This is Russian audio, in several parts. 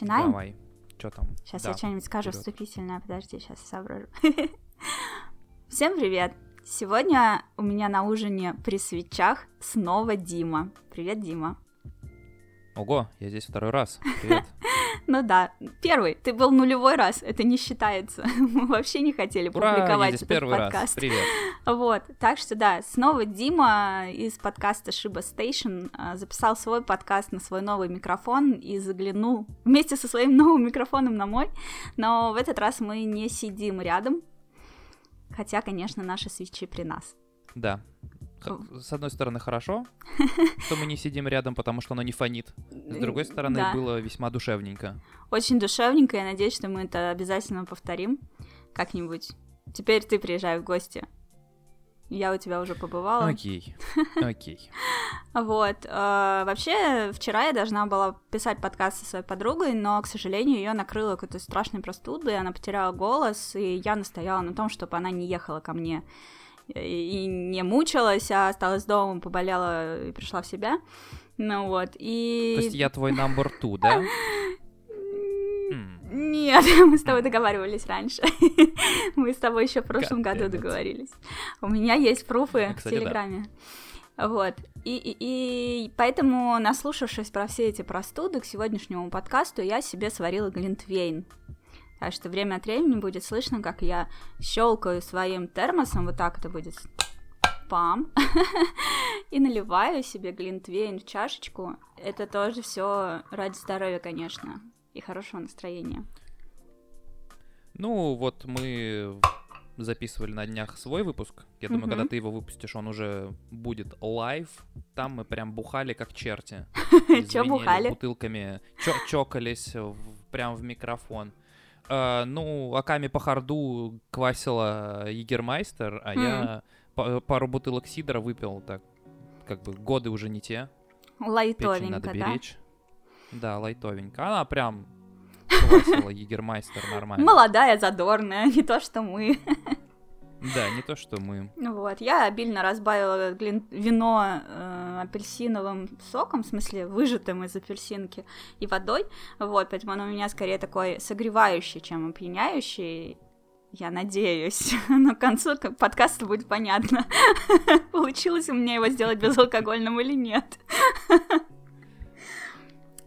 Начинаем? Давай. Что там? Сейчас Да, я что-нибудь скажу вперед. вступительное. Подожди, сейчас соображу. Всем привет! Сегодня у меня на ужине при свечах снова Дима. Привет, Дима. Ого, я здесь второй раз. Привет. Ну да, первый. Ты был нулевой раз, это не считается. Мы вообще не хотели Ура, я публиковать здесь этот первый раз. подкаст. Привет. Вот, так что да, снова Дима из подкаста Шиба Station а, записал свой подкаст на свой новый микрофон и заглянул вместе со своим новым микрофоном на мой, но в этот раз мы не сидим рядом, хотя, конечно, наши свечи при нас. Да. С одной стороны, хорошо, что мы не сидим рядом, потому что оно не фонит. С другой стороны, Да. было весьма душевненько. Очень душевненько, я надеюсь, что мы это обязательно повторим как-нибудь. Теперь ты приезжай в гости. Я у тебя уже побывала. Окей, окей. Вот. э, вообще, вчера я должна была писать подкаст со своей подругой, но, к сожалению, ее накрыло какой-то страшной простудой, она потеряла голос, и я настояла на том, чтобы она не ехала ко мне и не мучилась, а осталась дома, поболела и пришла в себя. Ну вот, и... То есть я твой number two, да? М, Нет, мы с тобой договаривались раньше. Мы с тобой еще в прошлом году договорились. У меня есть пруфы в. Телеграме. Вот. И, и, и поэтому, наслушавшись про все эти простуды к сегодняшнему подкасту, я себе сварила глинтвейн. Так что время от времени будет слышно, как я щелкаю своим термосом, вот так это будет пам, и наливаю себе глинтвейн в чашечку. Это тоже все ради здоровья, конечно, и хорошего настроения. Ну, вот мы записывали на днях свой выпуск. Я думаю, Мгм. когда ты его выпустишь, он уже будет live. Там мы прям бухали как черти. Звенели бухали? Бутылками, чо- чокались прям в микрофон. А, ну, Аками по харду квасила Егермайстер, а я па- пару бутылок сидора выпил, так, как бы годы уже не те. Печень Лайтовенько, надо да? беречь. Да, лайтовенько. Она прям квасила Егермайстер нормально. Молодая, задорная, не то что мы. Да, не то, что мы. Вот, я обильно разбавила глин- вино э, апельсиновым соком, в смысле выжатым из апельсинки, и водой, вот, поэтому оно у меня скорее такой согревающий, чем опьяняющий, я надеюсь, но к концу подкаста будет понятно, получилось у меня его сделать безалкогольным или нет.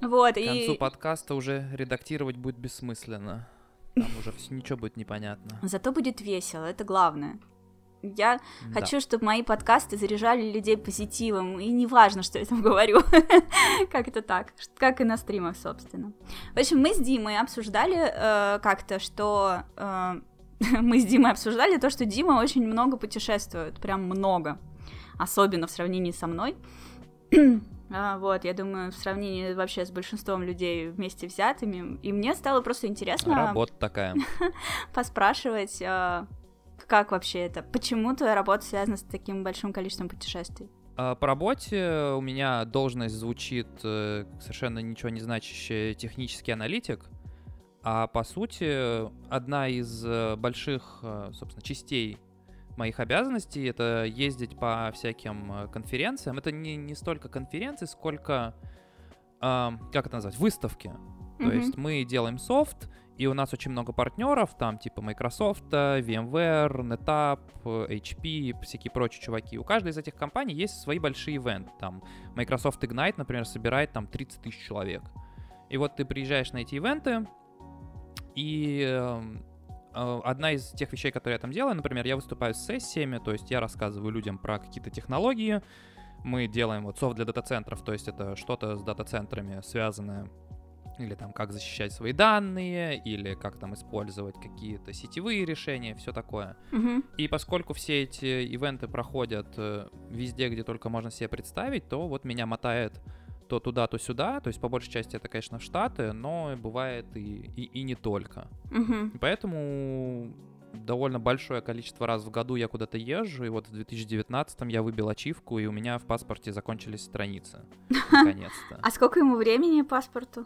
Вот, К концу и... подкаста уже редактировать будет бессмысленно. Там уже ничего будет непонятно. Зато будет весело, это главное. Я Да. хочу, чтобы мои подкасты заряжали людей позитивом, и неважно, что я там говорю, как это так, как и на стримах, собственно. В общем, мы с Димой обсуждали э, как-то, что... э, мы с Димой обсуждали то, что Дима очень много путешествует, прям много, особенно в сравнении со мной. А, Вот, я думаю, в сравнении вообще с большинством людей вместе взятыми. И мне стало просто интересно Работа такая. поспрашивать, э, как вообще это, почему твоя работа связана с таким большим количеством путешествий? А, По работе у меня должность звучит э, совершенно ничего не значащий технический аналитик. А по сути, одна из э, больших, э, собственно, частей моих обязанностей это ездить по всяким э, конференциям. Это не, не столько конференции, сколько, а, как это назвать, выставки. То Мгм. есть мы делаем софт, и у нас очень много партнеров, там типа Microsoft, VMware, NetApp, HP, всякие прочие чуваки. У каждой из этих компаний есть свои большие ивенты. Там Microsoft Ignite, например, собирает там 30 тысяч человек. И вот ты приезжаешь на эти ивенты, и эм, э, одна из тех вещей, которые я там делаю, например, я выступаю с сессиями, то есть я рассказываю людям про какие-то технологии, мы делаем вот софт для дата-центров, то есть это что-то с дата-центрами связанное или там как защищать свои данные, или как там использовать какие-то сетевые решения, все такое. Мгм. И поскольку все эти ивенты проходят э, везде, где только можно себе представить, то вот меня мотает то туда, то сюда. То есть, по большей части, это, конечно, в Штаты, но бывает и, и, и не только. И поэтому довольно большое количество раз в году я куда-то езжу, и вот в 2019 я выбил ачивку, и у меня в паспорте закончились страницы. Наконец-то. А сколько ему времени паспорту?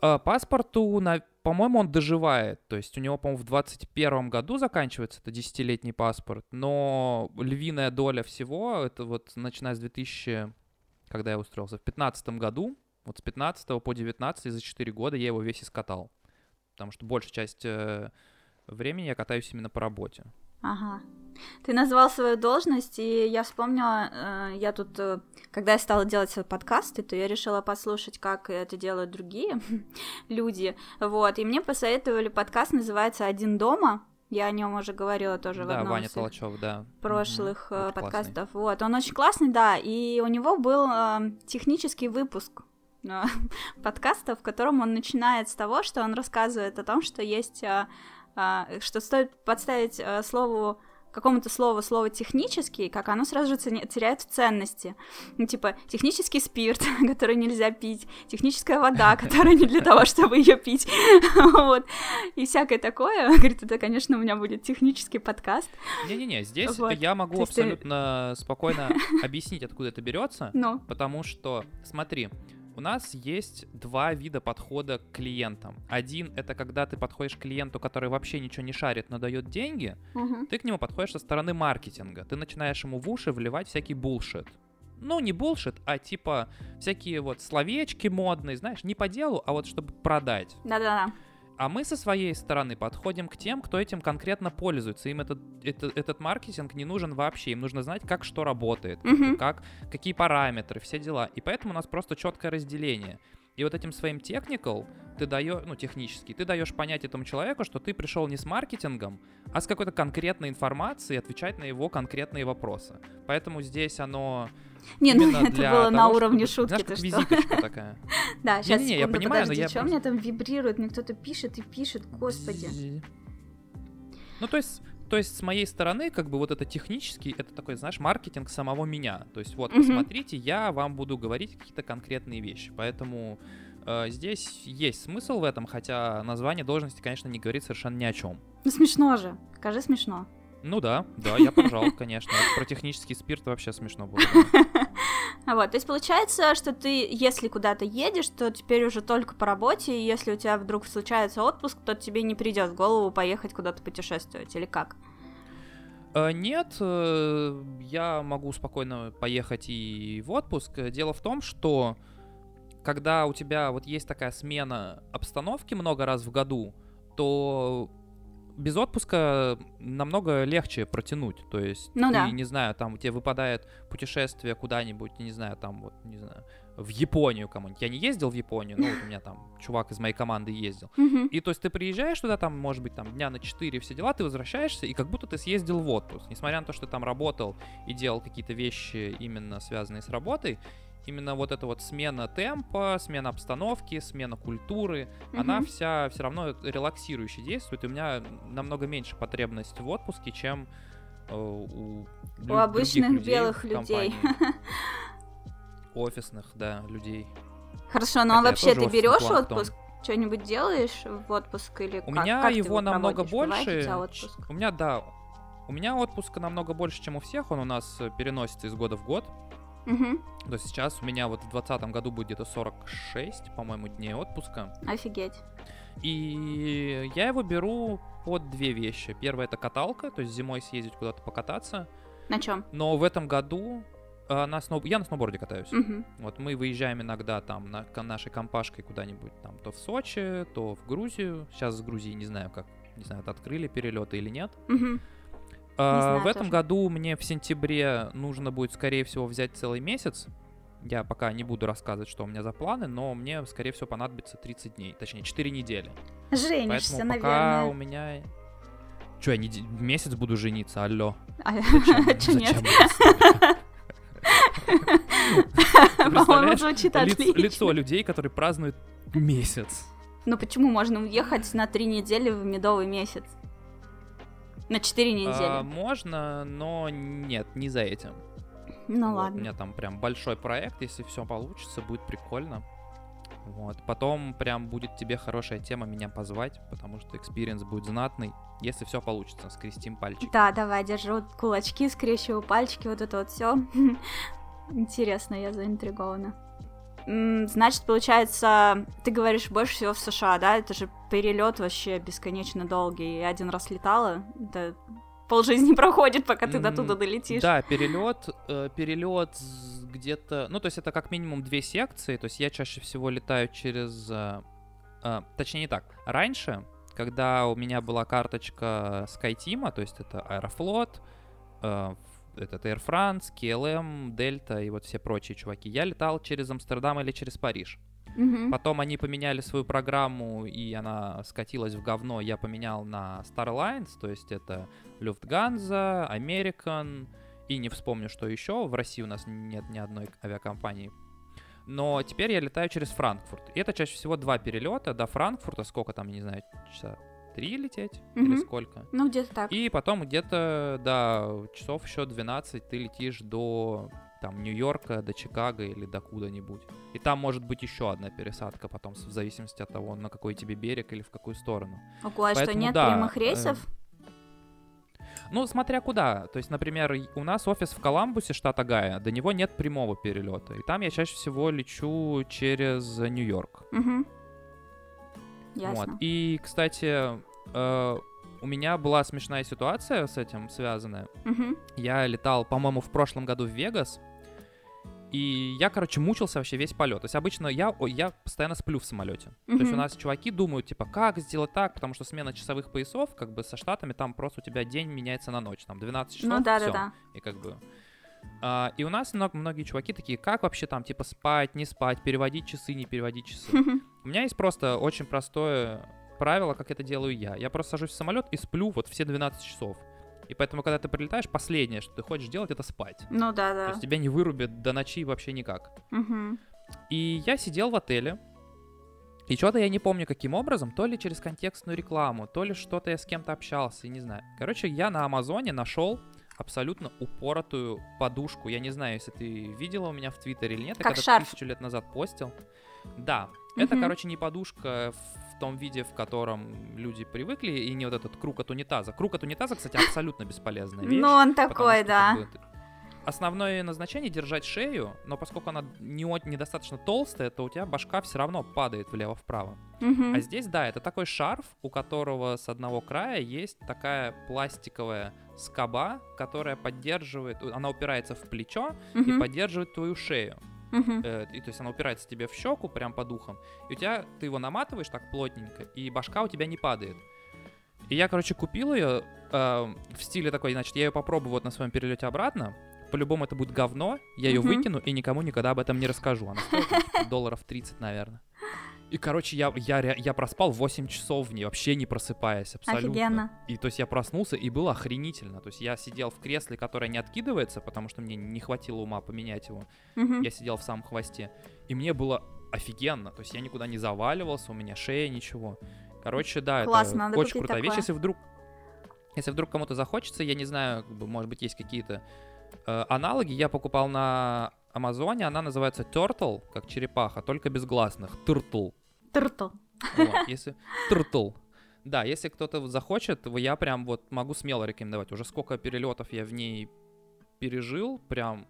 А, Паспорту, по-моему, он доживает. То есть у него, по-моему, в 21 году заканчивается это десятилетний паспорт, но львиная доля всего, это вот начиная с 2000, когда я устроился, в 15 году, Вот с 15 по 19 за 4 года я его весь искатал. Потому что большая часть э, времени я катаюсь именно по работе. Ага. Ты назвал свою должность, и я вспомнила, э, я тут, э, когда я стала делать подкасты, то я решила послушать, как это делают другие люди, вот, и мне посоветовали подкаст, называется «Один дома», я о нем уже говорила тоже да, в одном Ваня из Толчев, да. прошлых Очень подкастов. классный. Вот, он очень классный, да, и у него был э, технический выпуск э, подкаста, в котором он начинает с того, что он рассказывает о том, что есть, э, э, что стоит подставить э, слову какому-то слову слово технический, как оно сразу же теряет в ценности. Ну, типа, технический спирт, который нельзя пить, техническая вода, которая не для того, чтобы ее пить. Вот. И всякое такое. Говорит, это, конечно, у меня будет технический подкаст. Не-не-не, здесь Вот. я могу То есть ты- абсолютно спокойно объяснить, откуда это берется. Ну, Потому что, смотри, нас есть два вида подхода к клиентам. Один — это когда ты подходишь к клиенту, который вообще ничего не шарит, но дает деньги. мгм. Ты к нему подходишь со стороны маркетинга. Ты начинаешь ему в уши вливать всякий булшит. Ну, не булшит, а типа всякие вот словечки модные, знаешь, не по делу, а вот чтобы продать. да-да-да. А мы со своей стороны подходим к тем, кто этим конкретно пользуется. Им этот, это- этот маркетинг не нужен вообще. Им нужно знать, как что работает, Мгм. как, какие параметры, все дела. И поэтому у нас просто четкое разделение. И вот этим своим technical ты даешь, ну, технически, ты даешь понять этому человеку, что ты пришел не с маркетингом, а с какой-то конкретной информацией отвечать на его конкретные вопросы. Поэтому здесь оно Не, ну это было на уровне шутки, знаешь, как что? визиточка такая. Да, сейчас, я понимаю, подожди, что меня там вибрирует? Мне кто-то пишет и пишет, господи. Ну, то есть, то есть, с моей стороны, как бы вот это технический, это такой, знаешь, маркетинг самого меня. То есть, вот, посмотрите, я вам буду говорить какие-то конкретные вещи. Поэтому э, здесь есть смысл в этом, хотя название должности, конечно, не говорит совершенно ни о чем. Ну смешно же, скажи смешно. Ну да, да, я поржал, конечно. Про технический спирт вообще смешно было. да. Вот, то есть получается, что ты, если куда-то едешь, то теперь уже только по работе, и если у тебя вдруг случается отпуск, то тебе не придет в голову поехать куда-то путешествовать, или как? Э, Нет, э, я могу спокойно поехать и в отпуск. Дело в том, что когда у тебя вот есть такая смена обстановки много раз в году, то без отпуска намного легче протянуть. То есть Ну ты, да. не знаю, там у тебя выпадает путешествие куда-нибудь, не знаю, там вот, не знаю, в Японию кому-нибудь. Я не ездил в Японию, но вот у меня там чувак из моей команды ездил. Мгм. И то есть ты приезжаешь туда, там, может быть, там дня на 4 все дела, ты возвращаешься, и как будто ты съездил в отпуск. Несмотря на то, что ты там работал и делал какие-то вещи именно связанные с работой, именно вот эта вот смена темпа, смена обстановки, смена культуры, она Мгм. вся все равно релаксирующе действует, и у меня намного меньше потребность в отпуске, чем э, у, У обычных людей белых людей. Офисных, да, людей. Хорошо, ну а вообще ты берешь отпуск? Что-нибудь делаешь в отпуск или У как? меня как ты его намного больше. У меня, да. У меня отпуска намного больше, чем у всех. Он у нас переносится из года в год. Мгм. То есть сейчас у меня вот в 2020 году будет где-то 46, по-моему, дней отпуска. Офигеть. И я его беру под две вещи. Первое это каталка, то есть зимой съездить куда-то покататься. На чем? Но в этом году э, на сноу... я на сноуборде катаюсь. Угу. Вот мы выезжаем иногда там на нашей компашкой куда-нибудь там то в Сочи, то в Грузию. Сейчас с Грузии не знаю как, не знаю, открыли перелеты или нет. Угу. А, знаю в этом тоже. году мне в сентябре нужно будет, скорее всего, взять целый месяц. Я пока не буду рассказывать, что у меня за планы, но мне, скорее всего, понадобится 30 дней, точнее, 4 недели. Женишься, Поэтому пока у наверное. меня... Че, я неде- месяц буду жениться, алло. А чё нет? По-моему, звучит отлично. лицо людей, которые празднуют месяц. Ну почему можно уехать на три недели в медовый месяц? На четыре А, недели. можно, но нет, не за этим. Ну Вот, У ладно. меня там прям большой проект, если все получится, будет прикольно. Вот. Потом прям будет тебе хорошая тема меня позвать, потому что experience будет знатный, если все получится, скрестим пальчики. Да, давай, держу кулачки, скрещиваю пальчики, вот это вот все. Интересно, я заинтригована. Значит, получается, ты говоришь больше всего в США, да? Это же перелет вообще бесконечно долгий. Я один раз летала, это полжизни проходит, пока ты до туда долетишь. Да, перелет, э, перелет где-то, ну, то есть это как минимум две секции, то есть я чаще всего летаю через, э, э, точнее не так, раньше, когда у меня была карточка SkyTeam, то есть это Аэрофлот, э, этот Air France, KLM, Delta и вот все прочие чуваки, я летал через Амстердам или через Париж. Мгм. Потом они поменяли свою программу, и она скатилась в говно. Я поменял на Star Alliance, то есть это Lufthansa, American, и не вспомню, что еще. В России у нас нет ни одной авиакомпании. Но теперь я летаю через Франкфурт. И это чаще всего два перелета до Франкфурта. Сколько там, не знаю, часа три лететь? Или Мгм. сколько? Ну, где-то так. И потом где-то, да, часов еще 12 ты летишь до там Нью-Йорка, до Чикаго или до куда-нибудь. И там может быть еще одна пересадка потом, в зависимости от того, на какой тебе берег или в какую сторону. Ого, а что, поэтому нет да, прямых э, рейсов? Ну, смотря куда. То есть, например, у нас офис в Коламбусе, штат Огайо, до него нет прямого перелета. И там я чаще всего лечу через Нью-Йорк. Мгм. Вот. Ясно. И, кстати, э, у меня была смешная ситуация с этим связанная. Мгм. Я летал, по-моему, в прошлом году в Вегас. И я, короче, мучился вообще весь полет. То есть обычно я, я постоянно сплю в самолете. То есть у нас чуваки думают, типа, как сделать так, потому что смена часовых поясов, как бы со штатами, там просто у тебя день меняется на ночь, там 12 часов, Ну да, всё. да, да. И как бы... а, и у нас много, многие чуваки такие, как вообще там, типа, спать, не спать, переводить часы, не переводить часы. У меня есть просто очень простое правило, как это делаю я. Я просто сажусь в самолет и сплю вот все 12 часов. И поэтому, когда ты прилетаешь, последнее, что ты хочешь делать, это спать. Ну да, То да. есть тебя не вырубят до ночи вообще никак. Мгм. И я сидел в отеле, и что-то я не помню каким образом, то ли через контекстную рекламу, то ли что-то я с кем-то общался, не знаю. Короче, я на Амазоне нашел абсолютно упоротую подушку. Я не знаю, если ты видела у меня в Твиттере или нет. я Как когда шарф. тысячу лет назад постил. Да, это, Мгм. короче, не подушка в том виде, в котором люди привыкли, и не вот этот круг от унитаза. Круг от унитаза, кстати, абсолютно бесполезная вещь. Ну, он такой, да. Основное назначение держать шею, но поскольку она не, недостаточно толстая, то у тебя башка все равно падает влево-вправо. Мгм. А здесь, да, это такой шарф, у которого с одного края есть такая пластиковая скоба, которая поддерживает, она упирается в плечо и Мгм. поддерживает твою шею. Мгм. Э, и, то есть она упирается тебе в щеку, прям по духам, и у тебя, ты его наматываешь так плотненько, и башка у тебя не падает. И я, короче, купил ее в стиле такой, значит, я ее попробую вот на своем перелете обратно, по-любому это будет говно, я ее Мгм. выкину и никому никогда об этом не расскажу. Она стоит типа, долларов 30, наверное. И, короче, я, я, я проспал 8 часов в ней, вообще не просыпаясь абсолютно. Офигенно. И то есть я проснулся, и было охренительно. То есть я сидел в кресле, которое не откидывается, потому что мне не хватило ума поменять его. Мгм. Я сидел в самом хвосте. И мне было офигенно. То есть я никуда не заваливался, у меня шея, ничего. Короче, да, Классно, это надо очень крутая вещь. такое. Если вдруг, если вдруг кому-то захочется, я не знаю, как бы, может быть, есть какие-то э, аналоги. Я покупал на Амазоне, она называется Turtle, как черепаха, только без гласных. Turtle. Туртл. Вот, если... Turtle. Да, если кто-то захочет, я прям вот могу смело рекомендовать. Уже сколько перелетов я в ней пережил, прям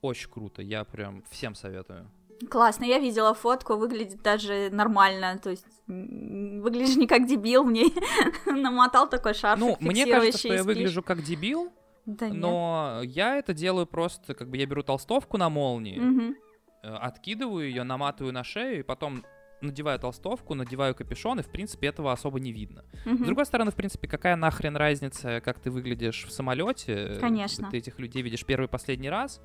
очень круто. Я прям всем советую. Классно, я видела фотку, выглядит даже нормально, то есть выглядишь не как дебил, мне намотал такой шарфик Ну, мне кажется, что я выгляжу как дебил, Да нет. но я это делаю просто, как бы я беру толстовку на молнии, э, откидываю ее, наматываю на шею и потом надеваю толстовку, надеваю капюшон, и, в принципе, этого особо не видно. Мгм. С другой стороны, в принципе, какая нахрен разница, как ты выглядишь в самолете? Конечно. Ты этих людей видишь первый и последний раз,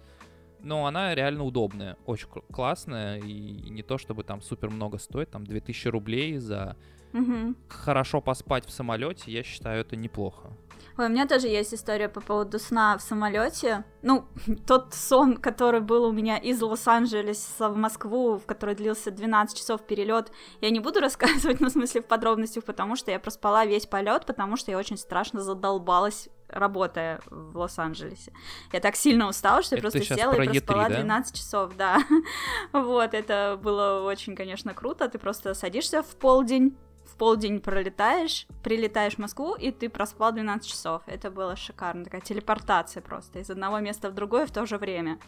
но она реально удобная, очень классная, и не то чтобы там супер много стоит, там 2000 рублей за Мгм. хорошо поспать в самолете, я считаю, это неплохо. Ой, у меня тоже есть история по поводу сна в самолете. Ну, тот сон, который был у меня из Лос-Анджелеса в Москву, в который длился 12 часов перелет, я не буду рассказывать, ну, в смысле, в подробностях, потому что я проспала весь полет, потому что я очень страшно задолбалась работая в Лос-Анджелесе. Я так сильно устала, что я Это просто села и Е3, проспала да? 12 часов, да. Вот, это было очень, конечно, круто. Ты просто садишься в полдень, в полдень пролетаешь, прилетаешь в Москву, и ты проспал 12 часов. Это было шикарно, такая телепортация просто из одного места в другое в то же время.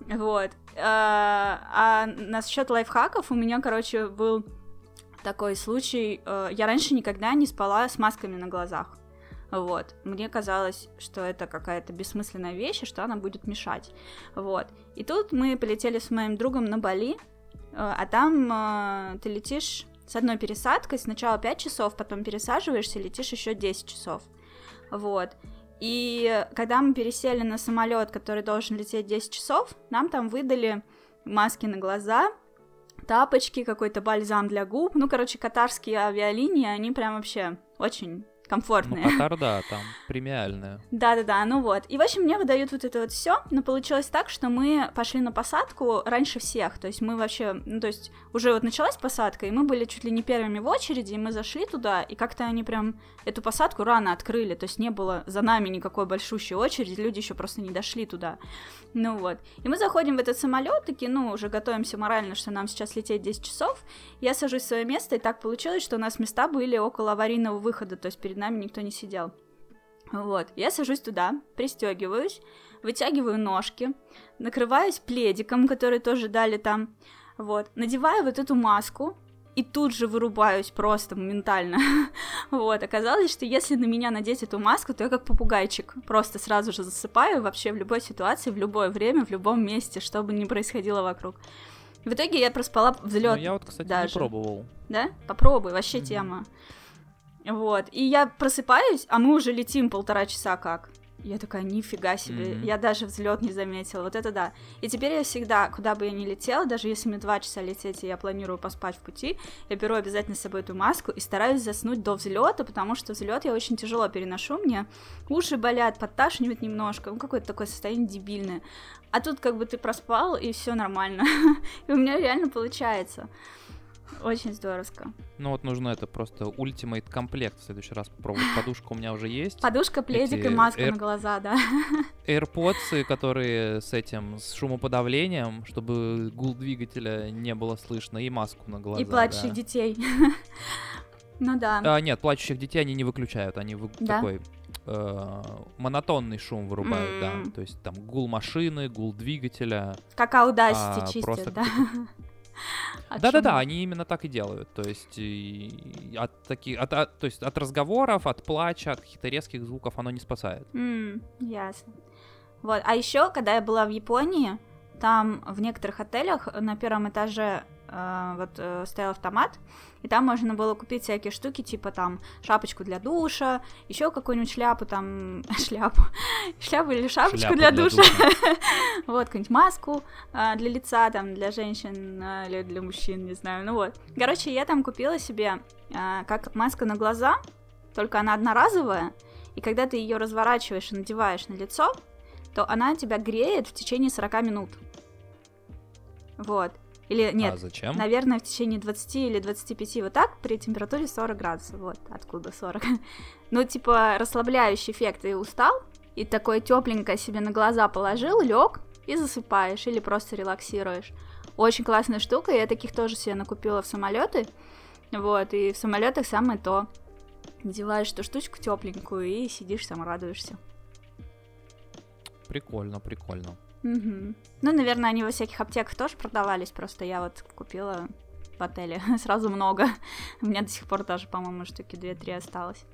Вот. А, а насчет лайфхаков у меня, короче, был такой случай. э, Я раньше никогда не спала с масками на глазах. Вот. Мне казалось, что это какая-то бессмысленная вещь, и что она будет мешать. Вот. И тут мы полетели с моим другом на Бали, э, а там э, ты летишь с одной пересадкой, сначала 5 часов, потом пересаживаешься, летишь еще 10 часов. Вот. И когда мы пересели на самолет, который должен лететь 10 часов, нам там выдали маски на глаза, тапочки, какой-то бальзам для губ. Ну, короче, катарские авиалинии, они прям вообще очень комфортные. Ну, Катар, да, там премиальная. Да-да-да, ну вот. И, в общем, мне выдают вот это вот все, но получилось так, что мы пошли на посадку раньше всех, то есть мы вообще, ну, то есть уже вот началась посадка, и мы были чуть ли не первыми в очереди, и мы зашли туда, и как-то они прям эту посадку рано открыли, то есть не было за нами никакой большущей очереди, люди еще просто не дошли туда. Ну вот. И мы заходим в этот самолет, такие, ну, уже готовимся морально, что нам сейчас лететь 10 часов. Я сажусь в свое место, и так получилось, что у нас места были около аварийного выхода, то есть перед нами никто не сидел. Вот, я сажусь туда, пристегиваюсь, вытягиваю ножки, накрываюсь пледиком, который тоже дали там, вот, надеваю вот эту маску, и тут же вырубаюсь просто моментально. вот, оказалось, что если на меня надеть эту маску, то я как попугайчик, просто сразу же засыпаю вообще в любой ситуации, в любое время, в любом месте, что бы ни происходило вокруг. В итоге я проспала взлет. Ну, я вот, кстати, даже. не пробовал. Да? Попробуй, вообще mm-hmm. тема. Вот. И я просыпаюсь, а мы уже летим полтора часа как. Я такая, нифига себе, mm-hmm. я даже взлет не заметила, вот это да. И теперь я всегда, куда бы я ни летела, даже если мне два часа лететь, и я планирую поспать в пути, я беру обязательно с собой эту маску и стараюсь заснуть до взлета, потому что взлет я очень тяжело переношу, мне уши болят, подташнивает немножко, ну какое-то такое состояние дебильное. А тут как бы ты проспал, и все нормально. и у меня реально получается. Очень здоровско. Ну вот нужно это просто ультимейт комплект в следующий раз попробовать. Подушка у меня уже есть. Подушка, пледик Эти и маска Air... на глаза, да. AirPods, которые с этим, с шумоподавлением, чтобы гул двигателя не было слышно, и маску на глаза. И плачущих да. детей. ну да. А, нет, плачущих детей они не выключают, они вы... да? такой э, монотонный шум вырубают, mm. да. То есть там гул машины, гул двигателя. Как аудасити а, чистят, просто да. Да-да-да, они именно так и делают. То есть от таких, от, от, то есть от разговоров, от плача, от каких-то резких звуков оно не спасает. Mm, ясно. Вот, а еще, когда я была в Японии, там в некоторых отелях на первом этаже вот э, стоял автомат, и там можно было купить всякие штуки, типа там шапочку для душа, еще какую-нибудь шляпу, там шляпу, шляпу или шапочку Шляпу для, для душа, вот какую-нибудь маску э, для лица, там для женщин э, или для мужчин, не знаю, ну вот. Короче, я там купила себе как маска на глаза, только она одноразовая, и когда ты ее разворачиваешь и надеваешь на лицо, то она тебя греет в течение 40 минут. Вот. Или нет, а зачем? наверное, в течение 20 или 25, вот так, при температуре 40 градусов, вот, откуда 40. ну, типа, расслабляющий эффект, ты устал, и такое тепленькое себе на глаза положил, лег и засыпаешь, или просто релаксируешь. Очень классная штука, я таких тоже себе накупила в самолеты, вот, и в самолетах самое то. Надеваешь эту штучку тепленькую и сидишь там радуешься. Прикольно, прикольно. Угу. Ну, наверное, они во всяких аптеках тоже продавались, просто я вот купила в отеле сразу много. У меня до сих пор даже, по-моему, штуки 2-3 осталось.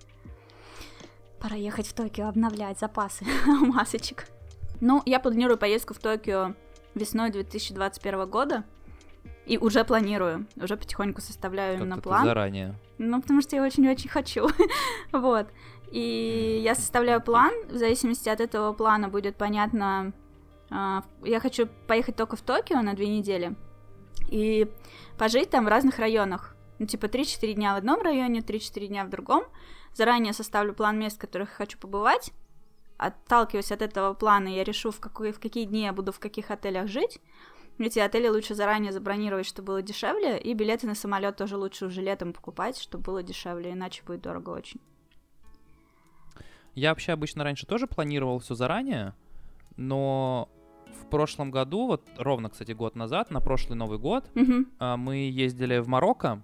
Пора ехать в Токио, обновлять запасы масочек. Ну, я планирую поездку в Токио весной 2021 года. И уже планирую, уже потихоньку составляю именно план. заранее. Ну, потому что я очень-очень хочу. вот. И я составляю план, в зависимости от этого плана будет понятно, я хочу поехать только в Токио на две недели и пожить там в разных районах. Ну, типа 3-4 дня в одном районе, 3-4 дня в другом. Заранее составлю план мест, в которых хочу побывать. Отталкиваясь от этого плана, я решу, в, какой, в какие дни я буду в каких отелях жить. Эти отели лучше заранее забронировать, чтобы было дешевле, и билеты на самолет тоже лучше уже летом покупать, чтобы было дешевле, иначе будет дорого очень. Я вообще обычно раньше тоже планировал все заранее, но прошлом году, вот ровно, кстати, год назад, на прошлый Новый год, mm-hmm. мы ездили в Марокко,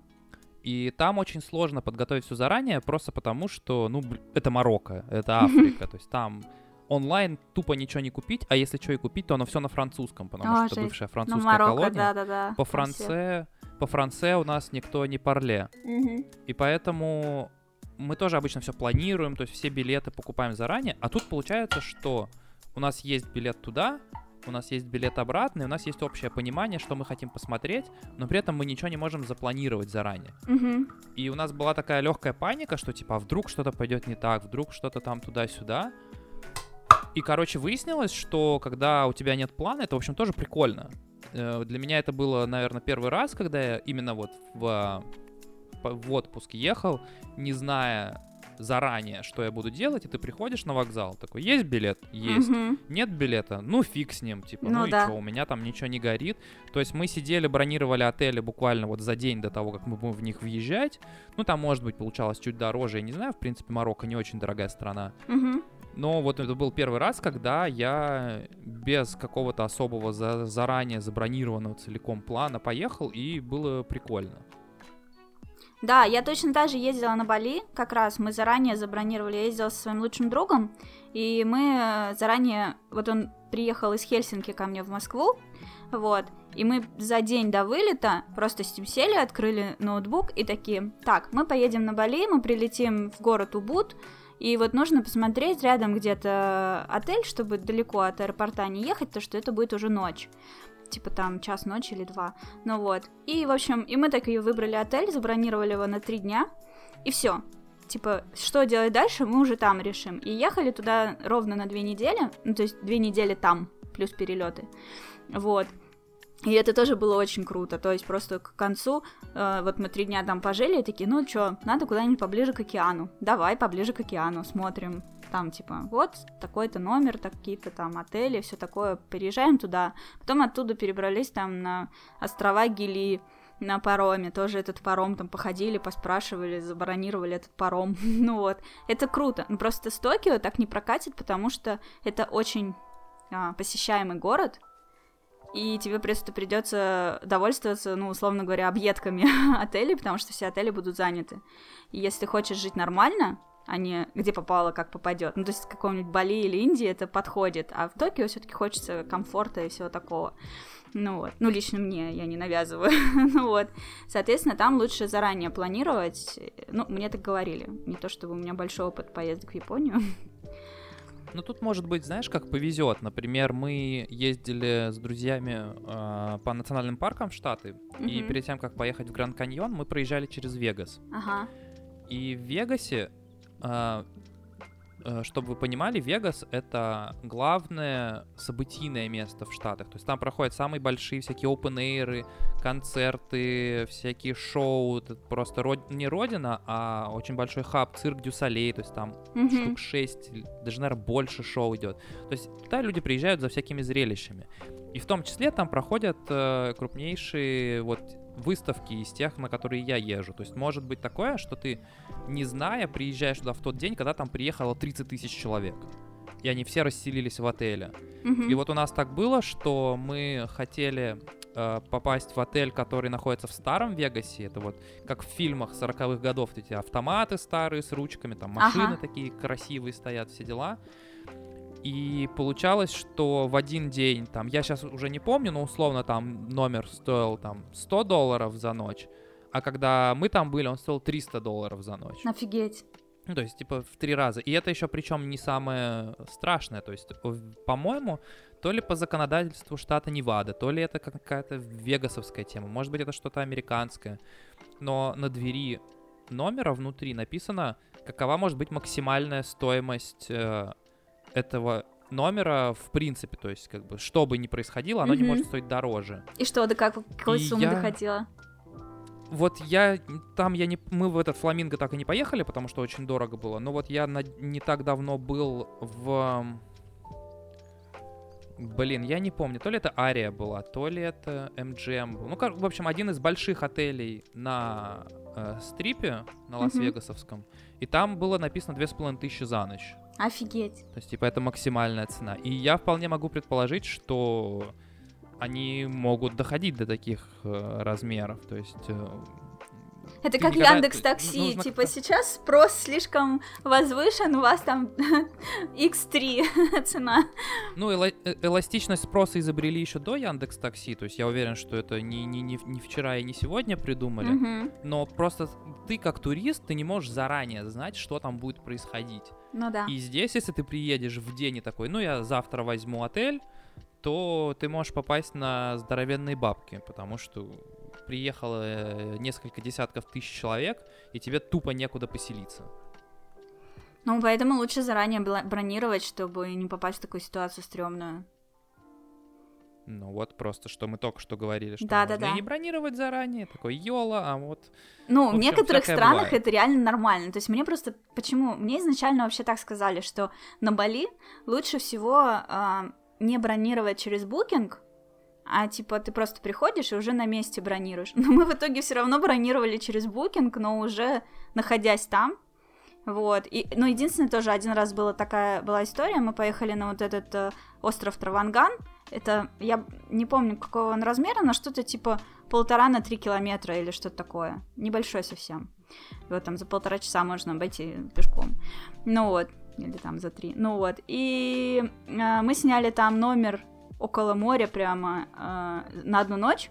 и там очень сложно подготовить все заранее, просто потому что, ну, это Марокко, это Африка, то есть там онлайн тупо ничего не купить, а если что и купить, то оно все на французском, потому О, что это бывшая французская ну, Марокко, колония. Да, да, да. По франце, по франце у нас никто не парле. Угу. И поэтому мы тоже обычно все планируем, то есть все билеты покупаем заранее, а тут получается, что у нас есть билет туда, у нас есть билет обратно, и у нас есть общее понимание, что мы хотим посмотреть, но при этом мы ничего не можем запланировать заранее. Мгм. И у нас была такая легкая паника, что типа, а вдруг что-то пойдет не так, вдруг что-то там туда-сюда. И, короче, выяснилось, что когда у тебя нет плана, это, в общем, тоже прикольно. Э, Для меня это было, наверное, первый раз, когда я именно вот в, а, в отпуск ехал, не зная заранее, что я буду делать, и ты приходишь на вокзал, такой, есть билет? Есть. Мгм. Нет билета? Ну, фиг с ним, типа, ну, Ну и да. что, у меня там ничего не горит. То есть мы сидели, бронировали отели буквально вот за день до того, как мы будем в них въезжать. Ну, там, может быть, получалось чуть дороже, я не знаю, в принципе, Марокко не очень дорогая страна. Мгм. Но вот это был первый раз, когда я без какого-то особого за- заранее забронированного целиком плана поехал, и было прикольно. Да, я точно так же ездила на Бали, как раз мы заранее забронировали, я ездила со своим лучшим другом, и мы э, заранее, вот он приехал из Хельсинки ко мне в Москву, вот, и мы за день до вылета просто с ним сели, открыли ноутбук и такие, так, мы поедем на Бали, мы прилетим в город Убуд, и вот нужно посмотреть рядом где-то отель, чтобы далеко от аэропорта не ехать, то что это будет уже ночь. Типа там час ночи или два. Ну вот. И, в общем, и мы так и выбрали отель, забронировали его на три дня, и все. Типа, что делать дальше, мы уже там решим. И ехали туда ровно на две недели, ну, то есть две недели там, плюс перелеты. Вот. И это тоже было очень круто. То есть просто к концу, э, вот мы три дня там пожили, и такие, ну что, надо куда-нибудь поближе к океану. Давай поближе к океану, смотрим. Там типа, вот такой-то номер, такие-то там отели, все такое. Переезжаем туда. Потом оттуда перебрались там на острова Гили, на пароме. Тоже этот паром там походили, поспрашивали, забронировали этот паром. ну вот. Это круто. Ну просто с Токио так не прокатит, потому что это очень а, посещаемый город, и тебе просто придется довольствоваться, ну, условно говоря, объедками отелей, потому что все отели будут заняты. И если ты хочешь жить нормально, а не где попало, как попадет. Ну, то есть в каком-нибудь Бали или Индии это подходит, а в Токио все-таки хочется комфорта и всего такого. Ну вот, ну лично мне, я не навязываю. ну вот, соответственно, там лучше заранее планировать. Ну, мне так говорили. Не то чтобы у меня большой опыт поездок в Японию. Ну, тут, может быть, знаешь, как повезет. Например, мы ездили с друзьями э, по национальным паркам в Штаты, и Мгм. перед тем, как поехать в Гранд Каньон, мы проезжали через Вегас. Ага. И в Вегасе, чтобы вы понимали, Вегас — это главное событийное место в Штатах. То есть там проходят самые большие всякие open концерты, всякие шоу. Это просто род- не родина, а очень большой хаб, цирк Дюсалей. То есть там Мгм. штук 6, даже, наверное, больше шоу идет. То есть туда люди приезжают за всякими зрелищами. И в том числе там проходят э, крупнейшие вот выставки из тех, на которые я езжу. То есть может быть такое, что ты, не зная, приезжаешь туда в тот день, когда там приехало 30 тысяч человек. И они все расселились в отеле. Мгм. И вот у нас так было, что мы хотели э, попасть в отель, который находится в старом Вегасе. Это вот как в фильмах 40-х годов, эти автоматы старые с ручками, там машины Ага. такие красивые стоят, все дела. И получалось, что в один день, там, я сейчас уже не помню, но условно там номер стоил там 100 долларов за ночь, а когда мы там были, он стоил 300 долларов за ночь. Офигеть. Ну, то есть, типа, в три раза. И это еще причем не самое страшное. То есть, по-моему, то ли по законодательству штата Невада, то ли это какая-то вегасовская тема. Может быть, это что-то американское. Но на двери номера внутри написано, какова может быть максимальная стоимость э, этого номера в принципе. То есть, как бы, что бы ни происходило, оно не Мгм. может стоить дороже. И что, до как, какой И суммы я- доходила? Вот я там я не мы в этот фламинго так и не поехали, потому что очень дорого было. Но вот я на- не так давно был в Блин, я не помню, то ли это Ария была, то ли это MGM был. Ну, кор- в общем, один из больших отелей на э, стрипе, на. Лас-Вегасовском. И там было написано 2500 за ночь. Офигеть. То есть, типа, это максимальная цена. И я вполне могу предположить, что они могут доходить до таких э, размеров. То есть, э, Это Ты как никогда- Яндекс Такси, нужно типа сейчас спрос слишком возвышен, у вас там X3 цена. Ну, эла- э- эластичность спроса изобрели еще до Яндекс Такси, то есть я уверен, что это не, не, не, не вчера и не сегодня придумали. Мгм. Но просто ты как турист, ты не можешь заранее знать, что там будет происходить. Ну да. И здесь, если ты приедешь в день и такой, ну я завтра возьму отель, то ты можешь попасть на здоровенные бабки, потому что приехало э, несколько десятков тысяч человек, и тебе тупо некуда поселиться. Ну, поэтому лучше заранее бронировать, чтобы не попасть в такую ситуацию стрёмную. Ну вот просто, что мы только что говорили, что Да-да-да. можно и не бронировать заранее, такой йола, а вот... Ну, В в некоторых странах бывает. это реально нормально. То есть мне просто... Почему? Мне изначально вообще так сказали, что на Бали лучше всего а, не бронировать через букинг, а типа ты просто приходишь и уже на месте бронируешь. Но мы в итоге все равно бронировали через букинг, но уже находясь там. Вот. И, ну, единственное, тоже один раз была такая была история. Мы поехали на вот этот э, остров Траванган. Это, я не помню, какого он размера, но что-то типа полтора на три километра или что-то такое. Небольшой совсем. Его там за полтора часа можно обойти пешком. Ну вот. Или там за три. Ну вот. И э, мы сняли там номер около моря прямо э, на одну ночь.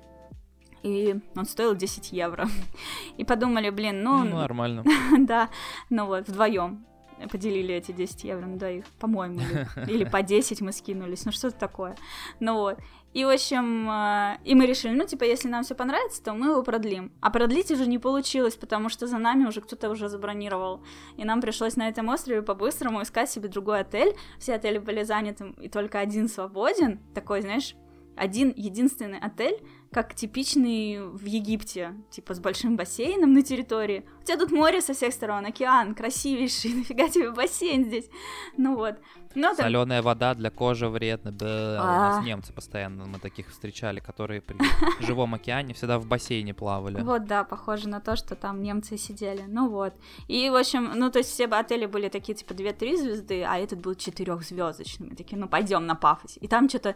И он стоил 10 евро. И подумали, блин, ну, Ну, нормально. да, ну вот, вдвоем поделили эти 10 евро на двоих, по-моему, или, или по 10 мы скинулись, ну что-то такое. Ну вот. И, в общем, э, и мы решили, ну, типа, если нам все понравится, то мы его продлим. А продлить уже не получилось, потому что за нами уже кто-то уже забронировал. И нам пришлось на этом острове по-быстрому искать себе другой отель. Все отели были заняты, и только один свободен. Такой, знаешь, один единственный отель, как типичный в Египте, типа с большим бассейном на территории. У тебя тут море со всех сторон, океан красивейший, нафига тебе бассейн здесь? Ну вот. Ну, там- Соленая вода для кожи вредна. Да, у А. нас немцы постоянно, мы таких встречали, которые при живом океане всегда в бассейне плавали. Вот, да, похоже на то, что там немцы сидели. Ну вот. И, в общем, ну, то есть все отели были такие, типа, 2-3 звезды, а этот был четырехзвездочный. Мы такие, ну, пойдем на пафосе. И там что-то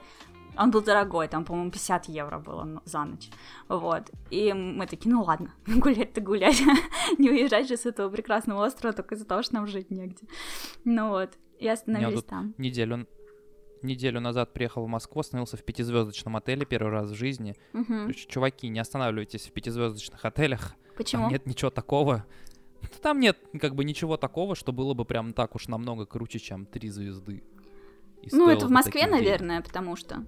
он был дорогой, там, по-моему, 50 евро было ну, за ночь. Вот. И мы такие, ну ладно, гулять-то гулять. Не уезжать же с этого прекрасного острова только из-за того, что нам жить негде. Ну вот. И остановились там. Неделю, неделю назад приехал в Москву, остановился в пятизвездочном отеле первый раз в жизни. Есть, Чуваки, не останавливайтесь в пятизвездочных отелях. Почему? Там нет ничего такого. Там нет как бы ничего такого, что было бы прям так уж намного круче, чем три звезды. И Ну, это в Москве, таких денег. наверное, потому что.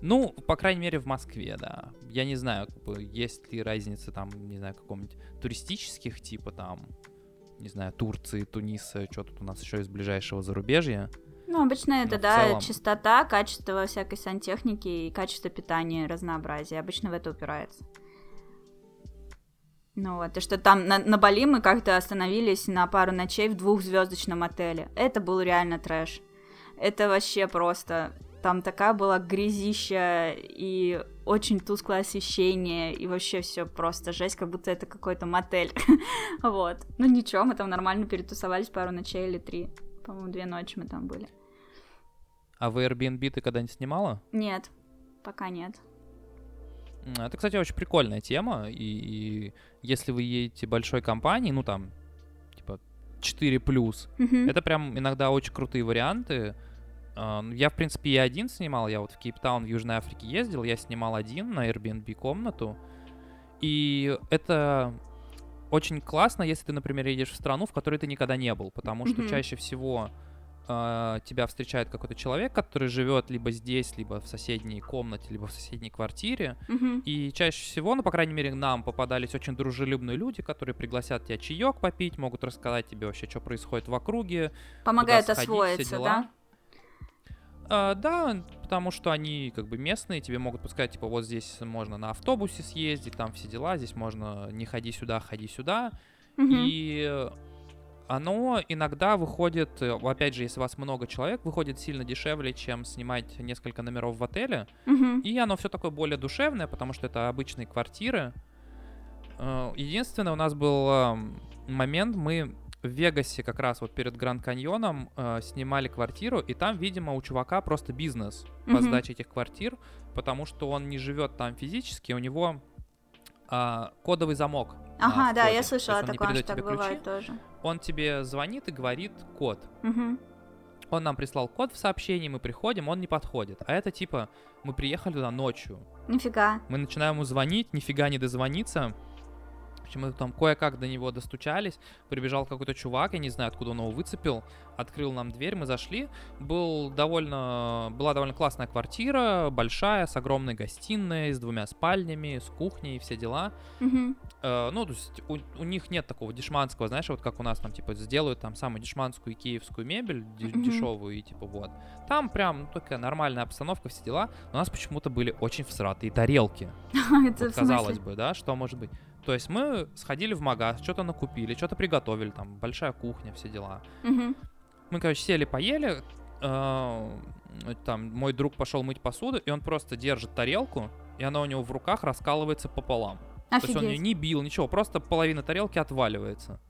Ну, по крайней мере, в Москве, да. Я не знаю, как бы, есть ли разница там, не знаю, каком-нибудь туристических, типа там, не знаю, Турции, Туниса, что тут у нас еще из ближайшего зарубежья. Ну, обычно это, в да, целом- чистота, качество всякой сантехники и качество питания, разнообразие. Обычно в это упирается. Ну вот, и что там на, на Бали мы как-то остановились на пару ночей в двухзвездочном отеле. Это был реально трэш. Это вообще просто... Там такая была грязища и очень тусклое освещение, и вообще все просто жесть, как будто это какой-то мотель. Вот. Ну ничего, мы там нормально перетусовались пару ночей или три. По-моему, две ночи мы там были. А в Airbnb ты когда-нибудь снимала? Нет, пока нет. Это, кстати, очень прикольная тема, и, и если вы едете большой компанией, ну там, типа 4+, Мгм. это прям иногда очень крутые варианты. А, ну, Я, в принципе, и один снимал. Я вот в Кейптаун в Южной Африке ездил. Я снимал один на Airbnb комнату. И это очень классно, если ты, например, едешь в страну, в которой ты никогда не был. Потому что Мгм. чаще всего а, тебя встречает какой-то человек, который живет либо здесь, либо в соседней комнате, либо в соседней квартире. Мгм. И чаще всего, ну, по крайней мере, нам попадались очень дружелюбные люди, которые пригласят тебя чаек попить, могут рассказать тебе вообще, что происходит в округе, Помогает куда сходить, освоиться, да? А, да, потому что они как бы местные, тебе могут подсказать, типа, вот здесь можно на автобусе съездить, там все дела, здесь можно не ходи сюда, ходи сюда. Мгм. И оно иногда выходит, э, опять же, если вас много человек, выходит сильно дешевле, чем снимать несколько номеров в отеле. Мгм. И оно все такое более душевное, потому что это обычные квартиры. Э, Единственное, у нас был момент, мы в Вегасе как раз вот перед Гранд Каньоном э, снимали квартиру, и там, видимо, у чувака просто бизнес по Мгм. сдаче этих квартир, потому что он не живет там физически, у него а, кодовый замок Ага, да, я слышала такое, передает что так тебе ключи, бывает тоже. Он тебе звонит и говорит код. Мгм. Он нам прислал код в сообщении, мы приходим, он не подходит. А это типа, мы приехали туда ночью. Нифига. Мы начинаем ему звонить, нифига не дозвониться. Общем, мы там кое-как до него достучались. Прибежал какой-то чувак, я не знаю, откуда он его выцепил. Открыл нам дверь, мы зашли. Был довольно, была довольно классная квартира, большая, с огромной гостиной, с двумя спальнями, с кухней, все дела. Мгм. Э, ну, то есть у, у них нет такого дешманского, знаешь, вот как у нас там, типа, сделают там самую дешманскую киевскую мебель, Мгм. дешевую, и типа вот. Там прям ну, такая нормальная обстановка, все дела. Но у нас почему-то были очень всратые тарелки. Вот, казалось бы, да, что может быть. То есть мы сходили в магаз, что-то накупили, что-то приготовили, там, большая кухня, все дела. Мгм. Мы, короче, сели, поели, э, там, мой друг пошел мыть посуду, и он просто держит тарелку, и она у него в руках раскалывается пополам. То есть он ее Офигеть. не бил, ничего, просто половина тарелки отваливается.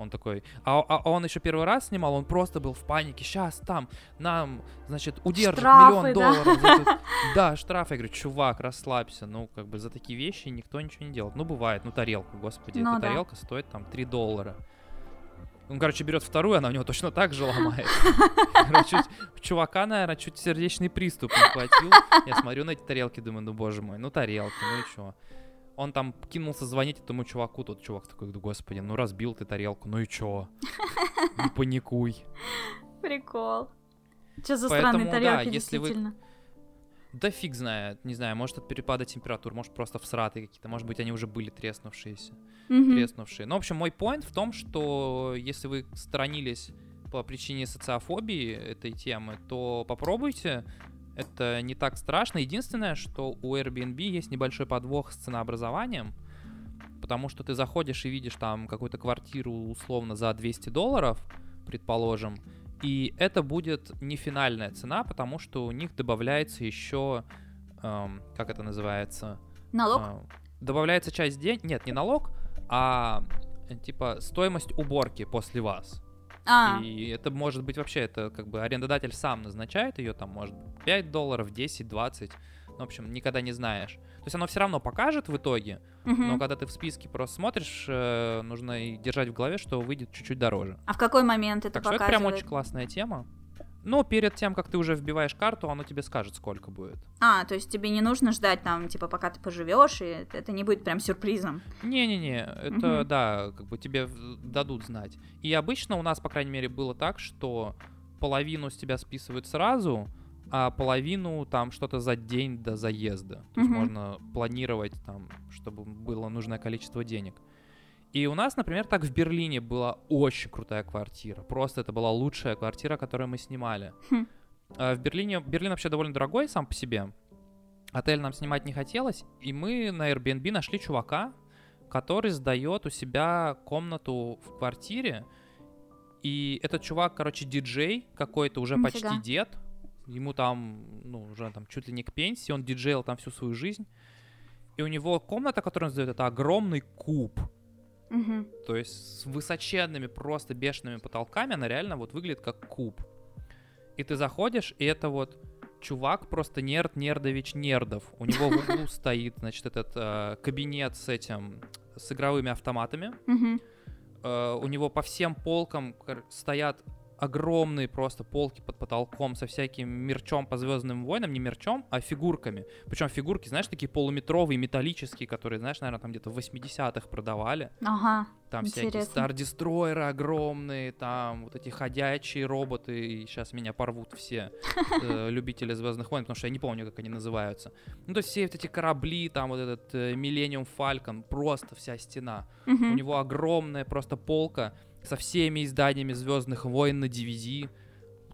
Он такой, а, а он еще первый раз снимал, он просто был в панике. Сейчас там нам, значит, удержат Штрафы, миллион да? долларов. за тут». Да, штраф. Я говорю, чувак, расслабься. Ну, как бы за такие вещи никто ничего не делает. Ну, бывает, ну, тарелку, господи, Ну эта да. тарелка стоит там 3 доллара. Он, короче, берет вторую, она у него точно так же ломает. Короче, чувака, наверное, чуть сердечный приступ не хватил. Я смотрю на эти тарелки, думаю, ну, боже мой, ну, тарелки, ну и чё. Он там кинулся звонить этому чуваку, тот чувак такой, «Да, господи, ну разбил ты тарелку, ну и чё? Не паникуй. Прикол. Что за Поэтому, странные да, тарелки, если вы-. Да фиг знает, не знаю, может от перепада температур, может просто всратые какие-то, может быть они уже были треснувшиеся, Мгм. треснувшие. Ну, в общем, мой point в том, что если вы сторонились по причине социофобии этой темы, то попробуйте, это не так страшно. Единственное, что у Airbnb есть небольшой подвох с ценообразованием, потому что ты заходишь и видишь там какую-то квартиру условно за 200 долларов, предположим, и это будет не финальная цена, потому что у них добавляется еще, эм, как это называется, Налог? а, добавляется часть денег, нет, не налог, а э, типа стоимость уборки после вас. А, И это может быть вообще, это как бы арендодатель сам назначает ее, там может 5 долларов, 10, 20. Ну, в общем, никогда не знаешь. То есть оно все равно покажет в итоге, мгм. но когда ты в списке просто смотришь, э, нужно держать в голове, что выйдет чуть-чуть дороже. А в какой момент это так что это прям очень классная тема. Но перед тем, как ты уже вбиваешь карту, оно тебе скажет, сколько будет. А, то есть тебе не нужно ждать там, типа, пока ты поживешь, и это не будет прям сюрпризом. Не-не-не, это, Мгм. да, как бы тебе дадут знать. И обычно у нас, по крайней мере, было так, что половину с тебя списывают сразу, а половину там что-то за день до заезда. То есть Мгм. можно планировать там, чтобы было нужное количество денег. И у нас, например, так в Берлине была очень крутая квартира. Просто это была лучшая квартира, которую мы снимали. Хм. А В Берлине, Берлин вообще довольно дорогой сам по себе. Отель нам снимать не хотелось, и мы на Airbnb нашли чувака, который сдает у себя комнату в квартире. И этот чувак, короче, диджей какой-то, уже Нифига. почти дед. Ему там, ну, уже там чуть ли не к пенсии, он диджейл там всю свою жизнь. И у него комната, которую он сдает, это огромный куб. Мгм. То есть с высоченными, просто бешеными потолками она реально вот выглядит как куб. И ты заходишь, и это вот чувак просто нерд нердович нердов. У него в углу стоит, значит, этот э, кабинет с этим, с игровыми автоматами. Э, у него по всем полкам стоят огромные просто полки под потолком со всяким мерчом по Звездным войнам, не мерчом, а фигурками. Причем фигурки, знаешь, такие полуметровые, металлические, которые, знаешь, наверное, там где-то в 80-х продавали. Ага. Там всякие Интересно. стар-дестройеры огромные, там вот эти ходячие роботы, и сейчас меня порвут все э, любители Звездных войн, потому что я не помню, как они называются. Ну, то есть все вот эти корабли, там вот этот Миллениум Фалькон, просто вся стена. У него огромная просто полка со всеми изданиями Звездных войн на DVD.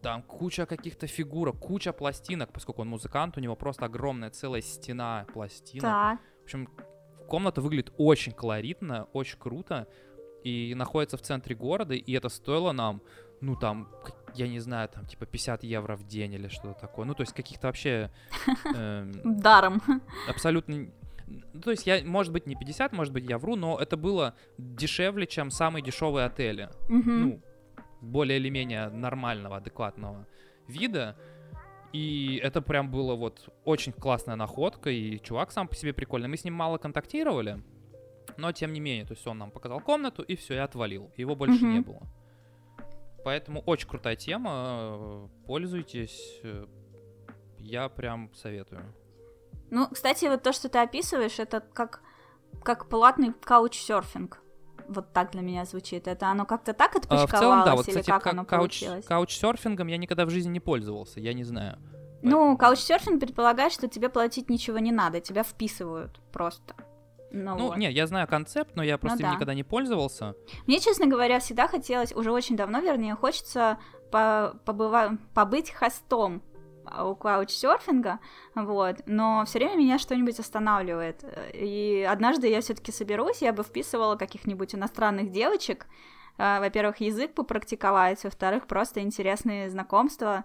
Там куча каких-то фигурок, куча пластинок, поскольку он музыкант, у него просто огромная целая стена пластинок. Так. В общем, комната выглядит очень колоритно, очень круто. И находится в центре города, и это стоило нам, ну там, я не знаю, там типа 50 евро в день или что-то такое. Ну, то есть каких-то вообще эм, Даром. абсолютно... ну, То есть я, может быть, не 50, может быть, я вру, но это было дешевле, чем самые дешевые отели. Мгм. Ну, более или менее нормального, адекватного вида. И это прям было вот очень классная находка, и чувак сам по себе прикольный. Мы с ним мало контактировали, Но, тем не менее, то есть он нам показал комнату, и все, и отвалил. Его больше Мгм. не было. Поэтому очень крутая тема. Пользуйтесь. Я прям советую. Ну, кстати, вот то, что ты описываешь, это как, как платный каучсерфинг. Вот так для меня звучит. Это оно как-то так А, отпочковалось, в целом, да, вот, или кстати, как ка- оно кауч, получилось? каучсерфингом я никогда в жизни не пользовался, я не знаю. Ну, каучсерфинг предполагает, что тебе платить ничего не надо, тебя вписывают просто. Ну, Ну, вот. нет, я знаю концепт, но я просто им да. никогда не пользовался. Мне, честно говоря, всегда хотелось, уже очень давно, вернее, хочется по- побыва- побыть хостом каучсерфинга, вот, но все время меня что-нибудь останавливает. И однажды я все-таки соберусь, я бы вписывала каких-нибудь иностранных девочек, э, во-первых, язык попрактиковать, во-вторых, просто интересные знакомства.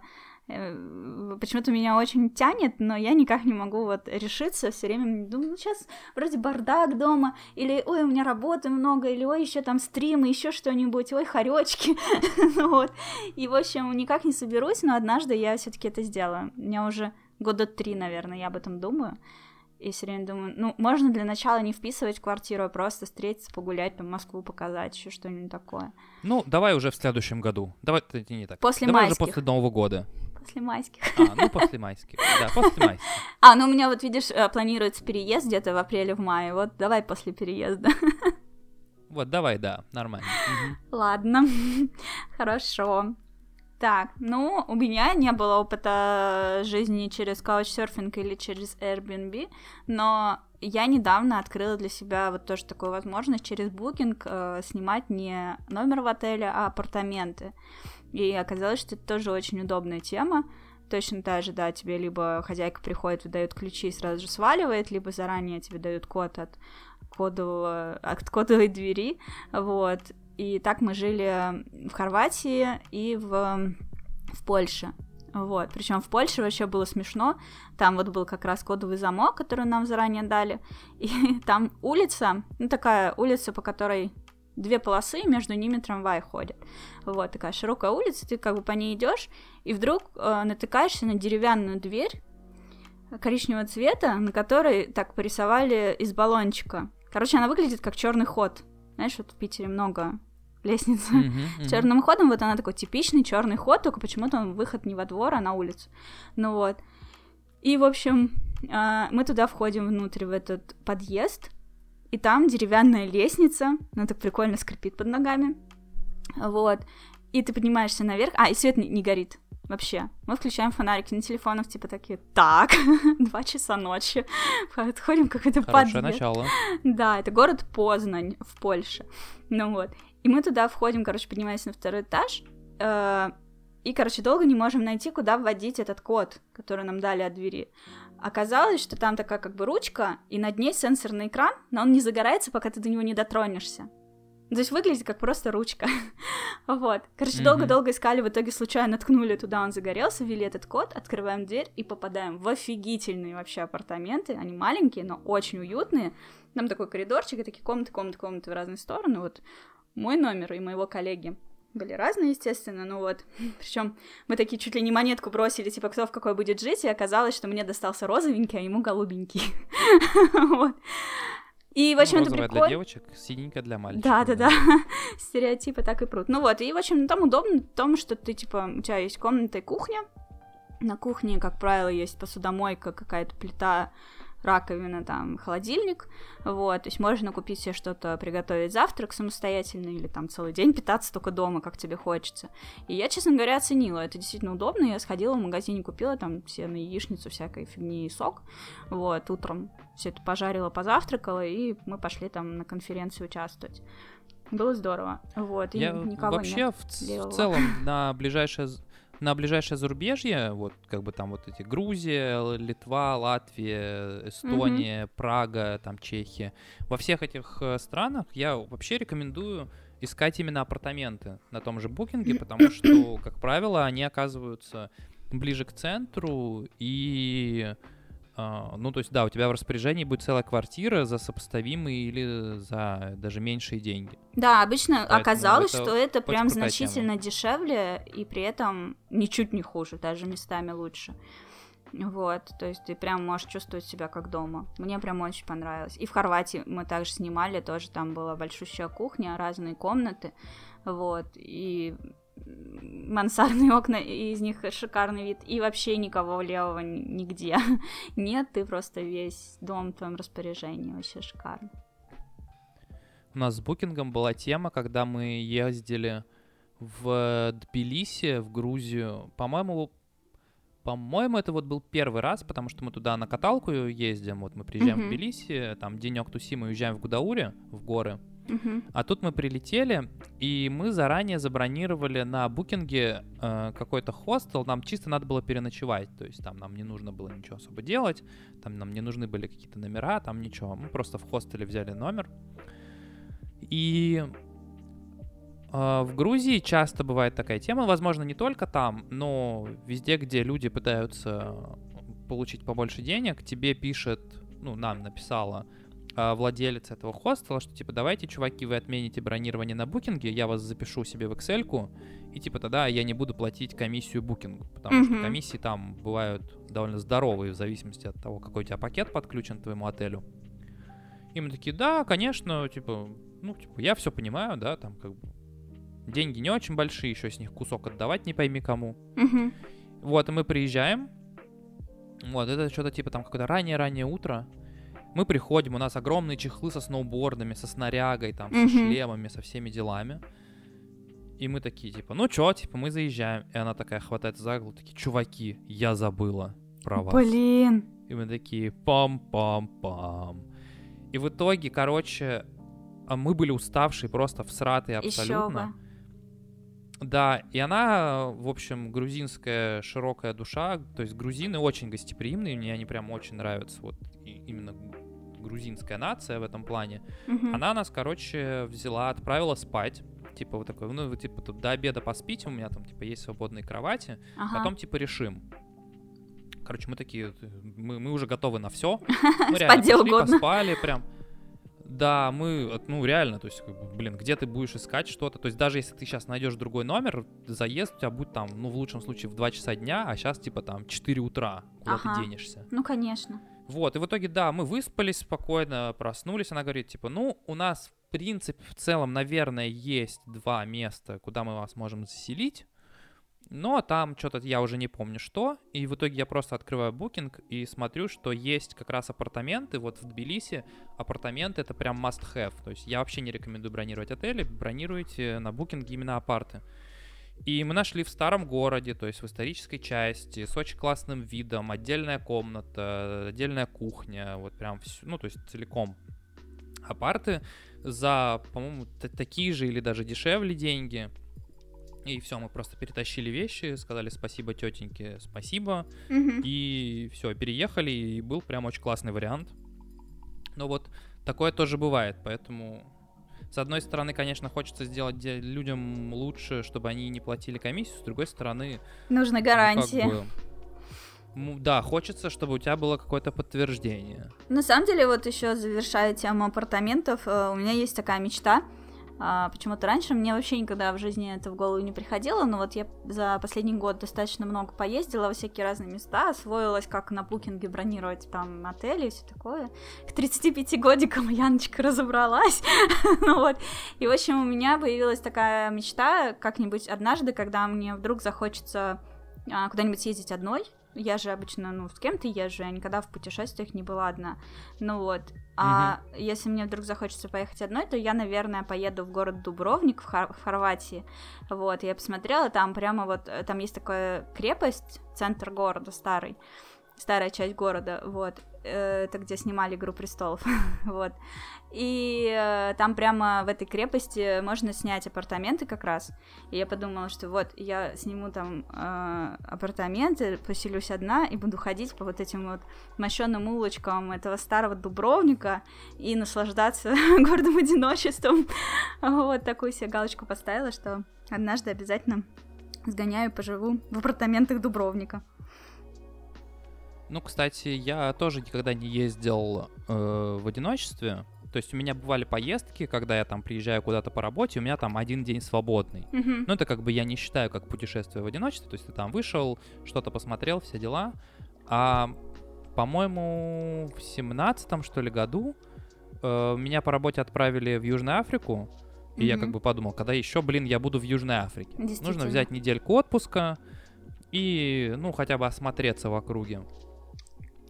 Э, Почему-то меня очень тянет, но я никак не могу вот решиться. Все время думаю, ну сейчас вроде бардак дома, или ой, у меня работы много, или ой, еще там стримы, еще что-нибудь, ой, хоречки. Ну вот. И, в общем, никак не соберусь, но однажды я все-таки это сделаю. У меня уже года три, наверное, я об этом думаю. И все время думаю, ну, можно для начала не вписывать квартиру, а просто встретиться, погулять, там, Москву показать, еще что-нибудь такое. Ну, давай уже в следующем году. Давай, это не так. После давай майских. уже после Нового года. После майских. А, ну, после майских. Да, после майских. А, ну у меня вот, видишь, э, планируется переезд где-то в апреле, в мае. Вот давай после переезда. Вот, давай, да, нормально. Мгм. Ладно, хорошо. Так, ну, у меня не было опыта жизни через каучсерфинг или через Airbnb, но я недавно открыла для себя вот тоже такую возможность через Booking э, снимать не номер в отеле, а апартаменты. И оказалось, что это тоже очень удобная тема. Точно так же, да, тебе либо хозяйка приходит, выдает ключи и сразу же сваливает, либо заранее тебе дают код от кодового, от кодовой двери, вот. И так мы жили в Хорватии и в, в Польше. Вот, причем в Польше вообще было смешно. Там вот был как раз кодовый замок, который нам заранее дали. И там улица, ну такая улица, по которой две полосы, и между ними трамвай ходит. Вот, такая широкая улица, ты как бы по ней идешь, и вдруг э, натыкаешься на деревянную дверь коричневого цвета, на которой так порисовали из баллончика. Короче, она выглядит как черный ход. Знаешь, вот в Питере много лестниц мгм. с черным ходом. Вот она такой типичный черный ход, только почему-то он выход не во двор, а на улицу. Ну вот. И, в общем, а, мы туда входим внутрь, в этот подъезд, и там деревянная лестница, она так прикольно скрипит под ногами. Вот. И ты поднимаешься наверх, а, и свет не, не горит вообще. Мы включаем фонарики на телефонах, типа такие, так, два часа ночи, подходим к какой-то Хорошее подъезд. начало. Да, это город Познань в Польше. Ну вот. И мы туда входим, короче, поднимаемся на второй этаж. э, и, короче, долго не можем найти, куда вводить этот код, который нам дали от двери. Оказалось, что там такая как бы ручка, и над ней сенсорный экран, но он не загорается, пока ты до него не дотронешься. То есть выглядит как просто ручка. вот. Короче, долго-долго искали, в итоге случайно ткнули туда, он загорелся, ввели этот код, открываем дверь и попадаем в офигительные вообще апартаменты. Они маленькие, но очень уютные. Там такой коридорчик и такие комнаты, комнаты, комнаты в разные стороны. Вот мой номер и моего коллеги были разные, естественно, ну вот. Причем мы такие чуть ли не монетку бросили, типа, кто в какой будет жить, и оказалось, что мне достался розовенький, а ему голубенький. Вот. И, в общем, это Розовая для прикольно. девочек, синенькая для мальчиков. Да, да, да. Стереотипы так и прут. Ну вот, и, в общем, там удобно в том, что ты, типа, у тебя есть комната и кухня. На кухне, как правило, есть посудомойка, какая-то плита, раковина, там, холодильник, вот, то есть можно купить себе что-то, приготовить завтрак самостоятельно или там целый день питаться только дома, как тебе хочется. И я, честно говоря, оценила, это действительно удобно, я сходила в магазине, купила там все на яичницу всякой фигни и сок, вот, утром все это пожарила, позавтракала, и мы пошли там на конференции участвовать. Было здорово, вот, и Я никого вообще в, в целом на ближайшее на ближайшее зарубежье, вот как бы там вот эти Грузия, Литва, Латвия, Эстония, Прага, там Чехия, во всех этих э, странах я вообще рекомендую искать именно апартаменты на том же букинге, потому что, как правило, они оказываются ближе к центру и ну, то есть, да, у тебя в распоряжении будет целая квартира за сопоставимые или за даже меньшие деньги. Да, обычно Поэтому оказалось, это что это прям значительно дешевле и при этом ничуть не хуже, даже местами лучше. Вот, то есть ты прям можешь чувствовать себя как дома. Мне прям очень понравилось. И в Хорватии мы также снимали, тоже там была большущая кухня, разные комнаты, вот, и мансардные окна, и из них шикарный вид, и вообще никого левого нигде нет, ты просто весь дом в твоем распоряжении, вообще шикарно. У нас с букингом была тема, когда мы ездили в Тбилиси, в Грузию. По-моему, по-моему, это вот был первый раз, потому что мы туда на каталку ездим. Вот мы приезжаем mm-hmm. в Тбилиси, там денек тусим и уезжаем в Гудауре, в горы. А тут мы прилетели, и мы заранее забронировали на букинге э, какой-то хостел. Нам чисто надо было переночевать. То есть там нам не нужно было ничего особо делать. Там нам не нужны были какие-то номера, там ничего. Мы просто в хостеле взяли номер. И э, в Грузии часто бывает такая тема, возможно, не только там, но везде, где люди пытаются получить побольше денег, тебе пишет, ну, нам написала владелец этого хостела, что типа давайте, чуваки, вы отмените бронирование на букинге, я вас запишу себе в Excel, и типа тогда я не буду платить комиссию букингу, потому mm-hmm. что комиссии там бывают довольно здоровые в зависимости от того, какой у тебя пакет подключен к твоему отелю. И мы такие, да, конечно, типа, ну, типа, я все понимаю, да, там как бы деньги не очень большие, еще с них кусок отдавать не пойми кому. Mm-hmm. Вот, и мы приезжаем. Вот, это что-то типа там какое-то раннее-раннее утро. Мы приходим, у нас огромные чехлы со сноубордами, со снарягой, там, mm-hmm. со шлемами, со всеми делами. И мы такие, типа, ну чё, типа, мы заезжаем. И она такая хватает за голову, такие, чуваки, я забыла про вас. Блин. И мы такие, пам-пам-пам. И в итоге, короче, а мы были уставшие, просто всратые абсолютно. Еще бы. Да, и она, в общем, грузинская широкая душа, то есть грузины очень гостеприимные, мне они прям очень нравятся, вот именно грузинская нация в этом плане. Mm-hmm. Она нас, короче, взяла, отправила спать, типа вот такой, ну, типа тут до обеда поспите, у меня там, типа, есть свободные кровати, ага. потом, типа, решим. Короче, мы такие, мы, мы уже готовы на все. Мы реально пошли, поспали, прям да, мы, ну, реально, то есть, блин, где ты будешь искать что-то? То есть, даже если ты сейчас найдешь другой номер, заезд у тебя будет там, ну, в лучшем случае, в 2 часа дня, а сейчас, типа, там, 4 утра. Куда ага. ты денешься? Ну, конечно. Вот, и в итоге, да, мы выспались спокойно, проснулись. Она говорит, типа, ну, у нас, в принципе, в целом, наверное, есть два места, куда мы вас можем заселить. Но там что-то я уже не помню что. И в итоге я просто открываю букинг и смотрю, что есть как раз апартаменты. Вот в Тбилиси апартаменты это прям must have. То есть я вообще не рекомендую бронировать отели. Бронируйте на букинге именно апарты. И мы нашли в старом городе, то есть в исторической части, с очень классным видом, отдельная комната, отдельная кухня, вот прям все, ну, то есть целиком апарты за, по-моему, такие же или даже дешевле деньги. И все, мы просто перетащили вещи, сказали спасибо тетеньке, спасибо. Угу. И все, переехали, и был прям очень классный вариант. Но вот такое тоже бывает, поэтому с одной стороны, конечно, хочется сделать людям лучше, чтобы они не платили комиссию, с другой стороны... Нужны гарантии. Ну, как бы, да, хочется, чтобы у тебя было какое-то подтверждение. На самом деле, вот еще завершая тему апартаментов, э, у меня есть такая мечта — а, почему-то раньше мне вообще никогда в жизни это в голову не приходило, но вот я за последний год достаточно много поездила во всякие разные места, освоилась, как на букинге бронировать там отели и все такое. К 35 годикам Яночка разобралась. ну вот. И, в общем, у меня появилась такая мечта как-нибудь однажды, когда мне вдруг захочется а, куда-нибудь съездить одной, я же обычно, ну, с кем-то езжу, я никогда в путешествиях не была одна. Ну вот. А угу. если мне вдруг захочется поехать одной, то я, наверное, поеду в город Дубровник в, Хор- в Хорватии. Вот, я посмотрела, там прямо вот, э, там есть такая крепость, центр города старый, старая часть города, вот. Э, это где снимали «Игру престолов», вот. И э, там прямо в этой крепости можно снять апартаменты как раз. И я подумала, что вот я сниму там э, апартаменты, поселюсь одна и буду ходить по вот этим вот мощенным улочкам этого старого Дубровника и наслаждаться гордым одиночеством. вот такую себе галочку поставила, что однажды обязательно сгоняю, поживу в апартаментах Дубровника. Ну, кстати, я тоже никогда не ездил э, в одиночестве. То есть у меня бывали поездки, когда я там приезжаю куда-то по работе, у меня там один день свободный. Mm-hmm. Ну, это как бы я не считаю как путешествие в одиночестве. То есть ты там вышел, что-то посмотрел, все дела. А, по-моему, в семнадцатом, что ли, году э, меня по работе отправили в Южную Африку. И я как бы подумал, когда еще, блин, я буду в Южной Африке. Нужно взять недельку отпуска и, ну, хотя бы осмотреться в округе.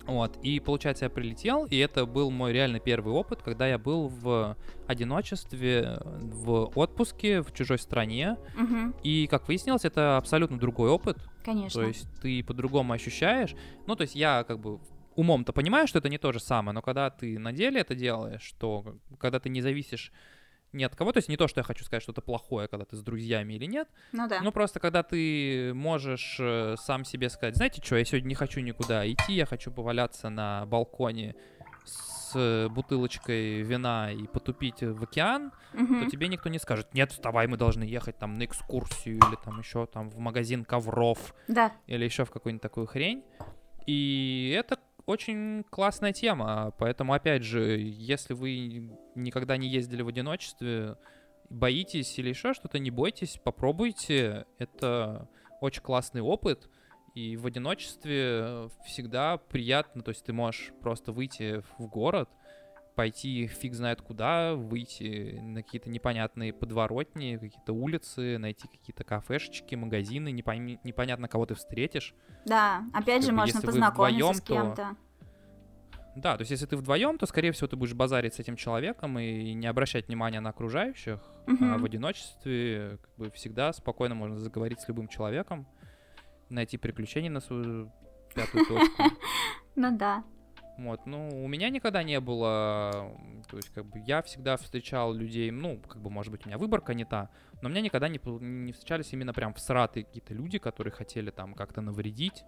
Вот, и получается, я прилетел, и это был мой реально первый опыт, когда я был в одиночестве, в отпуске в чужой стране. Угу. И, как выяснилось, это абсолютно другой опыт. Конечно. То есть ты по-другому ощущаешь. Ну, то есть я как бы умом-то понимаю, что это не то же самое, но когда ты на деле это делаешь, что когда ты не зависишь ни от кого. То есть не то, что я хочу сказать, что это плохое, когда ты с друзьями или нет. Ну да. Ну просто когда ты можешь э, сам себе сказать, знаете что, я сегодня не хочу никуда идти, я хочу поваляться на балконе с бутылочкой вина и потупить в океан, угу. то тебе никто не скажет, нет, вставай, мы должны ехать там на экскурсию или там еще там в магазин ковров. Да. Или еще в какую-нибудь такую хрень. И это очень классная тема, поэтому, опять же, если вы никогда не ездили в одиночестве, боитесь или еще что-то, не бойтесь, попробуйте, это очень классный опыт, и в одиночестве всегда приятно, то есть ты можешь просто выйти в город, пойти фиг знает куда, выйти на какие-то непонятные подворотни, какие-то улицы, найти какие-то кафешечки, магазины, непон... непонятно, кого ты встретишь. Да, опять же, можно познакомиться вдвоем, с кем-то. То... Да, то есть если ты вдвоем, то, скорее всего, ты будешь базарить с этим человеком и не обращать внимания на окружающих. Uh-huh. А в одиночестве как бы всегда спокойно можно заговорить с любым человеком, найти приключения на свою пятую точку. Ну да. Вот, ну, у меня никогда не было, то есть, как бы, я всегда встречал людей, ну, как бы, может быть, у меня выборка не та, но у меня никогда не, не встречались именно прям всратые какие-то люди, которые хотели там как-то навредить,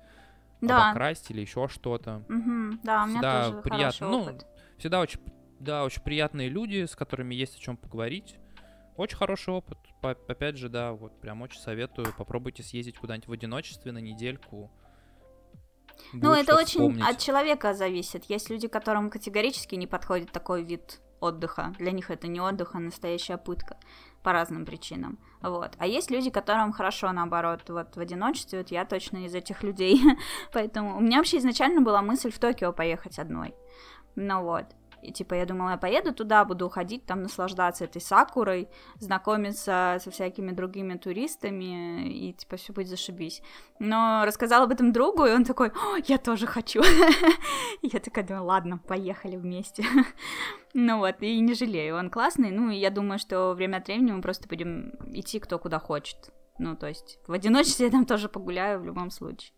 да. обокрасть или еще что-то. Угу. Да, у меня всегда тоже приятно, ну, опыт. всегда очень, да, очень приятные люди, с которыми есть о чем поговорить. Очень хороший опыт. Опять же, да, вот прям очень советую. Попробуйте съездить куда-нибудь в одиночестве на недельку. Будет ну, это очень вспомнить. от человека зависит. Есть люди, которым категорически не подходит такой вид отдыха. Для них это не отдых, а настоящая пытка по разным причинам. Вот. А есть люди, которым хорошо, наоборот, вот в одиночестве, вот я точно из этих людей. Поэтому у меня вообще изначально была мысль в Токио поехать одной. Ну вот. И типа я думала, я поеду туда, буду ходить там, наслаждаться этой сакурой, знакомиться со всякими другими туристами, и типа все будет зашибись. Но рассказала об этом другу, и он такой, я тоже хочу. Я такая думаю, ладно, поехали вместе. Ну вот, и не жалею, он классный, ну и я думаю, что время от времени мы просто будем идти кто куда хочет. Ну, то есть в одиночестве я там тоже погуляю в любом случае.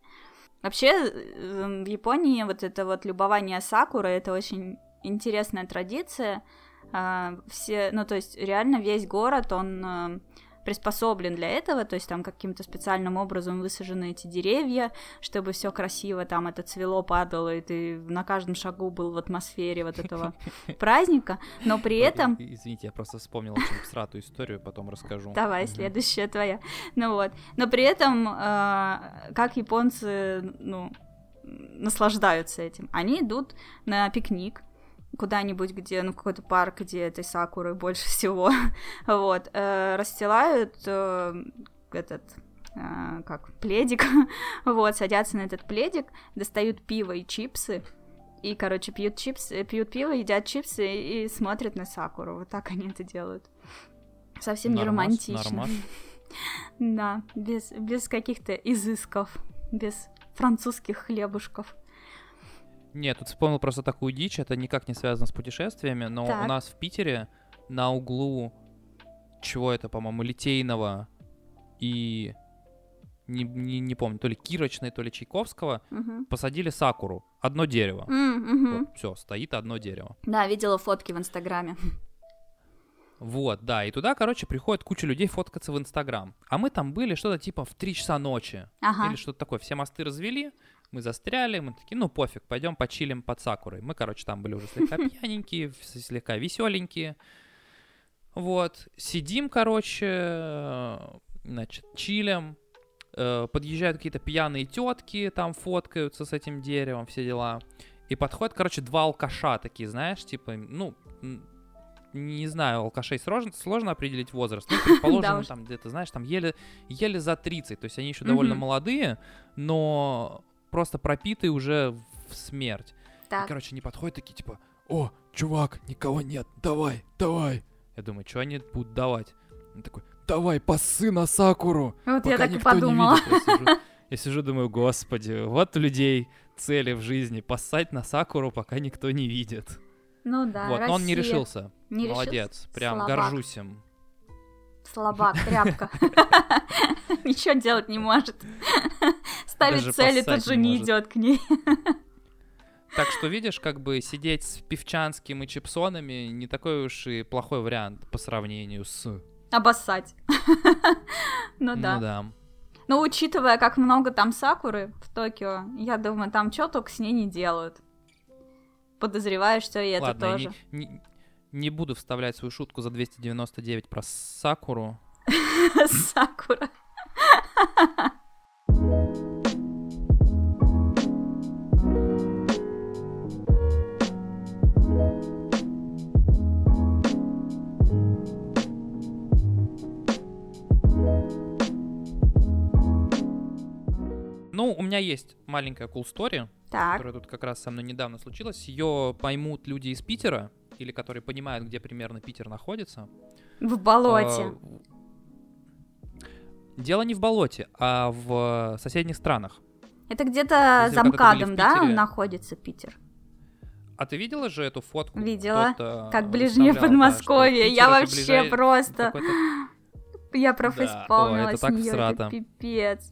Вообще, э, в Японии вот это вот любование сакурой, это очень интересная традиция. А, все, ну, то есть реально весь город, он а, приспособлен для этого, то есть там каким-то специальным образом высажены эти деревья, чтобы все красиво там это цвело, падало, и ты на каждом шагу был в атмосфере вот этого праздника, но при этом... Извините, я просто вспомнил очень сратую историю, потом расскажу. Давай, следующая твоя. Ну вот, но при этом, а, как японцы, ну, наслаждаются этим. Они идут на пикник, куда-нибудь, где, ну, какой-то парк, где этой сакуры больше всего, вот, э, расстилают э, этот, э, как, пледик, вот, садятся на этот пледик, достают пиво и чипсы, и, короче, пьют чипсы, пьют пиво, едят чипсы и смотрят на сакуру, вот так они это делают. Совсем нормас, не романтично. Нормас. Да, без, без каких-то изысков, без французских хлебушков. Нет, тут вспомнил просто такую дичь, это никак не связано с путешествиями, но так. у нас в Питере на углу чего это, по-моему, Литейного и не, не, не помню, то ли Кирочной, то ли Чайковского, угу. посадили сакуру. Одно дерево. Mm, вот, все, стоит одно дерево. Да, видела фотки в Инстаграме. Вот, да, и туда, короче, приходит куча людей фоткаться в Инстаграм. А мы там были что-то типа в 3 часа ночи. Ага. Или что-то такое. Все мосты развели, мы застряли, мы такие, ну пофиг, пойдем почилим под Сакурой. Мы, короче, там были уже слегка пьяненькие, слегка веселенькие. Вот, сидим, короче, значит, чилим, э, подъезжают какие-то пьяные тетки, там фоткаются с этим деревом, все дела. И подходят, короче, два алкаша такие, знаешь, типа, ну, не знаю, алкашей сложно, сложно определить возраст. Ну, предположим, там где-то, знаешь, там еле, еле за 30, то есть они еще довольно молодые, но просто пропитый уже в смерть. И, Так, короче, они подходят такие, типа, о, чувак, никого нет, давай, давай. Я думаю, что они будут давать? Он такой, давай, пасы на Сакуру. вот я так и не подумала. видит». Я сижу, я сижу, думаю, господи, вот у людей цели в жизни, поссать на Сакуру, пока никто не видит. Ну да, вот, но он не Россия. решился. Не Молодец, прям Слабак. горжусь им. Слабак, тряпка. Ничего делать не может. Ставит Даже цели, поссать тут же не может. идет к ней. Так что, видишь, как бы сидеть с Певчанским и Чипсонами не такой уж и плохой вариант по сравнению с... Обоссать. Ну Ну да. да. Но учитывая, как много там сакуры в Токио, я думаю, там что только с ней не делают. Подозреваю, что и это Ладно, тоже. не, не- не буду вставлять свою шутку за 299 про Сакуру. Сакура. Ну, у меня есть маленькая cool story, Так, которая тут как раз со мной недавно случилась. Ее поймут люди из Питера, или которые понимают, где примерно Питер находится. в болоте. А, Дело не в болоте, а в соседних странах. Это где-то за МКАДом, да, находится Питер? А ты видела же эту фотку? Видела. Кто-то Как ближнее да, Подмосковье. Питер Я вообще ближай- просто... Я Да, професпалнила ой, это так всрато. это пипец.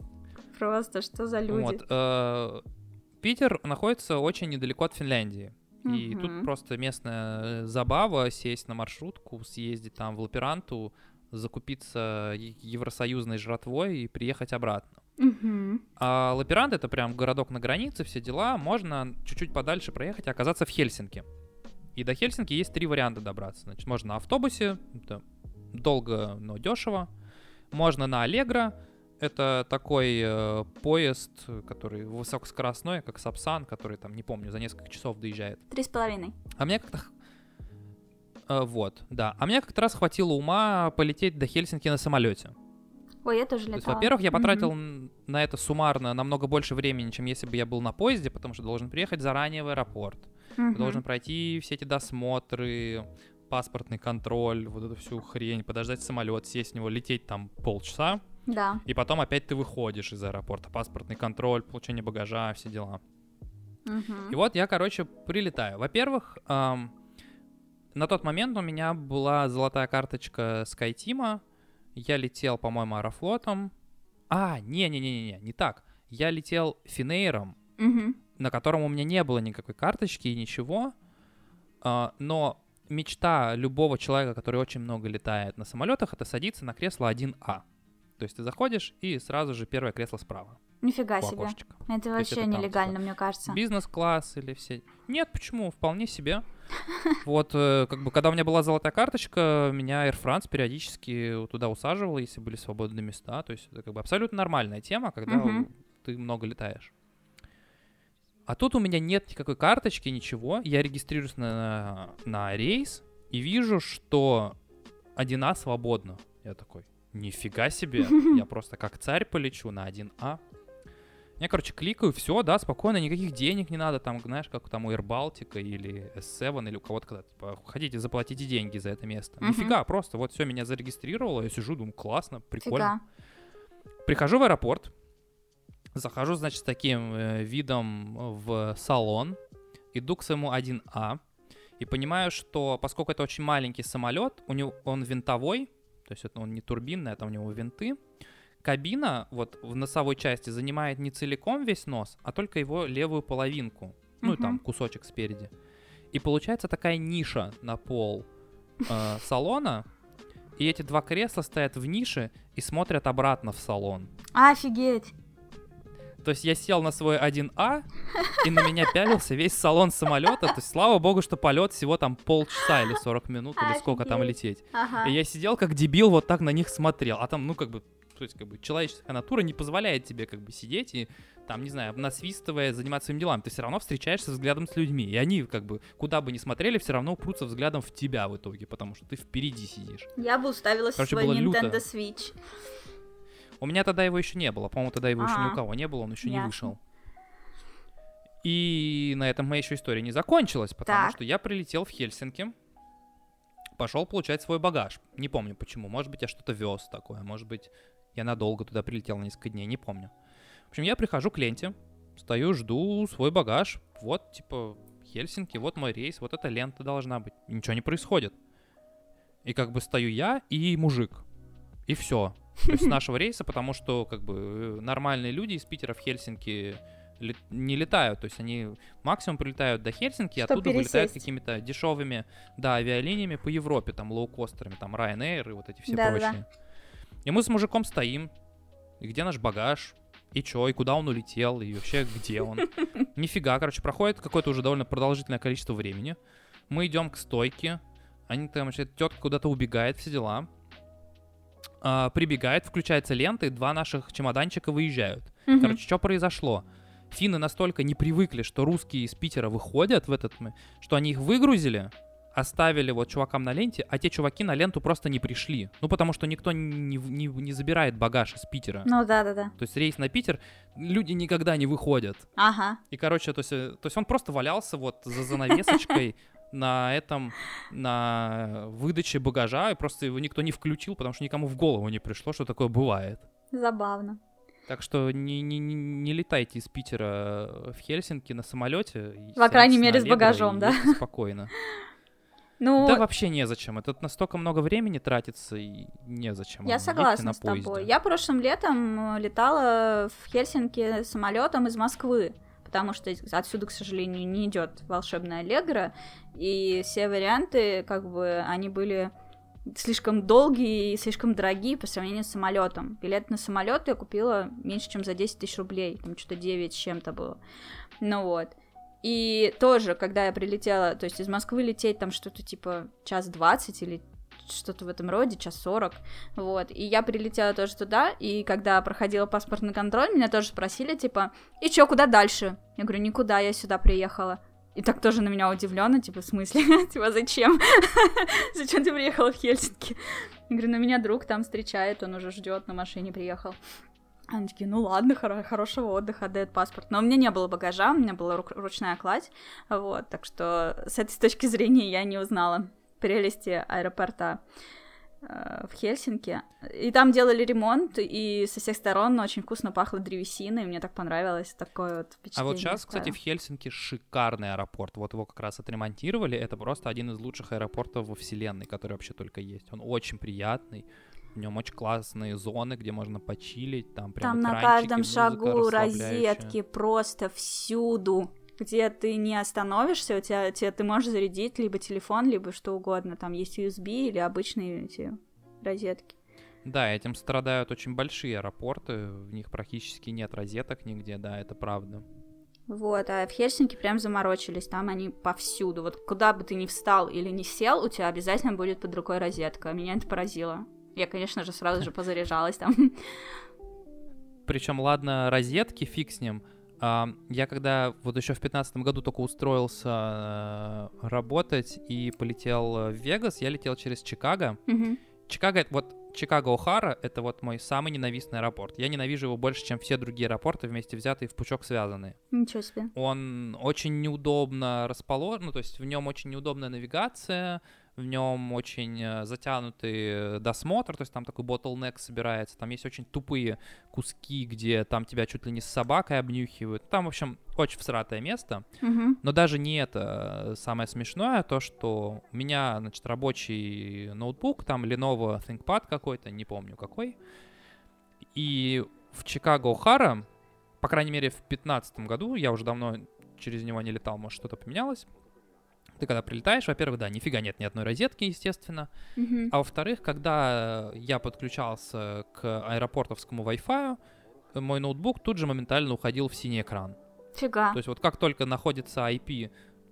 Просто, что за люди? Вот, э, Питер находится очень недалеко от Финляндии. И тут Мгм. просто местная э, забава сесть на маршрутку, съездить там в Лаперанту, закупиться евросоюзной жратвой и приехать обратно. Мгм. А Лаперант это прям городок на границе, все дела. Можно чуть-чуть подальше проехать и оказаться в Хельсинки. И до Хельсинки есть три варианта добраться. Значит, можно на автобусе, это долго, но дешево. Можно на Аллегро, это такой э, поезд, который высокоскоростной, как Сапсан, который там, не помню, за несколько часов доезжает. Три с половиной. А мне как-то... э, вот, да. А мне как-то раз хватило ума полететь до Хельсинки на самолете. Ой, я тоже То есть, летала. во-первых, я потратил н- на это суммарно намного больше времени, чем если бы я был на поезде, потому что должен приехать заранее в аэропорт. Мгм. Должен пройти все эти досмотры, паспортный контроль, вот эту всю хрень, подождать самолет, сесть в него, лететь там полчаса, Да. и потом опять ты выходишь из аэропорта. Паспортный контроль, получение багажа, все дела. Мгм. И вот я, короче, прилетаю. Во-первых, ам, на тот момент у меня была золотая карточка SkyTeam. Я летел, по-моему, аэрофлотом. А, не-не-не-не, не так. Я летел Финейром, Мгм. на котором у меня не было никакой карточки и ничего. А, но мечта любого человека, который очень много летает на самолетах, это садиться на кресло 1А. То есть ты заходишь и сразу же первое кресло справа. Нифига себе. Это вообще это там, нелегально, мне кажется. Бизнес-класс или все. Нет, почему? Вполне себе. Вот, э, как бы, когда у меня была золотая карточка, меня Air France периодически туда усаживала, если были свободные места. То есть это как бы абсолютно нормальная тема, когда ты много летаешь. А тут у меня нет никакой карточки, ничего. Я регистрируюсь на, на рейс и вижу, что 1А свободно. Я такой, нифига себе, я просто как царь полечу на 1А. Я, короче, кликаю, все, да, спокойно, никаких денег не надо, там, знаешь, как там у Air Baltic или S7 или у кого-то, когда, типа, хотите, заплатите деньги за это место. Мгм. Нифига, просто вот все, меня зарегистрировало, я сижу, думаю, классно, прикольно. Фига. Прихожу в аэропорт, захожу, значит, с таким э, видом в салон, иду к своему 1А и понимаю, что поскольку это очень маленький самолет, у него он винтовой, то есть это он не турбинный, а там у него винты. Кабина вот в носовой части занимает не целиком весь нос, а только его левую половинку, ну и там кусочек спереди. И получается такая ниша на пол э, салона, и эти два кресла стоят в нише и смотрят обратно в салон. Офигеть. То есть я сел на свой 1А, и на меня пялился весь салон самолета. То есть слава богу, что полет всего там полчаса или 40 минут, или сколько там лететь. Ага. И я сидел как дебил, вот так на них смотрел. А там, ну, как бы, то есть, как бы, человеческая натура не позволяет тебе, как бы, сидеть и, там, не знаю, насвистывая, заниматься своими делами. Ты все равно встречаешься взглядом с людьми. И они, как бы, куда бы ни смотрели, все равно упрутся взглядом в тебя в итоге, потому что ты впереди сидишь. Я бы уставилась в Короче, свой было люто. Nintendo Switch. У меня тогда его еще не было. По-моему, тогда его еще ни Ага. у кого не было, он еще не вышел. И на этом моя еще история не закончилась, потому Так. что я прилетел в Хельсинки, пошел получать свой багаж. Не помню почему. Может быть, я что-то вез такое. Может быть, я надолго туда прилетел на несколько дней. Не помню. В общем, я прихожу к ленте, стою, жду свой багаж. Вот, типа, Хельсинки, вот мой рейс, вот эта лента должна быть. И ничего не происходит. И как бы стою я и мужик. И все. То есть с нашего рейса, потому что как бы э, нормальные люди из Питера в Хельсинки не летают. То есть они максимум прилетают до Хельсинки, и Чтоб оттуда вылетают пересесть. какими-то дешевыми, да, авиалиниями по Европе, там, лоукостерами, там, Ryanair и вот эти все Да-да-да. прочие. И мы с мужиком стоим, и где наш багаж, и чё, и куда он улетел, и вообще где он. Нифига, короче, проходит какое-то уже довольно продолжительное количество времени. Мы идем к стойке, они там, тетка куда-то убегает, все дела. А, прибегает, включается лента, и два наших чемоданчика выезжают. Мгм. Короче, что произошло? Финны настолько не привыкли, что русские из Питера выходят в этот, что они их выгрузили, оставили вот чувакам на ленте, а те чуваки на ленту просто не пришли. Ну, потому что никто не, не- не забирает багаж из Питера. Ну да, да, да. То есть рейс на Питер, люди никогда не выходят. Ага. И, короче, то есть, э, то есть он просто валялся вот за занавесочкой на этом, на выдаче багажа, и просто его никто не включил, потому что никому в голову не пришло, что такое бывает. Забавно. Так что не, не, не- летайте из Питера в Хельсинки на самолете. По крайней мере, с багажом, да? спокойно. Ну, Да вообще незачем. Это настолько много времени тратится, и незачем. Я согласна на с тобой. поезде. Я прошлым летом э, летала в Хельсинки самолетом из Москвы, потому что отсюда, к сожалению, не идет волшебная Аллегра, и все варианты, как бы, они были слишком долгие и слишком дорогие по сравнению с самолетом. Билет на самолет я купила меньше, чем за 10 тысяч рублей, там что-то 9 с чем-то было. Ну вот. И тоже, когда я прилетела, то есть из Москвы лететь там что-то типа час двадцать или что-то в этом роде, час сорок, вот, и я прилетела тоже туда, и когда проходила паспортный контроль, меня тоже спросили, типа, и чё, куда дальше? Я говорю, никуда, я сюда приехала. И так тоже на меня удивленно, типа, в смысле? типа, зачем? зачем ты приехала в Хельсинки? Я говорю, ну меня друг там встречает, он уже ждет, на машине приехал. Они такие, ну ладно, хоро- хорошего отдыха, отдает паспорт. Но у меня не было багажа, у меня была рук- ручная кладь, вот, так что с этой точки зрения я не узнала прелести аэропорта э, в Хельсинки. И там делали ремонт, и со всех сторон очень вкусно пахло древесиной, мне так понравилось такое вот А впечатление. вот сейчас, кстати, в. Хельсинки шикарный аэропорт. Вот его как раз отремонтировали. Это просто один из лучших аэропортов во вселенной, который вообще только есть. Он очень приятный. В нем очень классные зоны, где можно почилить. Там прям Там на каждом шагу розетки, просто всюду. Где ты не остановишься, у тебя, тебе, ты можешь зарядить либо телефон, либо что угодно. Там есть USB или обычные эти розетки. Да, этим страдают очень большие аэропорты. В них практически нет розеток нигде, да, это правда. Вот, а в Хельсинки прям заморочились, там они повсюду. Вот куда бы ты ни встал или не сел, у тебя обязательно будет под рукой розетка. Меня это поразило. Я, конечно же, сразу же позаряжалась там. Причем, ладно, розетки, фиг с ним. Я когда вот еще в 2015 году только устроился э, работать и полетел в Вегас, я летел через Чикаго. Мгм. Чикаго, вот Чикаго О'Хара, это вот мой самый ненавистный аэропорт. Я ненавижу его больше, чем все другие аэропорты вместе взятые в пучок связанные. Ничего себе. Он очень неудобно расположен, ну, то есть в нем очень неудобная навигация, в нем очень э, затянутый э, досмотр, то есть там такой bottleneck собирается, там есть очень тупые куски, где там тебя чуть ли не с собакой обнюхивают. Там, в общем, очень всратое место. Мгм. Но даже не это э, самое смешное, а то, что у меня, значит, рабочий ноутбук, там Lenovo ThinkPad какой-то, не помню какой. И в Чикаго О'Хара, по крайней мере, в 2015 году, я уже давно через него не летал, может, что-то поменялось. Ты когда прилетаешь, во-первых, да, нифига нет ни одной розетки, естественно. Мгм. А во-вторых, когда я подключался к аэропортовскому Wi-Fi, мой ноутбук тут же моментально уходил в синий экран. Фига. То есть вот как только находится IP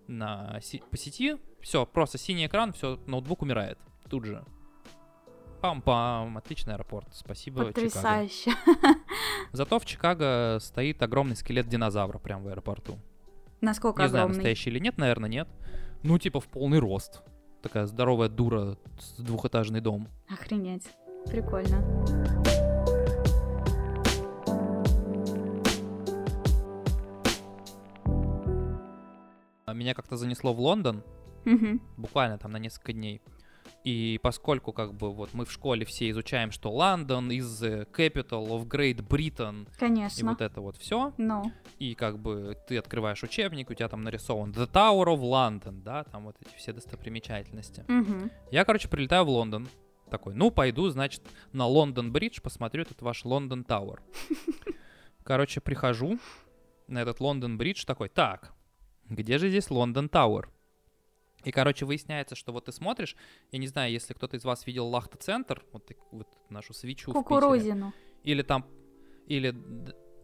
на си- по сети, все, просто синий экран, все, ноутбук умирает тут же. Пам-пам, отличный аэропорт, спасибо, Чикаго. Потрясающе. Зато в Чикаго стоит огромный скелет динозавра прямо в аэропорту. Насколько Не знаю, огромный. настоящий или нет, наверное, нет. Ну, типа в полный рост. Такая здоровая дура двухэтажный дом. Охренеть. Прикольно. Меня как-то занесло в Лондон, буквально там на несколько дней. И поскольку как бы вот мы в школе все изучаем, что Лондон is the capital of Great Britain, и Конечно. вот это вот все, Ну, и как бы ты открываешь учебник, у тебя там нарисован The Tower of London, да, там вот эти все достопримечательности. мгм. Я, короче, прилетаю в Лондон, такой, ну, пойду, значит, на Лондон Бридж, посмотрю этот ваш Лондон Тауэр. Короче, прихожу на этот Лондон Бридж, такой, так, где же здесь Лондон Тауэр? И, короче, выясняется, что вот ты смотришь, я не знаю, если кто-то из вас видел Лахта-центр, вот, вот нашу свечу в Питере, Кукурузину. или там, или,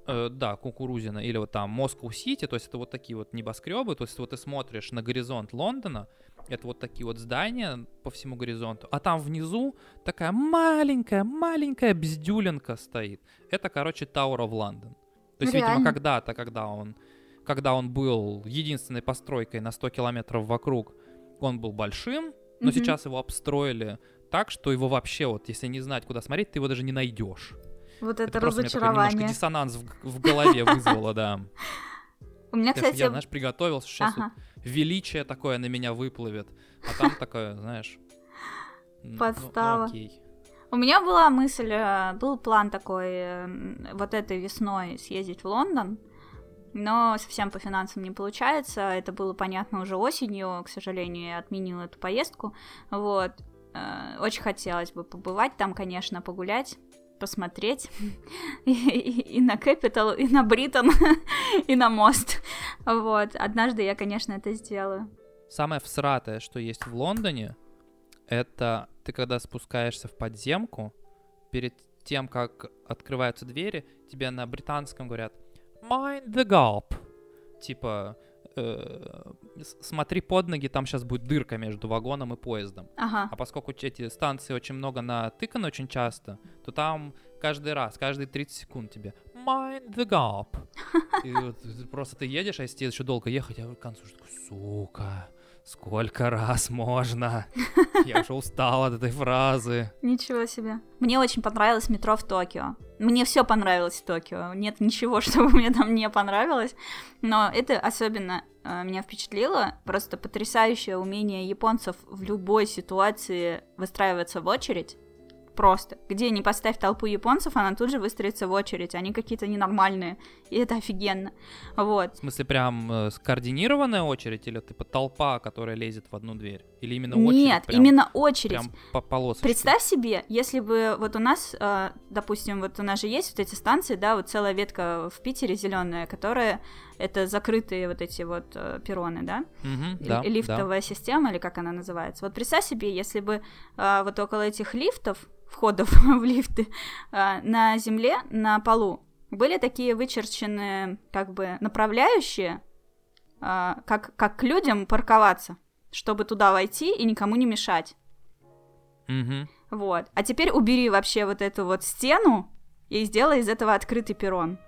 э, да, Кукурузина, или вот там Москва-Сити, то есть это вот такие вот небоскребы, то есть вот ты смотришь на горизонт Лондона, это вот такие вот здания по всему горизонту, а там внизу такая маленькая-маленькая бздюленка стоит. Это, короче, Tower of London. То есть, видимо, Реально? когда-то, когда он, когда он был единственной постройкой на 100 километров вокруг, он был большим, но Мгм. сейчас его обстроили так, что его вообще, вот, если не знать, куда смотреть, ты его даже не найдешь. Вот это, просто немножко разочарование. диссонанс в, в голове вызвало, да. У меня, кстати, я, знаешь, приготовился, сейчас ага, величие такое на меня выплывет, а там такое, знаешь... ну, ну, Подстава. окей. у меня была мысль, э, был план такой э, вот этой весной съездить в Лондон, но совсем по финансам не получается. Это было понятно уже осенью, к сожалению, я отменила эту поездку. Вот. Э, Очень хотелось бы побывать там, конечно, погулять посмотреть и, на Capital, и на Бриттон, и на мост. Вот. Однажды я, конечно, это сделаю. Самое всратое, что есть в Лондоне, это ты когда спускаешься в подземку, перед тем, как открываются двери, тебе на британском говорят «Mind the gap». Типа, э, смотри под ноги, там сейчас будет дырка между вагоном и поездом. Ага. А поскольку эти станции очень много натыканы очень часто, то там каждый раз, каждые 30 секунд тебе mind the gap. И вот просто ты едешь, а если тебе еще долго ехать, я к концу уже такой, сука, сколько раз можно? Я уже устал от этой фразы. Ничего себе. Мне очень понравилось метро в Токио. Мне все понравилось в Токио. Нет ничего, чтобы мне там не понравилось. Но это особенно э, меня впечатлило. Просто потрясающее умение японцев в любой ситуации выстраиваться в очередь. Просто. Где не поставь толпу японцев, она тут же выстроится в очередь. Они какие-то ненормальные. И это офигенно. Вот. В смысле, прям э, скоординированная очередь или типа толпа, которая лезет в одну дверь? Или именно очередь? Нет, прям- именно очередь. Прям по полосочке? Представь себе, если бы вот у нас, э, допустим, вот у нас же есть вот эти станции, да, вот целая ветка в Питере зеленая, которая это закрытые вот эти вот э, перроны, да, Л- да, да. лифтовая система или как она называется. Вот представь себе, если бы э, вот около этих лифтов, входов в лифты, э, на земле, на полу были такие вычерченные как бы направляющие, э, как как к людям парковаться, чтобы туда войти и никому не мешать. Мгм. Вот. А теперь убери вообще вот эту вот стену и сделай из этого открытый перрон.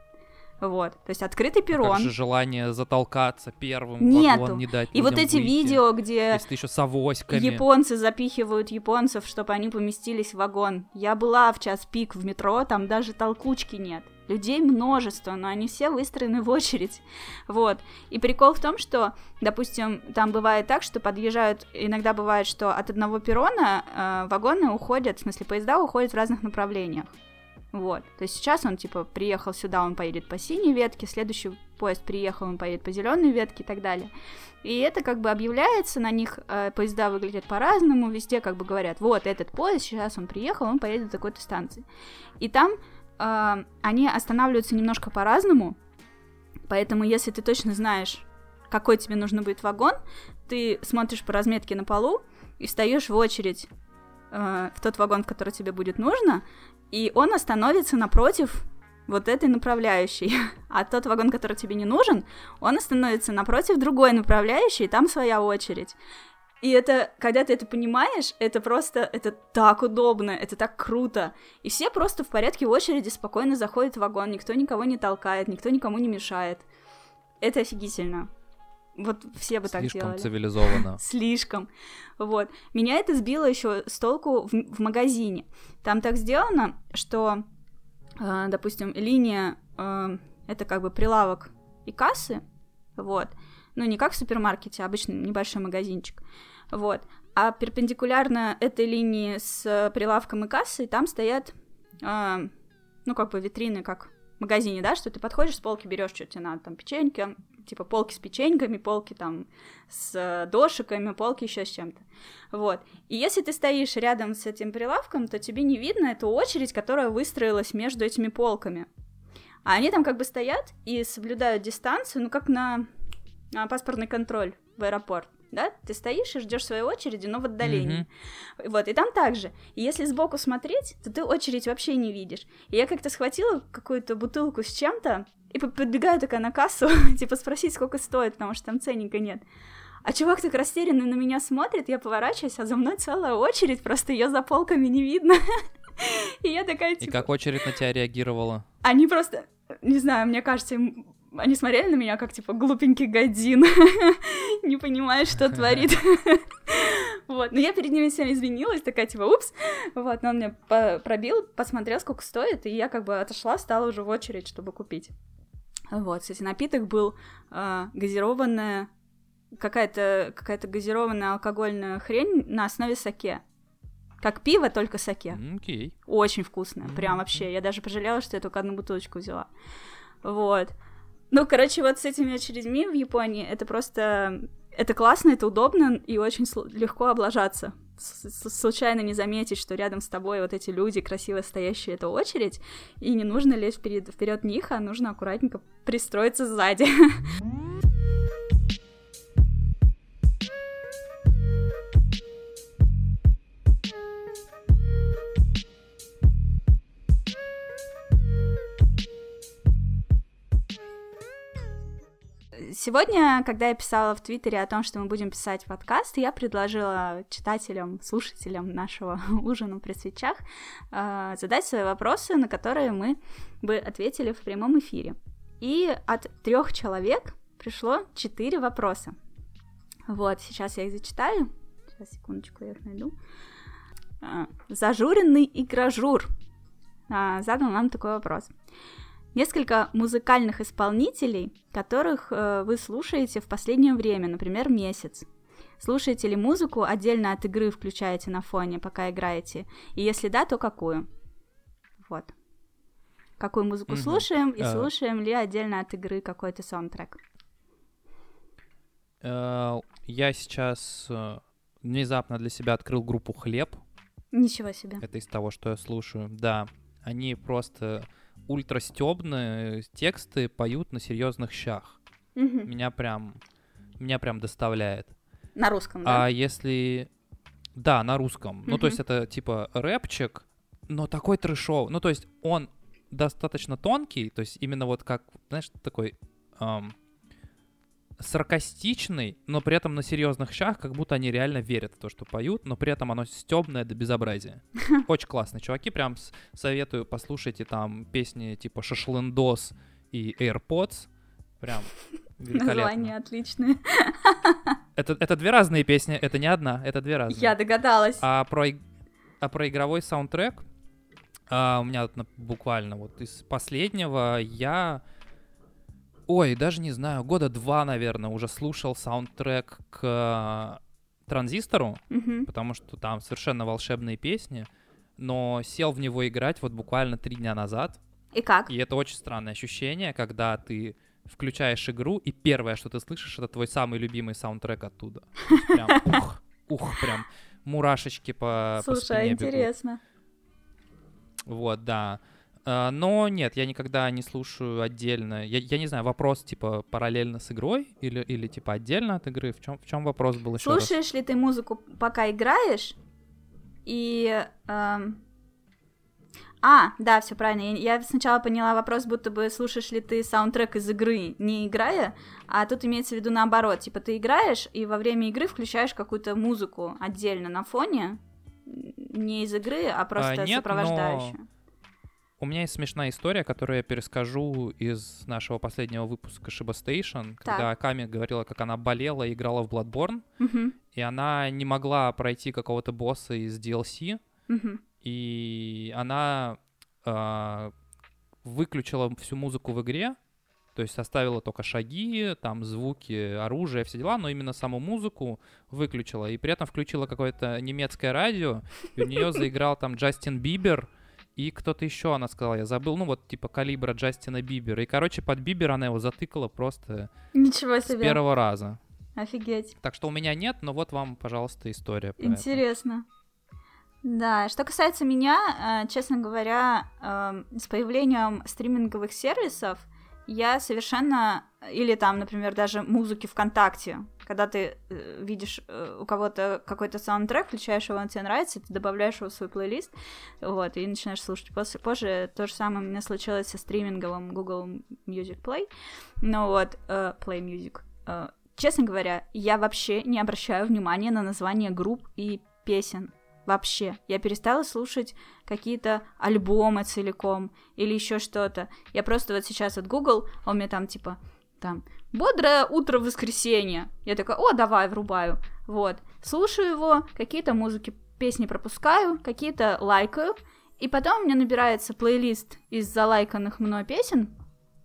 Вот. То есть открытый Как перрон. же желание затолкаться первым, Нету. вагон, не дать И вот эти выйти. видео, где Если ты еще с авоськами. японцы запихивают японцев, чтобы они поместились в вагон. Я была в час пик в метро, там даже толкучки нет. Людей множество, но они все выстроены в очередь. Вот. И прикол в том, что, допустим, там бывает так, что подъезжают, иногда бывает, что от одного перрона э, вагоны уходят, в смысле, поезда уходят в разных направлениях. Вот. То есть сейчас он, типа, приехал сюда, он поедет по синей ветке, следующий поезд приехал, он поедет по зеленой ветке и так далее. И это как бы объявляется, на них э, поезда выглядят по-разному, везде как бы говорят, вот этот поезд, сейчас он приехал, он поедет до такой-то станции. И там э, они останавливаются немножко по-разному, поэтому если ты точно знаешь, какой тебе нужно будет вагон, ты смотришь по разметке на полу и встаешь в очередь э, в тот вагон, в который тебе будет нужно, и он остановится напротив вот этой направляющей. А тот вагон, который тебе не нужен, он остановится напротив другой направляющей, и там своя очередь. И это, когда ты это понимаешь, это просто, это так удобно, это так круто. И все просто в порядке очереди спокойно заходят в вагон, никто никого не толкает, никто никому не мешает. Это офигительно. Вот все бы так Слишком делали. цивилизованно. Слишком. Вот. Меня это сбило еще с толку в, в магазине. Там так сделано, что, э, допустим, линия э, это как бы прилавок и кассы, вот. Ну, не как в супермаркете, а обычный небольшой магазинчик. Вот. А перпендикулярно этой линии с прилавком и кассой там стоят, э, ну, как бы витрины, как магазине, да, что ты подходишь с полки, берешь, что тебе надо, там, печеньки, типа полки с печеньками, полки там с дошиками, полки еще с чем-то. Вот. И если ты стоишь рядом с этим прилавком, то тебе не видно эту очередь, которая выстроилась между этими полками. А они там как бы стоят и соблюдают дистанцию, ну, как на, на паспортный контроль в аэропорт да, ты стоишь и ждешь своей очереди, но в отдалении. Mm-hmm. Вот, и там также. И если сбоку смотреть, то ты очередь вообще не видишь. И я как-то схватила какую-то бутылку с чем-то и подбегаю такая на кассу, типа спросить, сколько стоит, потому что там ценника нет. А чувак так растерянно на меня смотрит, я поворачиваюсь, а за мной целая очередь, просто ее за полками не видно. И я такая, типа... И как очередь на тебя реагировала? Они просто, не знаю, мне кажется, им они смотрели на меня как, типа, глупенький годин, не понимает, что творит. Вот, но я перед ними всем извинилась, такая, типа, упс, вот, но он мне пробил, посмотрел, сколько стоит, и я как бы отошла, стала уже в очередь, чтобы купить. Вот, кстати, напиток был э, газированная, какая-то какая газированная алкогольная хрень на основе саке. Как пиво, только саке. Окей. Okay. Очень вкусное, прям вообще. Я даже пожалела, что я только одну бутылочку взяла. Вот. Ну, короче, вот с этими очередьми в Японии это просто... Это классно, это удобно и очень легко облажаться. С случайно не заметить, что рядом с тобой вот эти люди, красиво стоящие, это очередь, и не нужно лезть вперед, вперед них, а нужно аккуратненько пристроиться сзади. Сегодня, когда я писала в Твиттере о том, что мы будем писать подкаст, я предложила читателям, слушателям нашего ужина при свечах э, задать свои вопросы, на которые мы бы ответили в прямом эфире. И от трех человек пришло четыре вопроса. Вот, сейчас я их зачитаю. Сейчас, секундочку, я их найду. А, зажуренный игражур а, задал нам такой вопрос несколько музыкальных исполнителей, которых э, вы слушаете в последнее время, например, месяц. Слушаете ли музыку отдельно от игры, включаете на фоне, пока играете? И если да, то какую? Вот. Какую музыку mm-hmm. слушаем и uh... слушаем ли отдельно от игры какой-то саундтрек? Uh, я сейчас uh, внезапно для себя открыл группу Хлеб. Ничего себе. Это из того, что я слушаю. Да, они просто ультрастебные тексты поют на серьезных щах. Угу. Меня прям, меня прям доставляет. На русском, да? А если... Да, на русском. Угу. Ну, то есть это типа рэпчик, но такой трэшов. Ну, то есть он достаточно тонкий, то есть именно вот как, знаешь, такой эм, саркастичный, но при этом на серьезных щах, как будто они реально верят в то, что поют, но при этом оно стебное до безобразия. Очень классные чуваки, прям советую, послушайте там песни типа «Шашлындос» и AirPods, прям великолепно. Названия отличные. Это, это две разные песни, это не одна, это две разные. Я догадалась. А про, а про игровой саундтрек, а, у меня буквально вот из последнего я ой, даже не знаю, года два, наверное, уже слушал саундтрек к транзистору, mm-hmm. потому что там совершенно волшебные песни, но сел в него играть вот буквально три дня назад. И как? И это очень странное ощущение, когда ты включаешь игру, и первое, что ты слышишь, это твой самый любимый саундтрек оттуда. Прям ух, ух, прям мурашечки по, Слушай, по спине интересно. Бегут. Вот, да. А, но нет, я никогда не слушаю отдельно. Я, я не знаю, вопрос типа параллельно с игрой или, или типа отдельно от игры. В чем, в чем вопрос был еще Слушаешь раз? ли ты музыку, пока играешь? И... Эм... А, да, все правильно. Я, я сначала поняла вопрос, будто бы слушаешь ли ты саундтрек из игры, не играя, а тут имеется в виду наоборот. Типа ты играешь и во время игры включаешь какую-то музыку отдельно на фоне, не из игры, а просто а, нет, сопровождающую. Но у меня есть смешная история, которую я перескажу из нашего последнего выпуска Shiba Station, так. когда Ками говорила, как она болела и играла в Bloodborne, угу. и она не могла пройти какого-то босса из DLC, угу. и она э, выключила всю музыку в игре, То есть оставила только шаги, там звуки, оружие, все дела, но именно саму музыку выключила. И при этом включила какое-то немецкое радио, и у нее заиграл там Джастин Бибер, и кто-то еще, она сказала, я забыл, ну вот типа калибра Джастина Бибера. И, короче, под Бибер она его затыкала просто Ничего себе. с первого раза. Офигеть. Так что у меня нет, но вот вам, пожалуйста, история. Про это. Интересно. Да, что касается меня, э, честно говоря, эм, с появлением стриминговых сервисов я совершенно, или там, например, даже музыки ВКонтакте, когда ты э, видишь э, у кого-то какой-то саундтрек, включаешь его, он тебе нравится, ты добавляешь его в свой плейлист, вот, и начинаешь слушать. После, позже то же самое у меня случилось со стриминговым Google Music Play, ну вот, э, Play Music. Э, честно говоря, я вообще не обращаю внимания на название групп и песен вообще. Я перестала слушать какие-то альбомы целиком или еще что-то. Я просто вот сейчас от Google, а у меня там типа там бодрое утро в воскресенье. Я такая, о, давай, врубаю. Вот. Слушаю его, какие-то музыки, песни пропускаю, какие-то лайкаю. И потом у меня набирается плейлист из залайканных мной песен.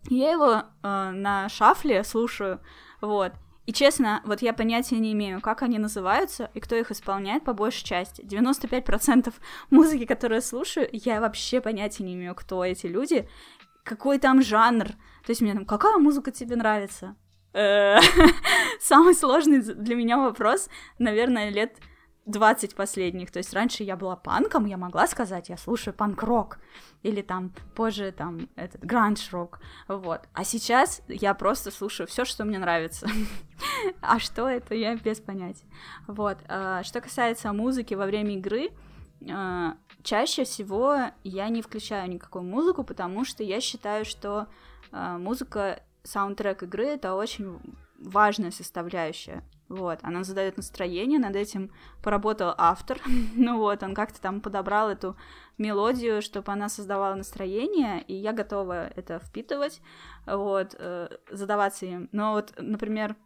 Я его э, на шафле слушаю. Вот. И честно, вот я понятия не имею, как они называются и кто их исполняет по большей части. 95% музыки, которую я слушаю, я вообще понятия не имею, кто эти люди, какой там жанр. То есть мне там, какая музыка тебе нравится? Э, самый сложный для меня вопрос, наверное, лет 20 последних. То есть раньше я была панком, я могла сказать, я слушаю панк-рок. Или там позже там этот гранж-рок. Вот. А сейчас я просто слушаю все, что мне нравится. а что это, я без понятия. Вот. А, что касается музыки во время игры, а, чаще всего я не включаю никакую музыку, потому что я считаю, что а, музыка, саундтрек игры — это очень важная составляющая. Вот, она задает настроение, над этим поработал автор. ну вот, он как-то там подобрал эту мелодию, чтобы она создавала настроение, и я готова это впитывать, вот, э, задаваться им. Но вот, например,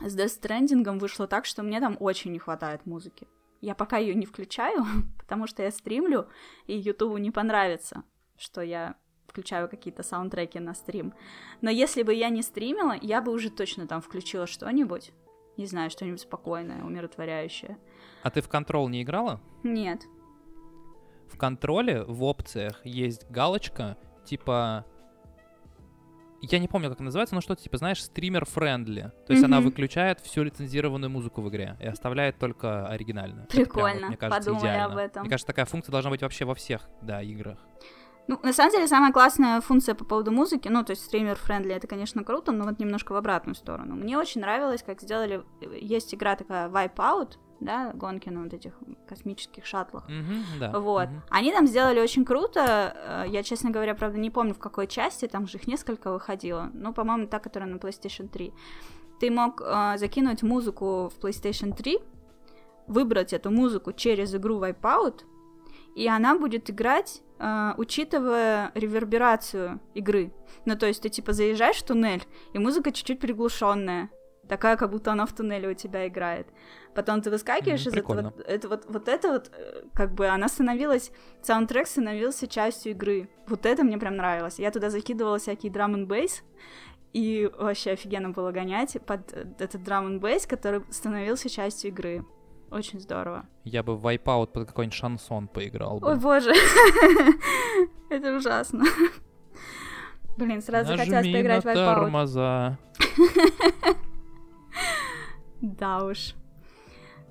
с Death Stranding вышло так, что мне там очень не хватает музыки. Я пока ее не включаю, потому что я стримлю, и Ютубу не понравится, что я включаю какие-то саундтреки на стрим. Но если бы я не стримила, я бы уже точно там включила что-нибудь, не знаю, что-нибудь спокойное, умиротворяющее. А ты в контрол не играла? Нет. В контроле в опциях есть галочка, типа... Я не помню, как это называется, но что-то типа, знаешь, стример-френдли. То есть mm-hmm. она выключает всю лицензированную музыку в игре и оставляет только оригинальную. Прикольно, прям, вот, мне кажется, подумали идеально. об этом. Мне кажется, такая функция должна быть вообще во всех, да, играх. Ну, на самом деле, самая классная функция по поводу музыки, ну, то есть стример-френдли, это, конечно, круто, но вот немножко в обратную сторону. Мне очень нравилось, как сделали... Есть игра такая Wipeout, да, гонки на вот этих космических шаттлах. Mm-hmm, да. Вот. Mm-hmm. Они там сделали очень круто. Э, я, честно говоря, правда, не помню, в какой части, там же их несколько выходило. Ну, по-моему, та, которая на PlayStation 3. Ты мог э, закинуть музыку в PlayStation 3, выбрать эту музыку через игру Wipeout, и она будет играть Uh, учитывая реверберацию игры. Ну, то есть ты типа заезжаешь в туннель, и музыка чуть-чуть приглушенная. Такая, как будто она в туннеле у тебя играет. Потом ты выскакиваешь mm, из этого. Это вот, вот это вот, э, как бы она становилась. Саундтрек становился частью игры. Вот это мне прям нравилось. Я туда закидывала всякие драм н бейс. И вообще офигенно было гонять под э, этот драм н бейс, который становился частью игры. Очень здорово. Я бы в Wipeout под какой-нибудь шансон поиграл бы. Ой, боже. Это ужасно. Блин, сразу Нажми захотелось поиграть в Wipeout. тормоза. Да уж.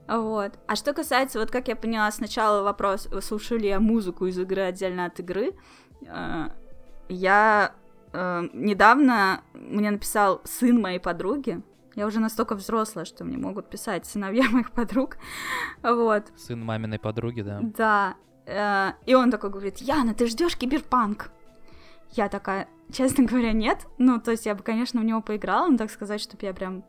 Вот. А что касается, вот как я поняла сначала вопрос, слушаю ли я музыку из игры отдельно от игры, э, я э, недавно мне написал сын моей подруги, я уже настолько взрослая, что мне могут писать сыновья моих подруг. Вот. Сын маминой подруги, да? Да. Э, и он такой говорит, Яна, ты ждешь киберпанк? Я такая, честно говоря, нет. Ну, то есть я бы, конечно, в него поиграла, но так сказать, чтобы я прям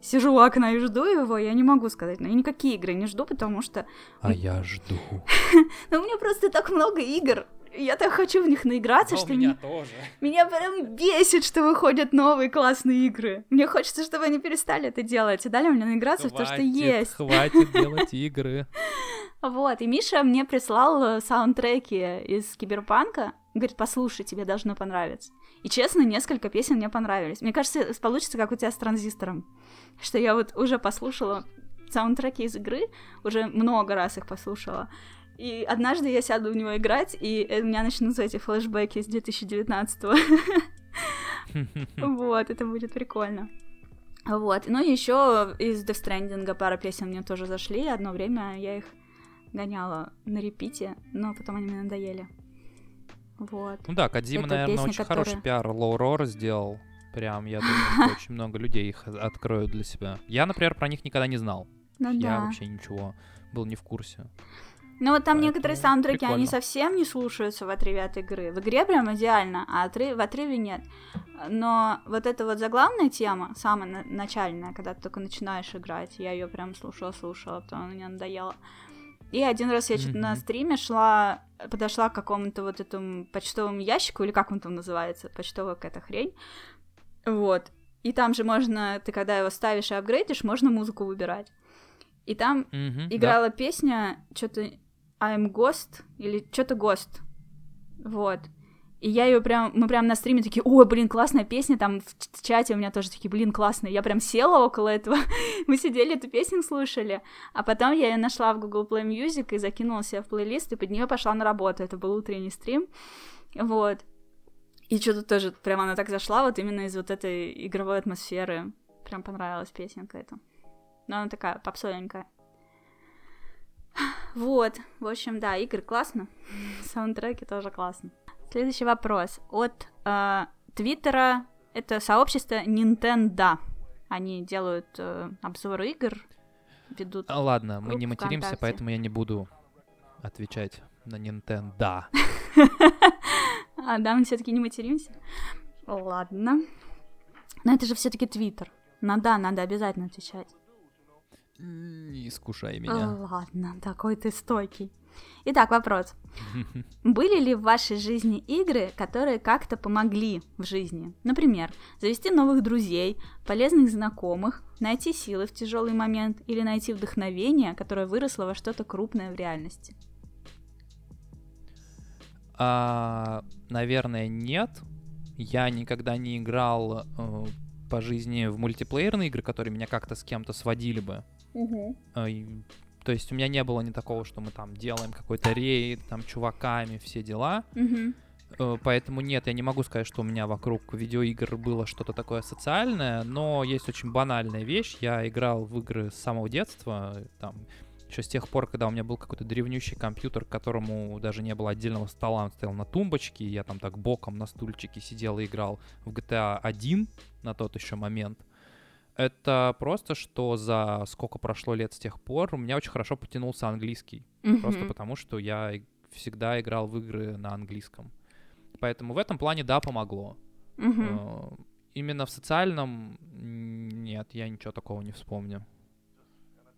сижу у окна и жду его, я не могу сказать. Но я никакие игры не жду, потому что... А я жду. Ну, у меня просто так много игр, я так хочу в них наиграться, Но что меня мне... тоже. Меня прям бесит, что выходят новые классные игры. Мне хочется, чтобы они перестали это делать и дали мне наиграться хватит, в то, что есть. Хватит делать игры. Вот, и Миша мне прислал э, саундтреки из Киберпанка. Говорит, послушай, тебе должно понравиться. И честно, несколько песен мне понравились. Мне кажется, получится, как у тебя с транзистором. Что я вот уже послушала саундтреки из игры, уже много раз их послушала. И однажды я сяду в него играть, и у меня начнутся эти флешбеки с 2019 Вот, это будет прикольно. Вот, ну и еще из Death Stranding пара песен мне тоже зашли, одно время я их гоняла на репите, но потом они мне надоели. Вот. Ну да, Кадзима, Это наверное, песня, очень которая... хороший пиар Roar сделал. Прям, я думаю, очень много людей их откроют для себя. Я, например, про них никогда не знал. Ну, я да. вообще ничего был не в курсе. Ну вот там Поэтому некоторые саундтреки, прикольно. они совсем не слушаются в отрыве от игры. В игре прям идеально, а отрыв, в отрыве нет. Но вот эта вот заглавная тема, самая начальная, когда ты только начинаешь играть, я ее прям слушала-слушала, потом она мне надоела. И один раз я mm-hmm. что-то на стриме шла, подошла к какому-то вот этому почтовому ящику, или как он там называется, почтовая какая-то хрень. Вот. И там же можно, ты когда его ставишь и апгрейдишь, можно музыку выбирать. И там mm-hmm, играла да. песня, что-то I'm Ghost, или что-то Ghost. Вот. И я ее прям, мы прям на стриме такие, ой, блин, классная песня, там в чате у меня тоже такие, блин, классная. Я прям села около этого, мы сидели, эту песню слушали, а потом я ее нашла в Google Play Music и закинула себе в плейлист, и под нее пошла на работу, это был утренний стрим, вот. И что-то тоже, прям она так зашла, вот именно из вот этой игровой атмосферы, прям понравилась песенка эта. Но она такая попсовенькая. Вот, в общем, да, игры классно, саундтреки тоже классно. Следующий вопрос от э, Твиттера. Это сообщество Nintendo. Они делают э, обзоры игр, ведут. А, ладно, мы не материмся, ВКонтакте. поэтому я не буду отвечать на Nintendo. А, да, мы все-таки не материмся. Ладно. Но это же все-таки Твиттер. Надо, надо обязательно отвечать. Не искушай меня. Ладно, такой ты стойкий. Итак, вопрос. Были ли в вашей жизни игры, которые как-то помогли в жизни? Например, завести новых друзей, полезных знакомых, найти силы в тяжелый момент или найти вдохновение, которое выросло во что-то крупное в реальности? А, наверное, нет. Я никогда не играл э, по жизни в мультиплеерные игры, которые меня как-то с кем-то сводили бы. Угу. То есть у меня не было ни такого, что мы там делаем какой-то рейд, там чуваками, все дела. Mm-hmm. Поэтому нет, я не могу сказать, что у меня вокруг видеоигр было что-то такое социальное, но есть очень банальная вещь. Я играл в игры с самого детства, там, еще с тех пор, когда у меня был какой-то древнющий компьютер, к которому даже не было отдельного стола, он стоял на тумбочке, и я там так боком на стульчике сидел и играл в GTA 1 на тот еще момент. Это просто, что за сколько прошло лет с тех пор, у меня очень хорошо потянулся английский. Mm-hmm. Просто потому, что я всегда играл в игры на английском. Поэтому в этом плане, да, помогло. Mm-hmm. Именно в социальном нет, я ничего такого не вспомню.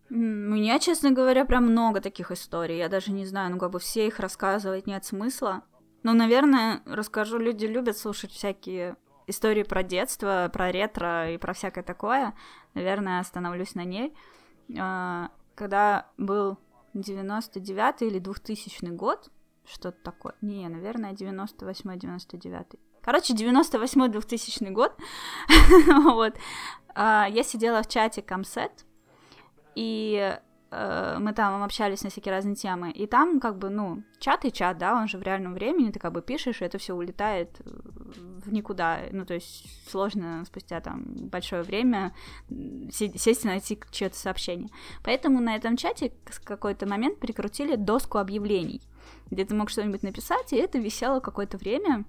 У меня, честно говоря, прям много таких историй. Я даже не знаю, ну как бы все их рассказывать нет смысла. Но, наверное, расскажу, люди любят слушать всякие истории про детство, про ретро и про всякое такое, наверное, остановлюсь на ней. А, когда был 99 или 2000 год, что-то такое. Не, наверное, 98-99. Короче, 98-2000 год. вот. А, я сидела в чате Комсет, и Э, мы там общались на всякие разные темы, и там как бы, ну, чат и чат, да, он же в реальном времени, ты как бы пишешь, и это все улетает в никуда, ну, то есть сложно спустя там большое время сесть и найти чье-то сообщение. Поэтому на этом чате какой-то момент прикрутили доску объявлений, где ты мог что-нибудь написать, и это висело какое-то время,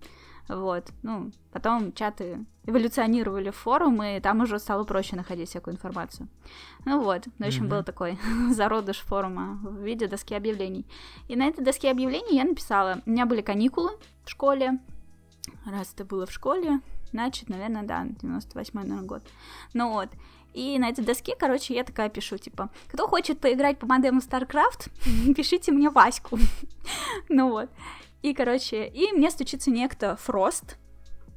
вот, ну, потом чаты эволюционировали в форумы, и там уже стало проще находить всякую информацию. Ну вот, в общем, mm-hmm. был такой зародыш форума в виде доски объявлений. И на этой доске объявлений я написала, у меня были каникулы в школе, раз это было в школе, значит, наверное, да, 98 наверное, год. Ну вот, и на этой доске, короче, я такая пишу, типа, кто хочет поиграть по модему StarCraft, пишите мне Ваську. ну вот. И, короче, и мне стучится некто Фрост,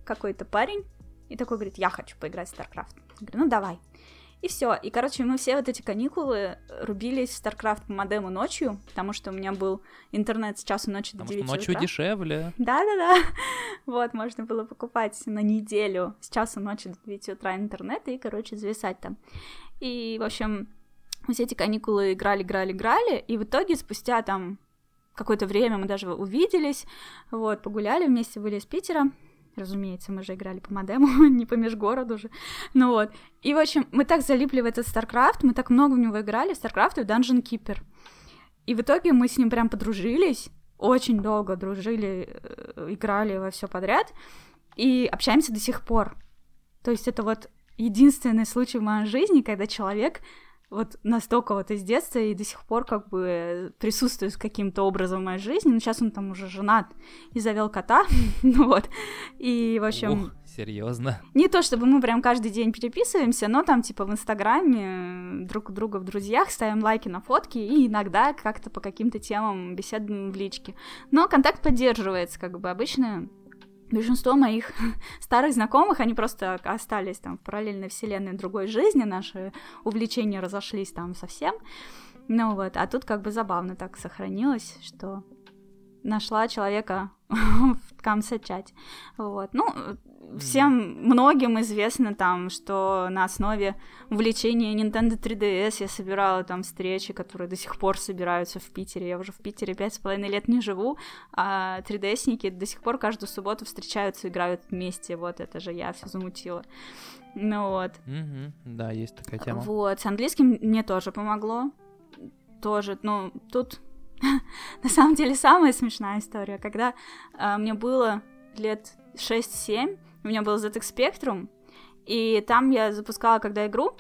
какой-то парень, и такой говорит, я хочу поиграть в StarCraft. Я говорю, ну давай. И все. И, короче, мы все вот эти каникулы рубились в StarCraft по модему ночью, потому что у меня был интернет с часу ночи Потому до 9 что ночью утра. дешевле. Да-да-да. Вот, можно было покупать на неделю с часу ночи до 9 утра интернет и, короче, зависать там. И, в общем, мы все эти каникулы играли, играли, играли, и в итоге спустя там какое-то время мы даже увиделись, вот, погуляли вместе, были из Питера, разумеется, мы же играли по модему, не по межгороду же, ну вот, и, в общем, мы так залипли в этот StarCraft, мы так много в него играли, StarCraft и Dungeon Keeper, и в итоге мы с ним прям подружились, очень долго дружили, э, играли во все подряд, и общаемся до сих пор. То есть это вот единственный случай в моей жизни, когда человек вот настолько вот из детства и до сих пор как бы присутствует каким-то образом в моей жизни. Ну, сейчас он там уже женат и завел кота, ну вот. И, в общем, серьезно. не то чтобы мы прям каждый день переписываемся, но там типа в Инстаграме э, друг у друга в друзьях ставим лайки на фотки и иногда как-то по каким-то темам беседуем в личке. Но контакт поддерживается, как бы обычно Большинство моих старых знакомых, они просто остались там в параллельной вселенной другой жизни, наши увлечения разошлись там совсем. Ну вот, а тут как бы забавно так сохранилось, что нашла человека в камсет-чате. Вот. Ну, всем многим известно там, что на основе увлечения Nintendo 3DS я собирала там встречи, которые до сих пор собираются в Питере. Я уже в Питере пять с половиной лет не живу, а 3DS-ники до сих пор каждую субботу встречаются, играют вместе. Вот это же я все замутила. Ну вот. Да, есть такая тема. Вот, с английским мне тоже помогло. Тоже, ну, тут на самом деле самая смешная история, когда а, мне было лет 6-7, у меня был ZX Spectrum, и там я запускала, когда игру,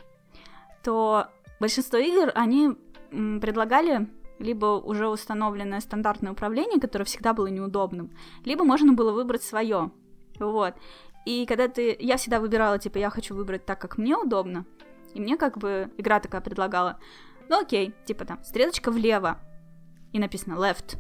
то большинство игр, они м, предлагали либо уже установленное стандартное управление, которое всегда было неудобным, либо можно было выбрать свое. Вот. И когда ты... Я всегда выбирала, типа, я хочу выбрать так, как мне удобно. И мне как бы игра такая предлагала, ну окей, типа там, стрелочка влево. И написано left.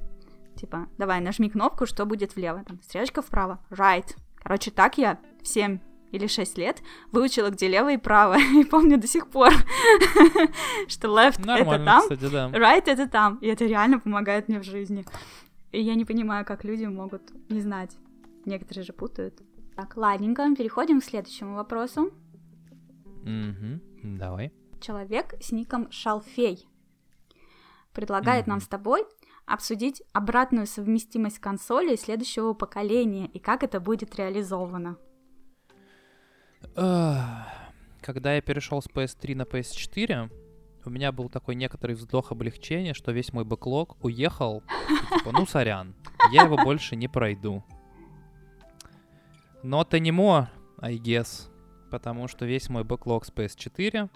Типа, давай, нажми кнопку, что будет влево. Там, стрелочка вправо. Right. Короче, так я в 7 или 6 лет выучила, где лево и право. И помню до сих пор, что left это там, кстати, да. right это там. И это реально помогает мне в жизни. И я не понимаю, как люди могут не знать. Некоторые же путают. Так, ладненько, переходим к следующему вопросу. Мгм, Давай. Человек с ником Шалфей предлагает нам с тобой обсудить обратную совместимость консолей следующего поколения и как это будет реализовано. Когда я перешел с PS3 на PS4, у меня был такой некоторый вздох облегчения, что весь мой бэклог уехал. и типа, ну, сорян, я его больше не пройду. Но это не мо, I guess, потому что весь мой бэклог с PS4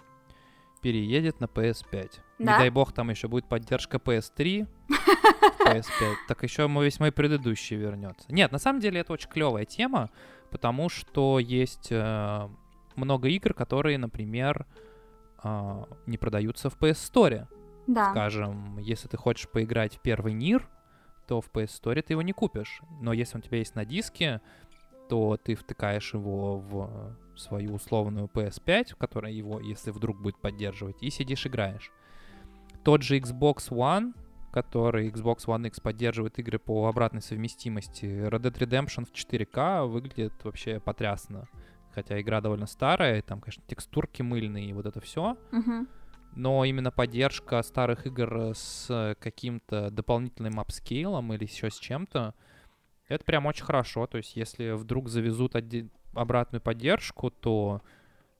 переедет на PS5. Не Да? дай бог, там еще будет поддержка PS3, в PS5, так еще мой, весь мой предыдущий вернется. Нет, на самом деле это очень клевая тема, потому что есть э, много игр, которые, например, а, не продаются в PS Store. Да. Скажем, если ты хочешь поиграть в первый Нир, то в PS Store ты его не купишь. Но если он у тебя есть на диске, то ты втыкаешь его в свою условную PS5, которая его, если вдруг будет поддерживать, и сидишь играешь. Тот же Xbox One, который Xbox One X поддерживает игры по обратной совместимости, Red Dead Redemption в 4К выглядит вообще потрясно. Хотя игра довольно старая, там, конечно, текстурки мыльные и вот это все Мгм. но именно поддержка старых игр с каким-то дополнительным апскейлом или еще с чем-то, это прям очень хорошо. То есть, если вдруг завезут отде- обратную поддержку, то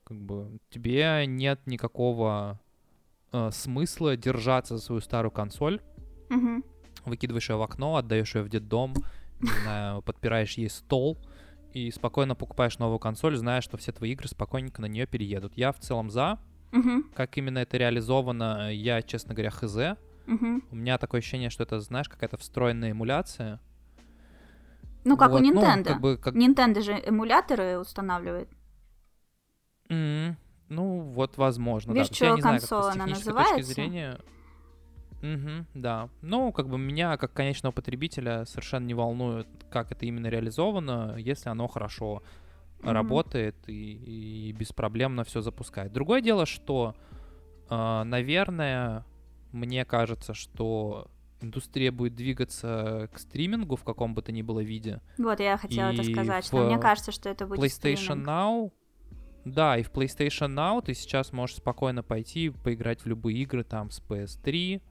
как бы тебе нет никакого э, смысла держаться за свою старую консоль, Мгм. выкидываешь ее в окно, отдаешь ее в детдом, не знаю, подпираешь ей стол и спокойно покупаешь новую консоль, зная, что все твои игры спокойненько на нее переедут. Я в целом за, Мгм. как именно это реализовано, я, честно говоря, хз. Мгм. У меня такое ощущение, что это, знаешь, какая-то встроенная эмуляция. Ну, как Вот, у ну, Nintendo. как бы, как- Nintendo же эмуляторы устанавливает. М, Ну, вот, возможно, да. Видишь, То есть я что не знаю, как она называется? точки зрения. Мгм, да. Ну, как бы меня, как конечного потребителя, совершенно не волнует, как это именно реализовано, если оно хорошо mm-hmm. работает и, и беспроблемно все запускает. Другое дело, что, э, наверное, мне кажется, что индустрия будет двигаться к стримингу в каком бы то ни было виде. Вот, я хотела это сказать, что мне кажется, что это будет PlayStation стриминг. Now да, и в PlayStation Now ты сейчас можешь спокойно пойти поиграть в любые игры там с PS3,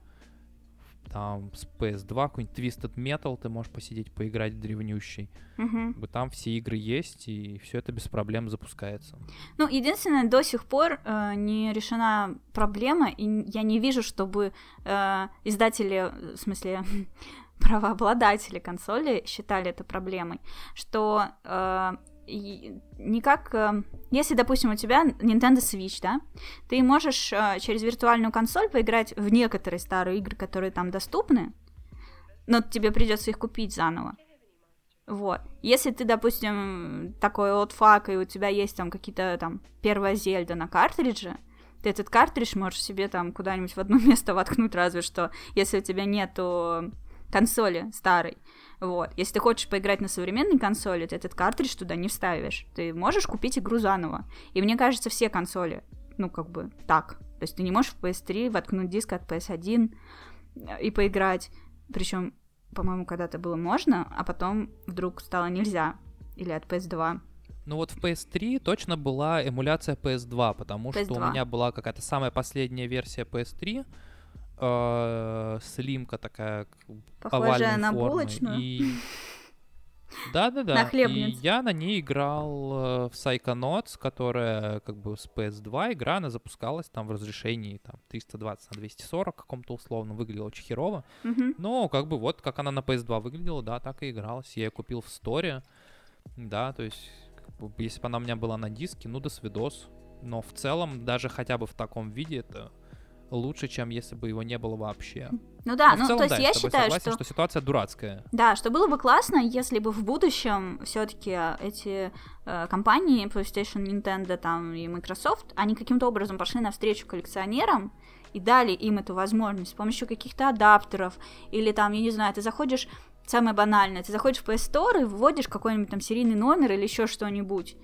там с PS2, какой-нибудь Twisted Metal ты можешь посидеть, поиграть в древнющий. Угу. Там все игры есть, и все это без проблем запускается. Ну, единственное, до сих пор э, не решена проблема, и я не вижу, чтобы э, издатели, в смысле, правообладатели консоли считали это проблемой, что э, не как... Э, если, допустим, у тебя Nintendo Switch, да, ты можешь э, через виртуальную консоль поиграть в некоторые старые игры, которые там доступны, но тебе придется их купить заново. Вот. Если ты, допустим, такой олдфак, и у тебя есть там какие-то там первая Зельда на картридже, ты этот картридж можешь себе там куда-нибудь в одно место воткнуть, разве что, если у тебя нету консоли старой. Вот. Если ты хочешь поиграть на современной консоли, ты этот картридж туда не вставишь. Ты можешь купить игру заново. И мне кажется, все консоли, ну, как бы так. То есть ты не можешь в PS3 воткнуть диск от PS1 э, и поиграть. Причем, по-моему, когда-то было можно, а потом вдруг стало нельзя. Или от PS2. Ну вот в PS3 точно была эмуляция PS2, потому PS2. что у меня была какая-то самая последняя версия PS3, э, слимка такая Похожая на формы. булочную. И... Да-да-да. На хлебницу. И я на ней играл э, в Psychonauts, которая как бы с PS2 игра, она запускалась там в разрешении там 320 на 240 каком-то условно, выглядела очень херово. Угу. Но как бы вот как она на PS2 выглядела, да, так и игралась. Я ее купил в сторе, да, то есть если бы она у меня была на диске, ну да свидос. Но в целом, даже хотя бы в таком виде, это лучше, чем если бы его не было вообще. Ну да, ну, ну целом, то есть да, я считаю, согласен, что... что ситуация дурацкая. Да, что было бы классно, если бы в будущем все-таки эти э, компании PlayStation, Nintendo там и Microsoft, они каким-то образом пошли навстречу коллекционерам и дали им эту возможность с помощью каких-то адаптеров или там, я не знаю, ты заходишь самое банальное, ты заходишь в PS Store и вводишь какой-нибудь там серийный номер или еще что-нибудь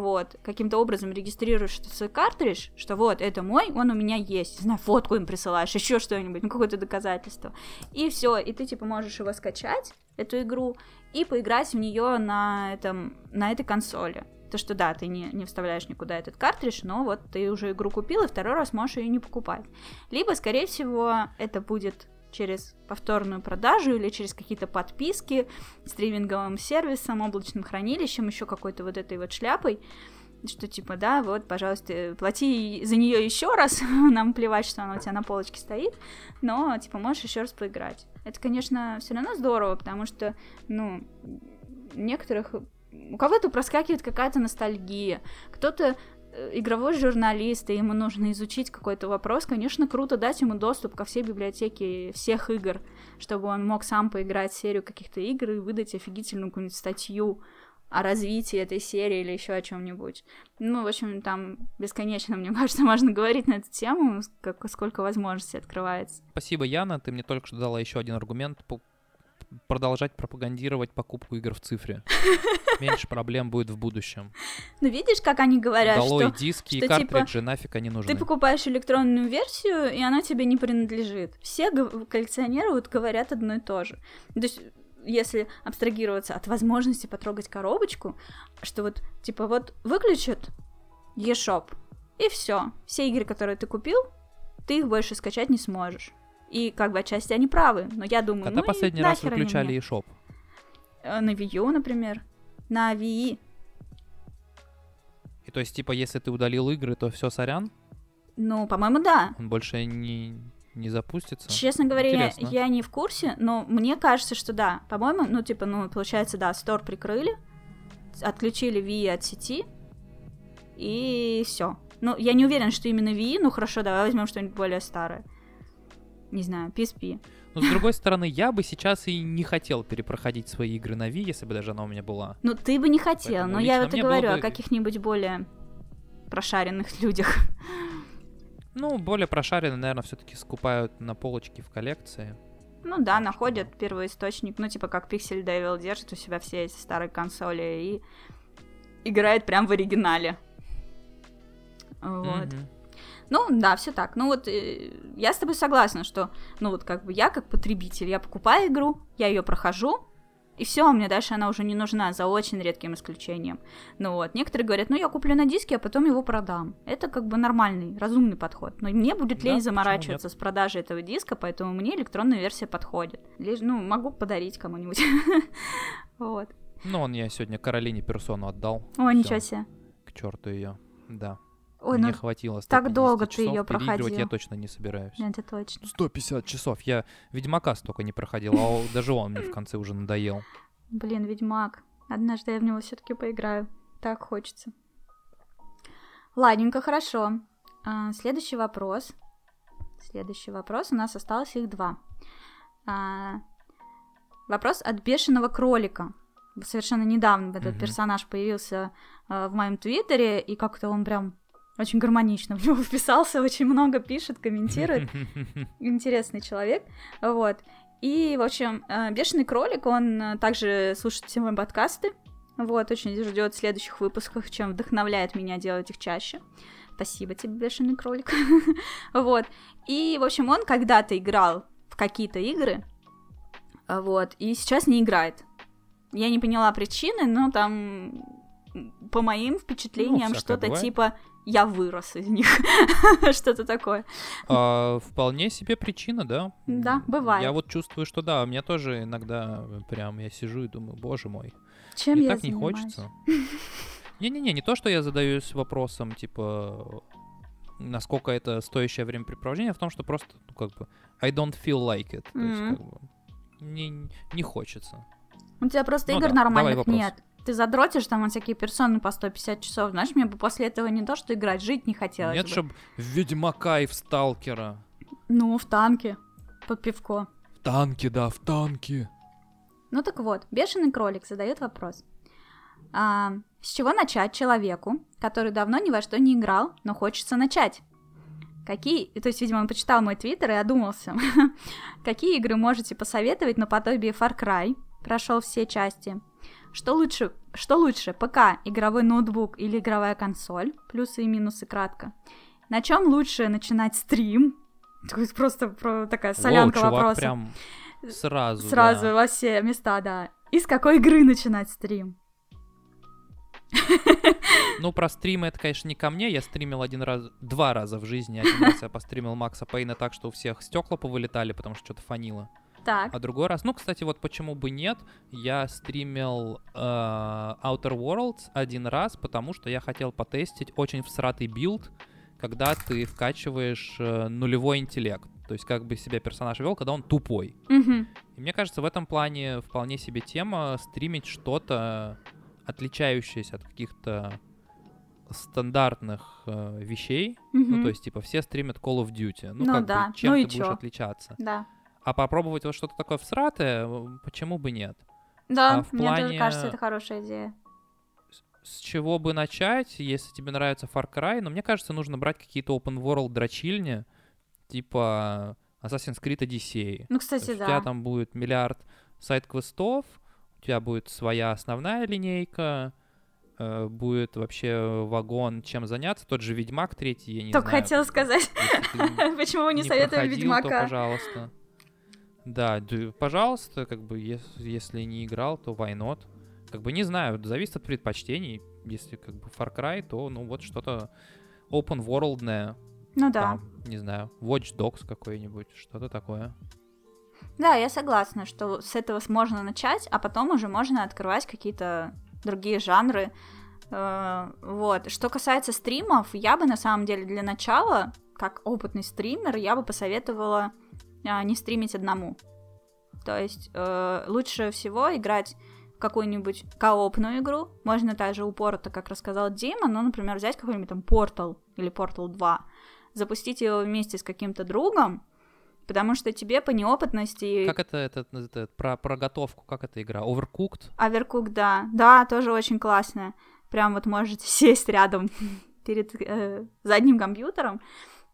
вот, каким-то образом регистрируешь свой картридж, что вот, это мой, он у меня есть, знаю, фотку им присылаешь, еще что-нибудь, ну, какое-то доказательство, и все, и ты, типа, можешь его скачать, эту игру, и поиграть в нее на, этом, на этой консоли. То, что да, ты не, не вставляешь никуда этот картридж, но вот ты уже игру купил, и второй раз можешь ее не покупать. Либо, скорее всего, это будет через повторную продажу или через какие-то подписки стриминговым сервисом, облачным хранилищем, еще какой-то вот этой вот шляпой, что типа, да, вот, пожалуйста, плати за нее еще раз, нам плевать, что она у тебя на полочке стоит, но, типа, можешь еще раз поиграть. Это, конечно, все равно здорово, потому что, ну, некоторых у кого-то проскакивает какая-то ностальгия, кто-то игровой журналист, и ему нужно изучить какой-то вопрос, конечно, круто дать ему доступ ко всей библиотеке всех игр, чтобы он мог сам поиграть серию каких-то игр и выдать офигительную какую-нибудь статью о развитии этой серии или еще о чем-нибудь. Ну, в общем, там бесконечно, мне кажется, можно говорить на эту тему, как, сколько возможностей открывается. Спасибо, Яна, ты мне только что дала еще один аргумент продолжать пропагандировать покупку игр в цифре. Меньше проблем будет в будущем. Ну, видишь, как они говорят, Долой что... диски что, и картриджи, типа, нафиг они нужны. Ты покупаешь электронную версию, и она тебе не принадлежит. Все коллекционеры вот говорят одно и то же. То есть если абстрагироваться от возможности потрогать коробочку, что вот, типа, вот выключат eShop, и все. Все игры, которые ты купил, ты их больше скачать не сможешь. И как бы отчасти они правы, но я думаю, Когда ну последний раз выключали eShop? Э, на Wii например. На Wii. И то есть, типа, если ты удалил игры, то все сорян? Ну, по-моему, да. Он больше не, не запустится? Честно говоря, я, я не в курсе, но мне кажется, что да. По-моему, ну, типа, ну, получается, да, стор прикрыли, отключили Wii от сети, и все. Ну, я не уверен, что именно Wii, ну хорошо, давай возьмем что-нибудь более старое не знаю, PSP. Но с другой стороны, я бы сейчас и не хотел перепроходить свои игры на Wii, если бы даже она у меня была. Ну, ты бы не хотел, Поэтому но я мне говорю было о бы- каких-нибудь более прошаренных людях. Ну, более прошаренные, наверное, все-таки скупают на полочке в коллекции. Ну да, находят первый источник, ну типа как Pixel Devil держит у себя все эти старые консоли и играет прям в оригинале. Вот. Мгм. Ну, да, все так. Ну вот э, я с тобой согласна, что, ну вот как бы я как потребитель, я покупаю игру, я ее прохожу, и все, мне дальше она уже не нужна, за очень редким исключением. Ну вот, некоторые говорят, ну я куплю на диске, а потом его продам. Это как бы нормальный, разумный подход. Но мне будет Да, лень почему заморачиваться с продажей этого диска, поэтому мне электронная версия подходит. Лишь, ну, могу подарить кому-нибудь. Вот. Ну, он я сегодня Каролине персону отдал. О, ничего себе. К черту ее. Да. Ой, Мне ну, хватило так 150 долго ты переигрывать проходил. я точно не собираюсь. это точно. 150 часов. Я Ведьмака столько не проходил, а даже он мне в конце уже надоел. Блин, Ведьмак. Однажды я в него все-таки поиграю. Так хочется. Ладненько, хорошо. А, следующий вопрос. Следующий вопрос. У нас осталось их два. А, вопрос от бешеного кролика. Совершенно недавно этот персонаж появился а, в моем твиттере, и как-то он прям очень гармонично в него вписался, очень много пишет, комментирует интересный человек, вот. И, в общем, э, Бешеный кролик, он э, также слушает все мои подкасты, вот, очень ждет следующих выпусков, чем вдохновляет меня делать их чаще. Спасибо тебе, Бешеный кролик. вот. И, в общем, он когда-то играл в какие-то игры, вот, и сейчас не играет. Я не поняла причины, но там, по моим впечатлениям, всякое что-то бывает. типа «я вырос из них», что-то такое. А, Вполне себе причина, да? Да, бывает. Я вот чувствую, что да, у меня тоже иногда прям я сижу и думаю, боже мой, Чем мне я так не занимаюсь? хочется. Не-не-не, не то, что я задаюсь вопросом, типа, насколько это стоящее времяпрепровождение, а в том, что просто, ну, как бы, I don't feel like it. То есть, как бы, не, не хочется. У тебя просто Ну игр да, нормальных нет. Ты задротишь там на всякие персоны по 150 часов. Знаешь, мне бы после этого не то, что играть, жить не хотелось Нет, бы. чтобы в Ведьмака и в Сталкера. Ну, в танке. Под пивко. В танке, да, в танке. Ну так вот, бешеный кролик задает вопрос. А, с чего начать человеку, который давно ни во что не играл, но хочется начать? Какие, то есть, видимо, он почитал мой твиттер и одумался. Какие игры можете посоветовать наподобие Far Cry? Прошел все части. Что лучше, что лучше, ПК, игровой ноутбук или игровая консоль? Плюсы и минусы кратко. На чем лучше начинать стрим? Просто про- такая солянка Воу, вопросов. прям сразу, Сразу да. во все места, да. И с какой игры начинать стрим? Ну, про стримы это, конечно, не ко мне. Я стримил один раз, два раза в жизни. Один раз я постримил Макса Пейна так, что у всех стекла повылетали, потому что что-то фонило. Так, А другой раз, ну, кстати, вот почему бы нет, я стримил э, Outer Worlds один раз, потому что я хотел потестить очень всратый билд, когда ты вкачиваешь э, нулевой интеллект. То есть как бы себя персонаж вел, когда он тупой. Мгм. И мне кажется, в этом плане вполне себе тема стримить что-то, отличающееся от каких-то стандартных э, вещей. Ну, Мгм. то есть, типа, все стримят Call of Duty. Ну, Ну как да, бы, чем ну и ты будешь чё? отличаться? Да. А попробовать вот что-то такое всратое, почему бы нет? Да, А в мне тоже плане- кажется, это хорошая идея. С чего бы начать, если тебе нравится Far Cry? Но мне кажется, нужно брать какие-то open world дрочильни, типа Assassin's Creed Odyssey. Ну, кстати, есть У тебя да. там будет миллиард сайт-квестов, у тебя будет своя основная линейка, э, будет вообще вагон, чем заняться. Тот же Ведьмак третий, я не Только знаю. как бы, сказать, почему вы не не советуем то, Ведьмака? пожалуйста. Да, пожалуйста, как бы, ес- если не играл, то why not? Как бы, не знаю, зависит от предпочтений. Если, как бы, Far Cry, то, ну, вот что-то open worldное, Ну да. там, не знаю, Watch Dogs какой-нибудь, что-то такое. Да, я согласна, что с этого можно начать, а потом уже можно открывать какие-то другие жанры. Э, Вот. Что касается стримов, я бы на самом деле для начала, как опытный стример, я бы посоветовала не стримить одному. То есть э, лучше всего играть в какую-нибудь коопную игру. Можно также упорото, как рассказал Дима, ну, например, взять какой-нибудь там Portal или Portal 2, запустить его вместе с каким-то другом, потому что тебе по неопытности... Как это, это, это, про, про готовку, как эта игра? Overcooked? Аверкук, да. Да, тоже очень классная. Прям вот можете сесть рядом перед э, задним компьютером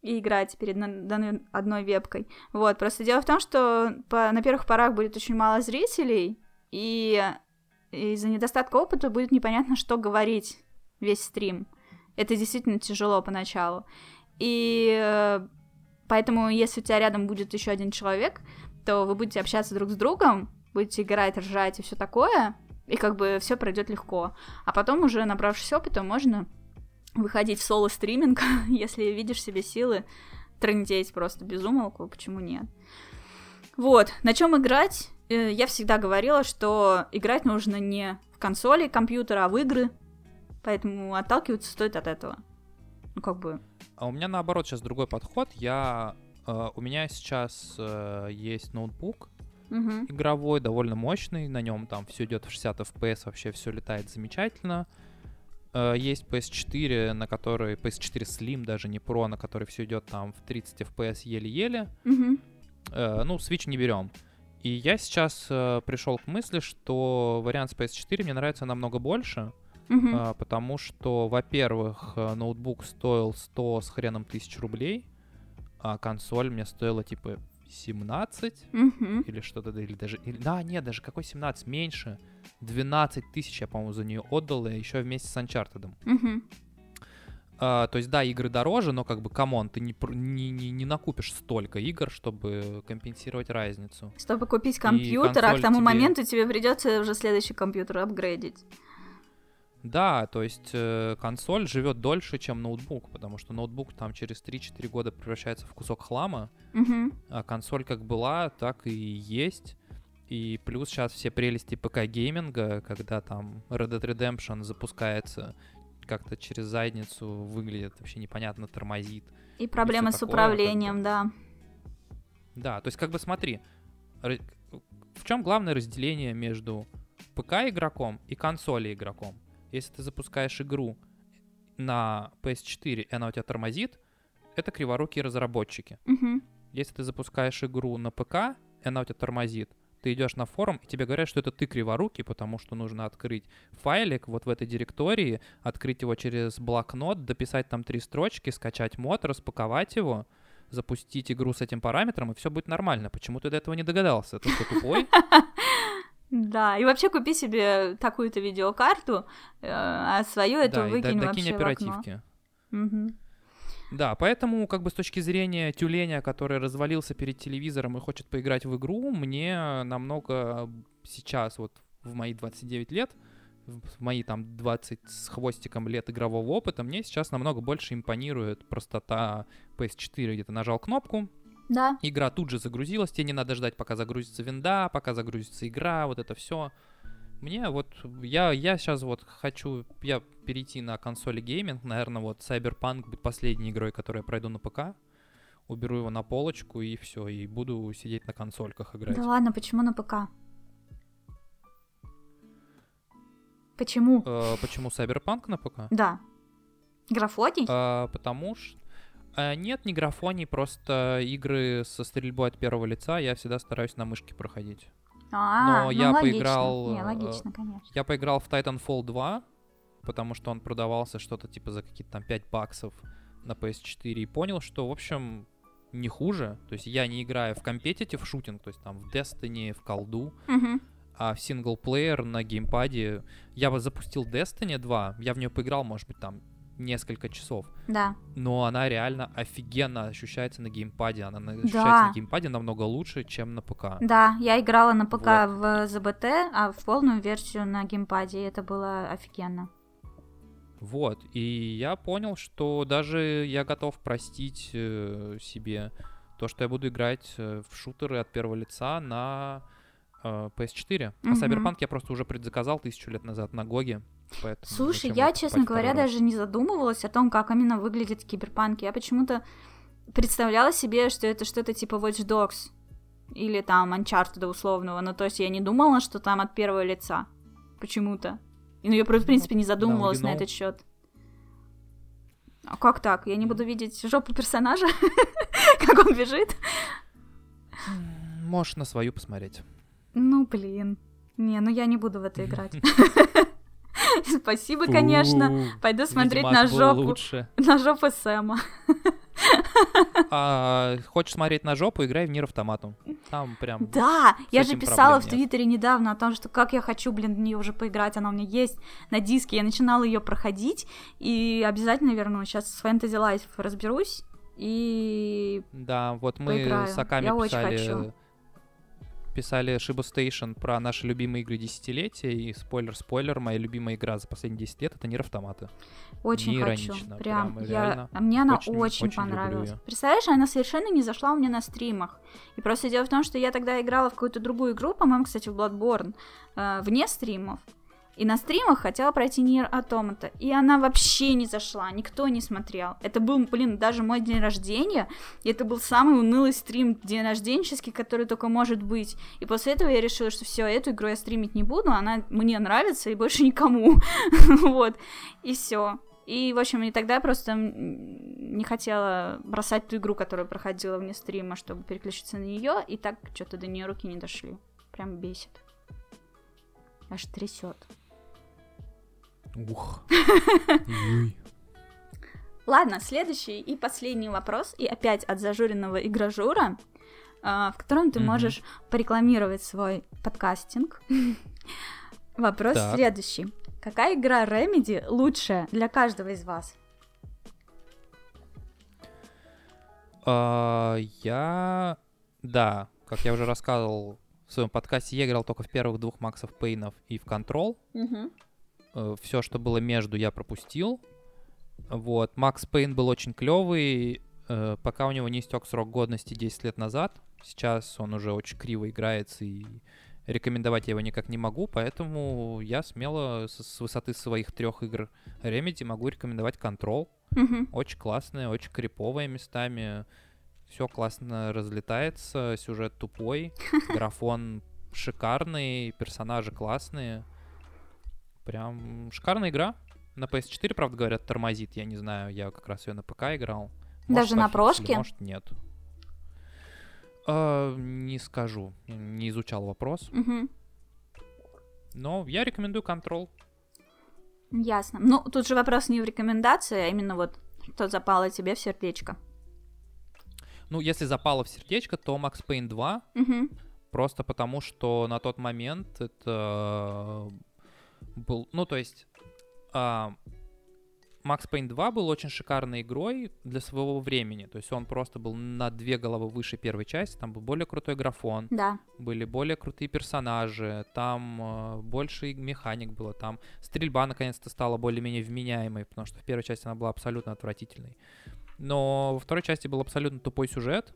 и играть перед данной одной вебкой. Вот, просто дело в том, что по- на первых порах будет очень мало зрителей, и из-за недостатка опыта будет непонятно, что говорить весь стрим. Это действительно тяжело поначалу. И э, поэтому, если у тебя рядом будет еще один человек, то вы будете общаться друг с другом, будете играть, ржать и все такое, и как бы все пройдет легко. А потом уже набравшись опыта, можно выходить в соло-стриминг, если видишь себе силы трындеть просто без умолку, почему нет. Вот, на чем играть? Э, я всегда говорила, что играть нужно не в консоли компьютера, а в игры, поэтому отталкиваться стоит от этого. Ну, как бы... А у меня, наоборот, сейчас другой подход. Я... Э, у меня сейчас э, есть ноутбук, Мгм. игровой, довольно мощный, на нем там все идет в 60 FPS, вообще все летает замечательно. Э, Есть PS4, на которой PS4 Slim, даже не Pro, на которой все идет там в 30 FPS еле-еле. Мгм. Э, Ну, Switch не берем. И я сейчас пришел к мысли, что вариант с PS4 мне нравится намного больше, Мгм. а, потому что, во-первых, э, ноутбук стоил 100 с хреном тысяч рублей, а консоль мне стоила типа 17 Мгм. или что-то, или даже... Или, да, нет, даже какой 17? Меньше. 12 тысяч я, по-моему, за нее отдал, и еще вместе с Uncharted. Мгм. А, то есть, да, игры дороже, но как бы, come on, ты не, не, не, не накупишь столько игр, чтобы компенсировать разницу. Чтобы купить компьютер, а к тому тебе- моменту тебе придется уже следующий компьютер апгрейдить. Да, то есть э, консоль живет дольше, чем ноутбук, потому что ноутбук там через 3-4 года превращается в кусок хлама, Мгм. а консоль как была, так и есть. И плюс сейчас все прелести ПК-гейминга, когда там Red Dead Redemption запускается как-то через задницу, выглядит вообще непонятно, тормозит. И проблемы с такое, управлением, да. Да, то есть как бы смотри, в чем главное разделение между ПК-игроком и консоли-игроком? Если ты запускаешь игру на PS4, и она у тебя тормозит, это криворукие разработчики. Мгм. Если ты запускаешь игру на ПК, и она у тебя тормозит, ты идешь на форум, и тебе говорят, что это ты криворукий, потому что нужно открыть файлик вот в этой директории, открыть его через блокнот, дописать там три строчки, скачать мод, распаковать его, запустить игру с этим параметром, и все будет нормально. Почему ты до этого не догадался? Ты что, тупой? Да, и вообще купи себе такую-то видеокарту, э, а свою эту Да, и выкинь до- вообще докинь в окно. оперативки. Мгм. Да, поэтому, как бы с точки зрения тюленя, который развалился перед телевизором и хочет поиграть в игру, мне намного сейчас, вот в мои 29 лет, в мои там 20 с хвостиком лет игрового опыта, мне сейчас намного больше импонирует простота PS4, где ты нажал кнопку, Да, игра тут же загрузилась, тебе не надо ждать, пока загрузится винда, пока загрузится игра, вот это все. Мне вот, я, я сейчас вот хочу, я перейти на console gaming, наверное, вот Cyberpunk будет последней игрой, которую я пройду на ПК, уберу его на полочку и все, и буду сидеть на консольках играть. да ладно, почему на ПК? Почему? Э, почему Cyberpunk на ПК? Да. Графоний? Э, потому что нет, не графоний, просто игры со стрельбой от первого лица я всегда стараюсь на мышке проходить. А, но ну я логично. поиграл, Не, э, логично, конечно. Я поиграл в Titanfall 2, потому что он продавался что-то типа за какие-то там 5 баксов на PS4 и понял, что, в общем, не хуже. То есть я не играю в компетитив шутинг, то есть там в Destiny, в колду, Мгм. а в синглплеер на геймпаде. Я вот запустил Destiny 2, я в нее поиграл, может быть, там несколько часов, Да. но она реально офигенно ощущается на геймпаде. Она на- ощущается Да. на геймпаде намного лучше, чем на ПК. Да, я играла на ПК в ЗБТ, а в полную версию на геймпаде, и это было офигенно. Вот, и я понял, что даже я готов простить э, себе то, что я буду играть э, в шутеры от первого лица на э, PS4. Мгм. А Cyberpunk я просто уже предзаказал тысячу лет назад на Гоге. Поэтому Слушай, я, честно говоря, второй даже не задумывалась о том, как именно выглядит киберпанк. Я почему-то представляла себе, что это что-то типа Watch Dogs или там Uncharted условного. Ну, то есть я не думала, что там от первого лица. Почему-то. Ну, я, в принципе, не задумывалась you на этот счет. А как так? Я не буду видеть жопу персонажа, как он бежит? Можешь на свою посмотреть. Ну, блин. Не, ну я не буду в это играть. Спасибо, конечно. Пойду смотреть на жопу. На жопу Сэма. А, хочешь смотреть на жопу, играй в Нир Автомату. Там прям... Да, я же писала в. Твиттере недавно о том, что как я хочу, блин, в нее уже поиграть, она у меня есть на диске, я начинала ее проходить, и обязательно верну. Сейчас с Fantasy Life разберусь, и Да, вот мы Поиграю. с Аками Я писали... Писали Shibu Station про наши любимые игры десятилетия, и спойлер-спойлер, моя любимая игра за последние 10 лет — это Нир Автомата. очень Не хочу. Прям, прям, я... реально. а мне она Очень- очень, очень понравилась. Представляешь, она совершенно не зашла у меня на стримах. И просто дело в том, что я тогда играла в какую-то другую игру, по-моему, кстати, в Bloodborne, э, вне стримов. И на стримах хотела пройти Нир Автомата. И она вообще не зашла, никто не смотрел. Это был, блин, даже мой день рождения. И это был самый унылый стрим день рожденческий, который только может быть. И после этого я решила, что все, эту игру я стримить не буду, она мне нравится и больше никому. Вот. И все. И, в общем, и тогда просто не хотела бросать ту игру, которая проходила вне стрима, чтобы переключиться на нее, и так что-то до нее руки не дошли. Прям бесит. Аж трясет. Ух. Ладно, следующий и последний вопрос, и опять от зажуренного игражура, а, в котором ты можешь порекламировать свой подкастинг. Вопрос Так. следующий. Какая игра Remedy лучшая для каждого из вас? А, Я... Да, как я уже рассказывал в своем подкасте, я играл только в первых двух Максов Пейнов и в Control. Все, что было между, я пропустил. Вот. Макс Пейн был очень клевый, э, пока у него не истек срок годности 10 лет назад. Сейчас он уже очень криво играется, и рекомендовать я его никак не могу, поэтому я смело с, высоты своих трех игр Remedy могу рекомендовать Control. Мгм. Очень классная, очень криповая местами. Все классно разлетается, сюжет тупой, графон шикарный, персонажи классные. Прям шикарная игра. На PS4, правда, говорят, тормозит. Я не знаю, я как раз ее на ПК играл. Даже на прошке? Может, нет. А, не скажу. Не изучал вопрос. Мгм. Но я рекомендую Control. Ясно. Ну, тут же вопрос не в рекомендации, а именно вот, что запало тебе в сердечко. Ну, если запало в сердечко, то Max Payne 2 Мгм. Просто потому, что на тот момент это был... Ну, то есть... а, Max Payne 2 был очень шикарной игрой для своего времени. То есть он просто был на две головы выше первой части. Там был более крутой графон, Да. были более крутые персонажи, там э, больше механик было, там стрельба наконец-то стала более-менее вменяемой, потому что в первой части она была абсолютно отвратительной. Но во второй части был абсолютно тупой сюжет.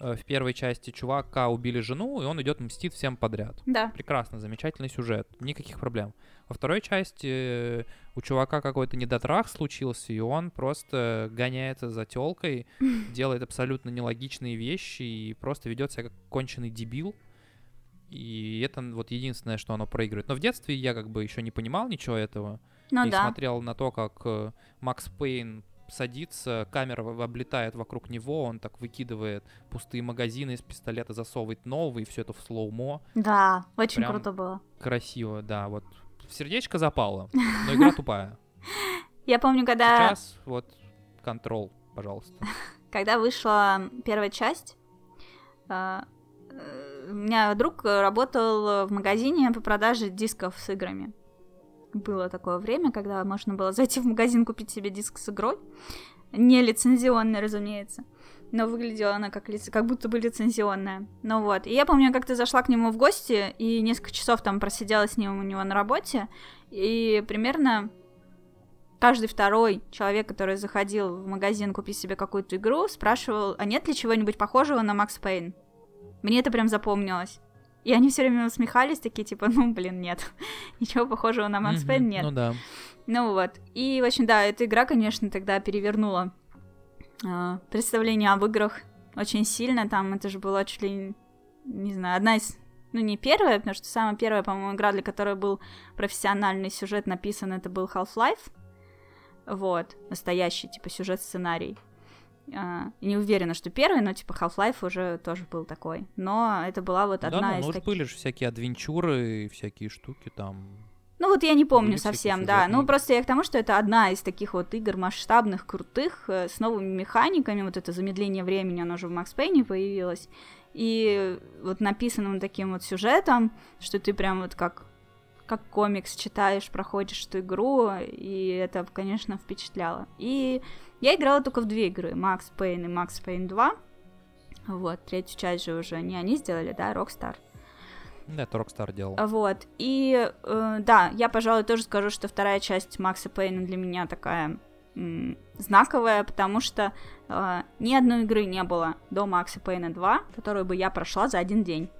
Э, В первой части чувака убили жену, и он идет мстит всем подряд. Да. Прекрасно, замечательный сюжет, никаких проблем. Во второй части э, у чувака какой-то недотрах случился, и он просто гоняется за телкой, делает абсолютно нелогичные вещи и просто ведет себя как конченый дебил. И это вот единственное, что оно проигрывает. Но в детстве я как бы еще не понимал ничего этого. Ну и да. смотрел на то, как э, Макс Пейн садится, камера облетает вокруг него, он так выкидывает пустые магазины из пистолета, засовывает новый, все это в слоумо. Да, очень Прям- круто было. Красиво, да, вот в сердечко запало, но игра тупая. Я помню, когда, Сейчас вот контрол, пожалуйста. когда вышла первая часть, э, э, у меня друг работал в магазине по продаже дисков с играми. Было такое время, когда можно было зайти в магазин, купить себе диск с игрой. Не лицензионный, разумеется. Но выглядела она как, лиц- как будто бы лицензионная. Ну вот. И я помню, я как-то зашла к нему в гости и несколько часов там просидела с ним у него на работе. И примерно каждый второй человек, который заходил в магазин купить себе какую-то игру, спрашивал, а нет ли чего-нибудь похожего на Макс Пейн? Мне это прям запомнилось. И они все время усмехались, такие, типа, ну, блин, нет. Ничего похожего на Макс Пейн нет. Ну да. Ну вот. И, в общем, да, эта игра, конечно, тогда перевернула а, представление об играх очень сильно. Там это же была чуть ли, не знаю, одна из... Ну, не первая, потому что самая первая, по-моему, игра, для которой был профессиональный сюжет написан, это был Half-Life. Вот. Настоящий, типа, сюжет-сценарий. А, не уверена, что первый, но, типа, Half-Life уже тоже был такой. Но это была вот Да, одна ну, из ну, таких... были же всякие адвенчуры, всякие штуки там. Ну вот я не помню Были совсем, да. Ну просто я к тому, что это одна из таких вот игр масштабных, крутых, э, с новыми механиками. Вот это замедление времени, оно же в Макс Пейне появилось. И вот написанным таким вот сюжетом, что ты прям вот как как комикс читаешь, проходишь эту игру, и это, конечно, впечатляло. И я играла только в две игры, Макс Пейн и Макс Пейн 2. Вот, третью часть же уже не они сделали, да, Rockstar. Да, это Rockstar делал. Вот, и э, да, я, пожалуй, тоже скажу, что вторая часть Макса Пейна для меня такая м, знаковая, потому что э, ни одной игры не было до Макса Пейна 2, которую бы я прошла за один день.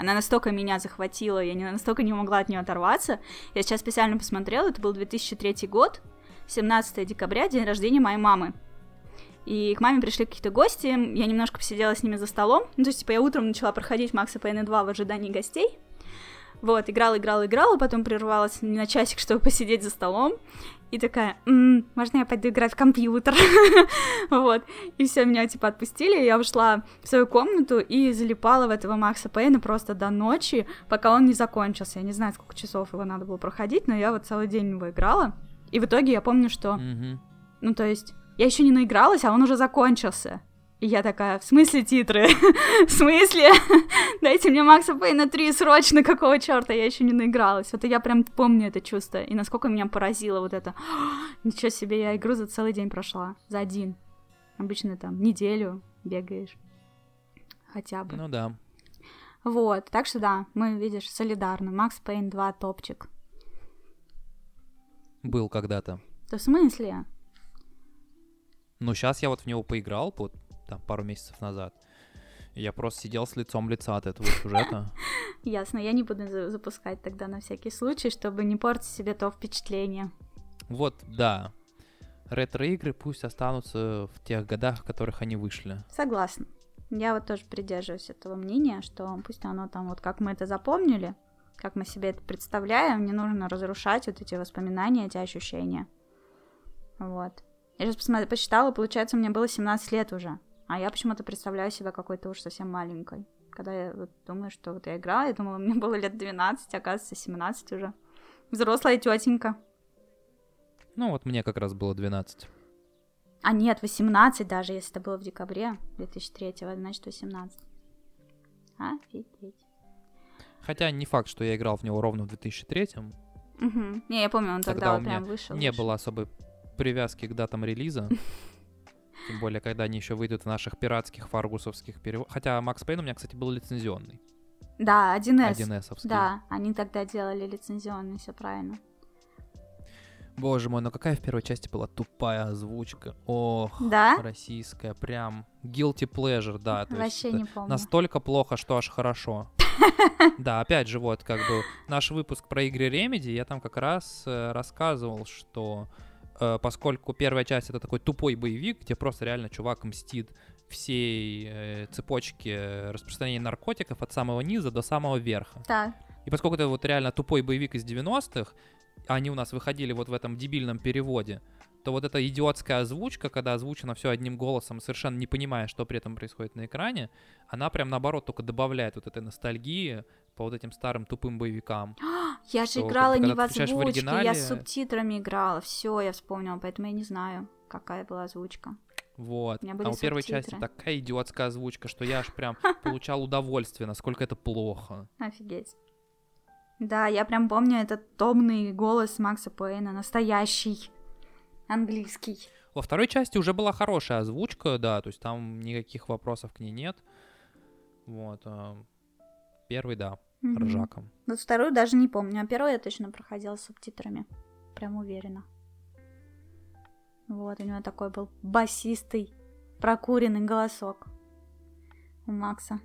Она настолько меня захватила, я не, настолько не могла от нее оторваться. Я сейчас специально посмотрела, это был 2003 год, 17 декабря, день рождения моей мамы. И к маме пришли какие-то гости, я немножко посидела с ними за столом. Ну, то есть, типа, я утром начала проходить Макса Пейна 2 в ожидании гостей. Вот, играла, играла, играла, потом прервалась на часик, чтобы посидеть за столом. И такая, «М, можно я пойду играть в компьютер? Вот. И все, меня, типа, отпустили. Я ушла в свою комнату и залипала в этого Макса Пейна просто до ночи, пока он не закончился. Я не знаю, сколько часов его надо было проходить, но я вот целый день в него играла. И в итоге я помню, что Мгм. ну, то есть, я еще не наигралась, а он уже закончился. И я такая, в смысле титры? в смысле? Дайте мне Макса Пейна 3 срочно, какого черта, я еще не наигралась. Вот я прям помню это чувство, и насколько меня поразило вот это. Ничего себе, я игру за целый день прошла, за один. Обычно там неделю бегаешь. Хотя бы. Ну да. Вот, так что да, мы, видишь, солидарны. Макс Пейн 2 топчик. Был когда-то. Да в смысле? Ну, сейчас я вот в него поиграл, вот там пару месяцев назад. Я просто сидел с лицом лица от этого сюжета. Ясно, я не буду за- запускать тогда на всякий случай, чтобы не портить себе то впечатление. Вот, да. Ретро-игры пусть останутся в тех годах, в которых они вышли. Согласна. Я вот тоже придерживаюсь этого мнения, что пусть оно там вот как мы это запомнили, как мы себе это представляем, не нужно разрушать вот эти воспоминания, эти ощущения. Вот. Я сейчас посмотри, посчитала, получается, мне было 17 лет уже. А я почему-то представляю себя какой-то уж совсем маленькой. Когда я вот думаю, что вот я играла, я думала, мне было лет 12, оказывается, 17 уже. Взрослая тетенька. Ну, вот мне как раз было 12. А нет, 18 даже, если это было в декабре 2003, значит 18. Офигеть. Хотя не факт, что я играл в него ровно в 2003 Угу. Не, я помню, он тогда, Тогда у вот прям меня вышел. Не вышел. было особой привязки к датам релиза. Тем более, когда они еще выйдут в наших пиратских фаргусовских переводах. Хотя Макс Пейн у меня, кстати, был лицензионный. Да, 1С. 1С. Да, они тогда делали лицензионный, все правильно. Боже мой, ну какая в первой части была тупая озвучка. Ох, Да? российская, прям guilty pleasure, да. то есть Вообще это не помню. Настолько плохо, что аж хорошо. Да, опять же, вот как бы наш выпуск про игры Remedy, я там как раз э, рассказывал, что поскольку первая часть это такой тупой боевик, где просто реально чувак мстит всей э, цепочке распространения наркотиков от самого низа до самого верха. Так. И поскольку это вот реально тупой боевик из 90-х, а они у нас выходили вот в этом дебильном переводе, то вот эта идиотская озвучка, когда озвучено все одним голосом, совершенно не понимая, что при этом происходит на экране, она прям наоборот только добавляет вот этой ностальгии по вот этим старым тупым боевикам. Я же играла не в включаешь в озвучке, я оригинале- с субтитрами играла. Все, я вспомнила, поэтому я не знаю, какая была озвучка. Вот. У А у первой части такая идиотская озвучка, что я аж прям получал удовольствие, насколько это плохо. Офигеть. Да, я прям помню этот томный голос Макса Пейна, настоящий, английский. Во второй части уже была хорошая озвучка, да, то есть там никаких вопросов к ней нет. Вот. а, Первый, да, Мгм. ржака. Вот вторую даже не помню, а первую я точно проходила с субтитрами. Прям уверена. Вот, у него такой был басистый, прокуренный голосок у Макса.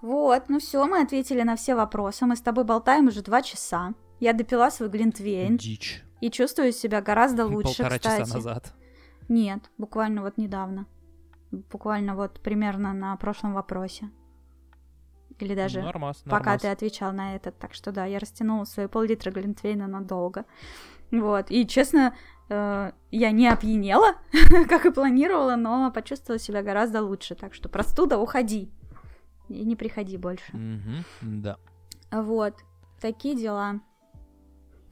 Вот, ну все, мы ответили на все вопросы. Мы с тобой болтаем уже два часа. Я допила свой глинтвейн Дичь. и чувствую себя гораздо лучше, Полтора кстати. часа назад. Нет, буквально вот недавно. Буквально вот примерно на прошлом вопросе. Или даже Нормас, пока нормас. ты отвечал на этот. Так что да, я растянула свои пол-литра глинтвейна надолго. Вот. И, честно, э, я не опьянела, как и планировала, но почувствовала себя гораздо лучше. Так что простуда, уходи. И не приходи больше. Да. Вот. Такие дела.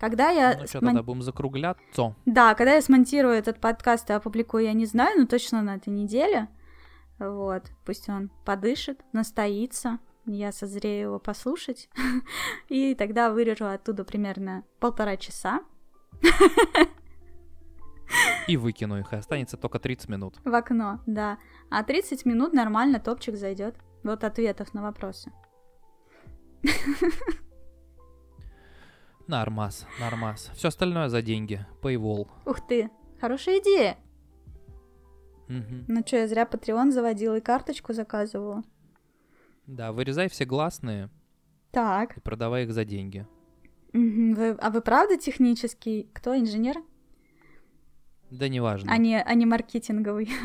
Когда я... Ну что, смон- тогда будем закругляться. Да, когда я смонтирую этот подкаст и опубликую, я не знаю, но точно на этой неделе. Вот, пусть он подышит, настоится, я созрею его послушать, и тогда вырежу оттуда примерно полтора часа И выкину их, и останется только 30 минут. в окно, да. А 30 минут нормально топчик зайдет. Вот ответов на вопросы. Нормас, нормас. Все остальное за деньги. Paywall. Ух ты, хорошая идея. Мгм. Ну что, я зря Patreon заводила и карточку заказывала. Да, вырезай все гласные Так. и продавай их за деньги. Вы- а вы правда технический? Кто, инженер? Да неважно. А не, а не маркетинговый.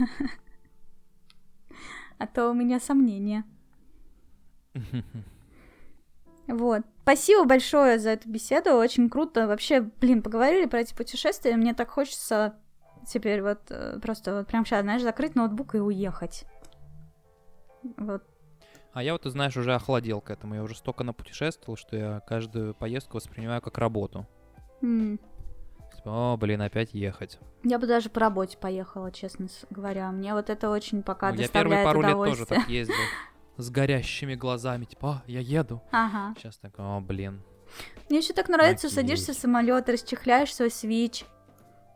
А то у меня сомнения. Вот. Спасибо большое за эту беседу. Очень круто. Вообще, блин, поговорили про эти путешествия. Мне так хочется теперь вот э, просто вот прям сейчас, знаешь, закрыть ноутбук и уехать. Вот. А я вот, ты знаешь, уже охладел к этому. Я уже столько напутешествовал, что я каждую поездку воспринимаю как работу. Типа, О, блин, опять ехать. Я бы даже по работе поехала, честно говоря. Мне вот это очень пока Ну, я доставляет первые пару лет тоже так ездил. С горящими глазами. Типа, «А, я еду. Ага. Сейчас так, о, блин. Мне еще так нравится, Офигеть. садишься в самолет, расчехляешь свой свич,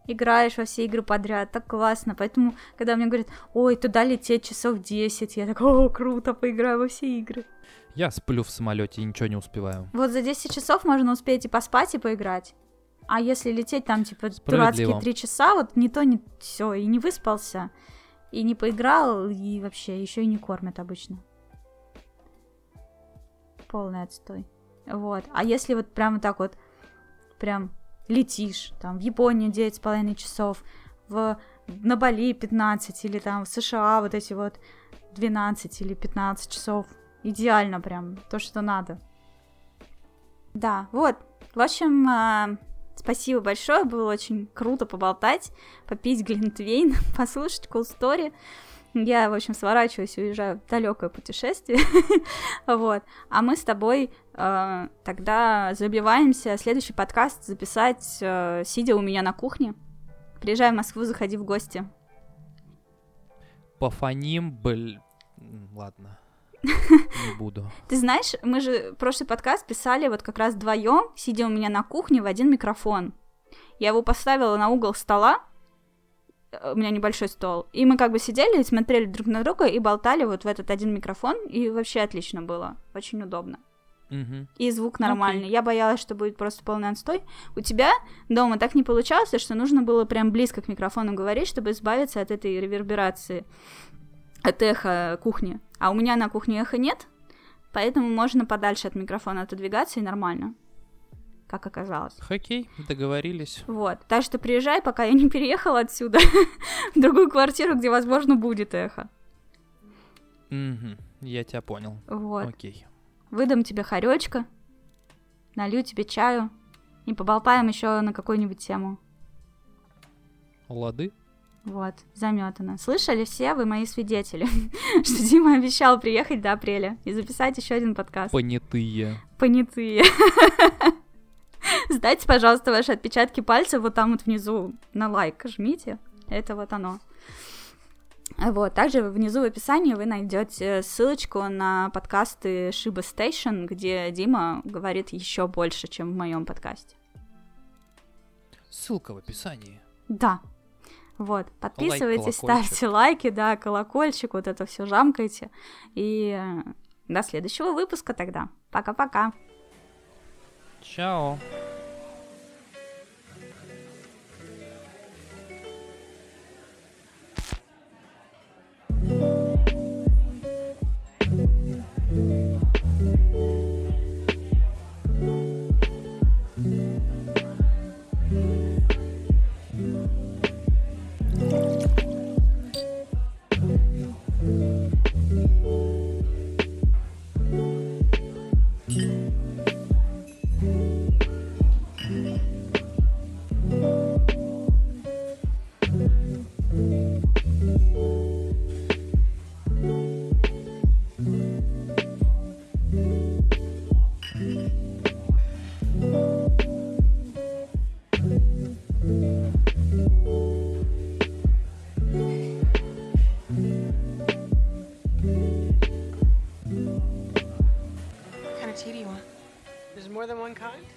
играешь во все игры подряд, так классно. Поэтому, когда мне говорят, ой, туда лететь часов 10, я так, о, круто, поиграю во все игры. Я сплю в самолете и ничего не успеваю. Вот за 10 часов можно успеть и поспать, и поиграть. А если лететь там, типа, дурацкие 3 часа, вот не то, не все, и не выспался, и не поиграл, и вообще еще и не кормят обычно. Полный отстой. Вот. А если вот прямо так вот, прям летишь, там, в Японию 9,5 часов, в, на Бали 15, или там в США вот эти вот 12 или 15 часов. Идеально прям, то, что надо. Да, вот. В общем, а, спасибо большое, было очень круто поболтать, попить глинтвейн, послушать cool story. Я, в общем, сворачиваюсь и уезжаю в далекое путешествие. вот. А мы с тобой э, тогда забиваемся следующий подкаст записать, э, сидя у меня на кухне. Приезжай в Москву, заходи в гости. Пофоним, бль... М, Ладно. Не буду. Ты знаешь, мы же прошлый подкаст писали вот как раз вдвоем, сидя у меня на кухне в один микрофон. Я его поставила на угол стола, э, у меня небольшой стол, и мы как бы сидели, смотрели друг на друга и болтали вот в этот один микрофон, и вообще отлично было, очень удобно. Мгм. И звук нормальный. Я боялась, что будет просто полный отстой. У тебя дома так не получалось, что нужно было прям близко к микрофону говорить, чтобы избавиться от этой реверберации, от эха кухни. А у меня на кухне эха нет, поэтому можно подальше от микрофона отодвигаться и нормально. Как оказалось. Хоккей, договорились. Вот. Так что приезжай, пока я не переехала отсюда, в другую квартиру, где, возможно, будет эхо. Мгм. Я тебя понял. Вот. Окей. Выдам тебе хоречка, налью тебе чаю и поболтаем еще на какую-нибудь тему. Лады? Вот, заметано. Слышали все вы мои свидетели, что Дима обещал приехать до апреля и записать еще один подкаст. Понятые. Понятые. Сдайте, пожалуйста, ваши отпечатки пальцев вот там вот внизу на лайк жмите. Это вот оно. Вот, также внизу в описании вы найдете ссылочку на подкасты Shiba Station, где Дима говорит еще больше, чем в моем подкасте. Ссылка в описании. Да. Вот, подписывайтесь, колокольчик. ставьте лайки, да, колокольчик, вот это все жамкайте. И э, до следующего выпуска тогда. Пока-пока. Чао. More than one kind?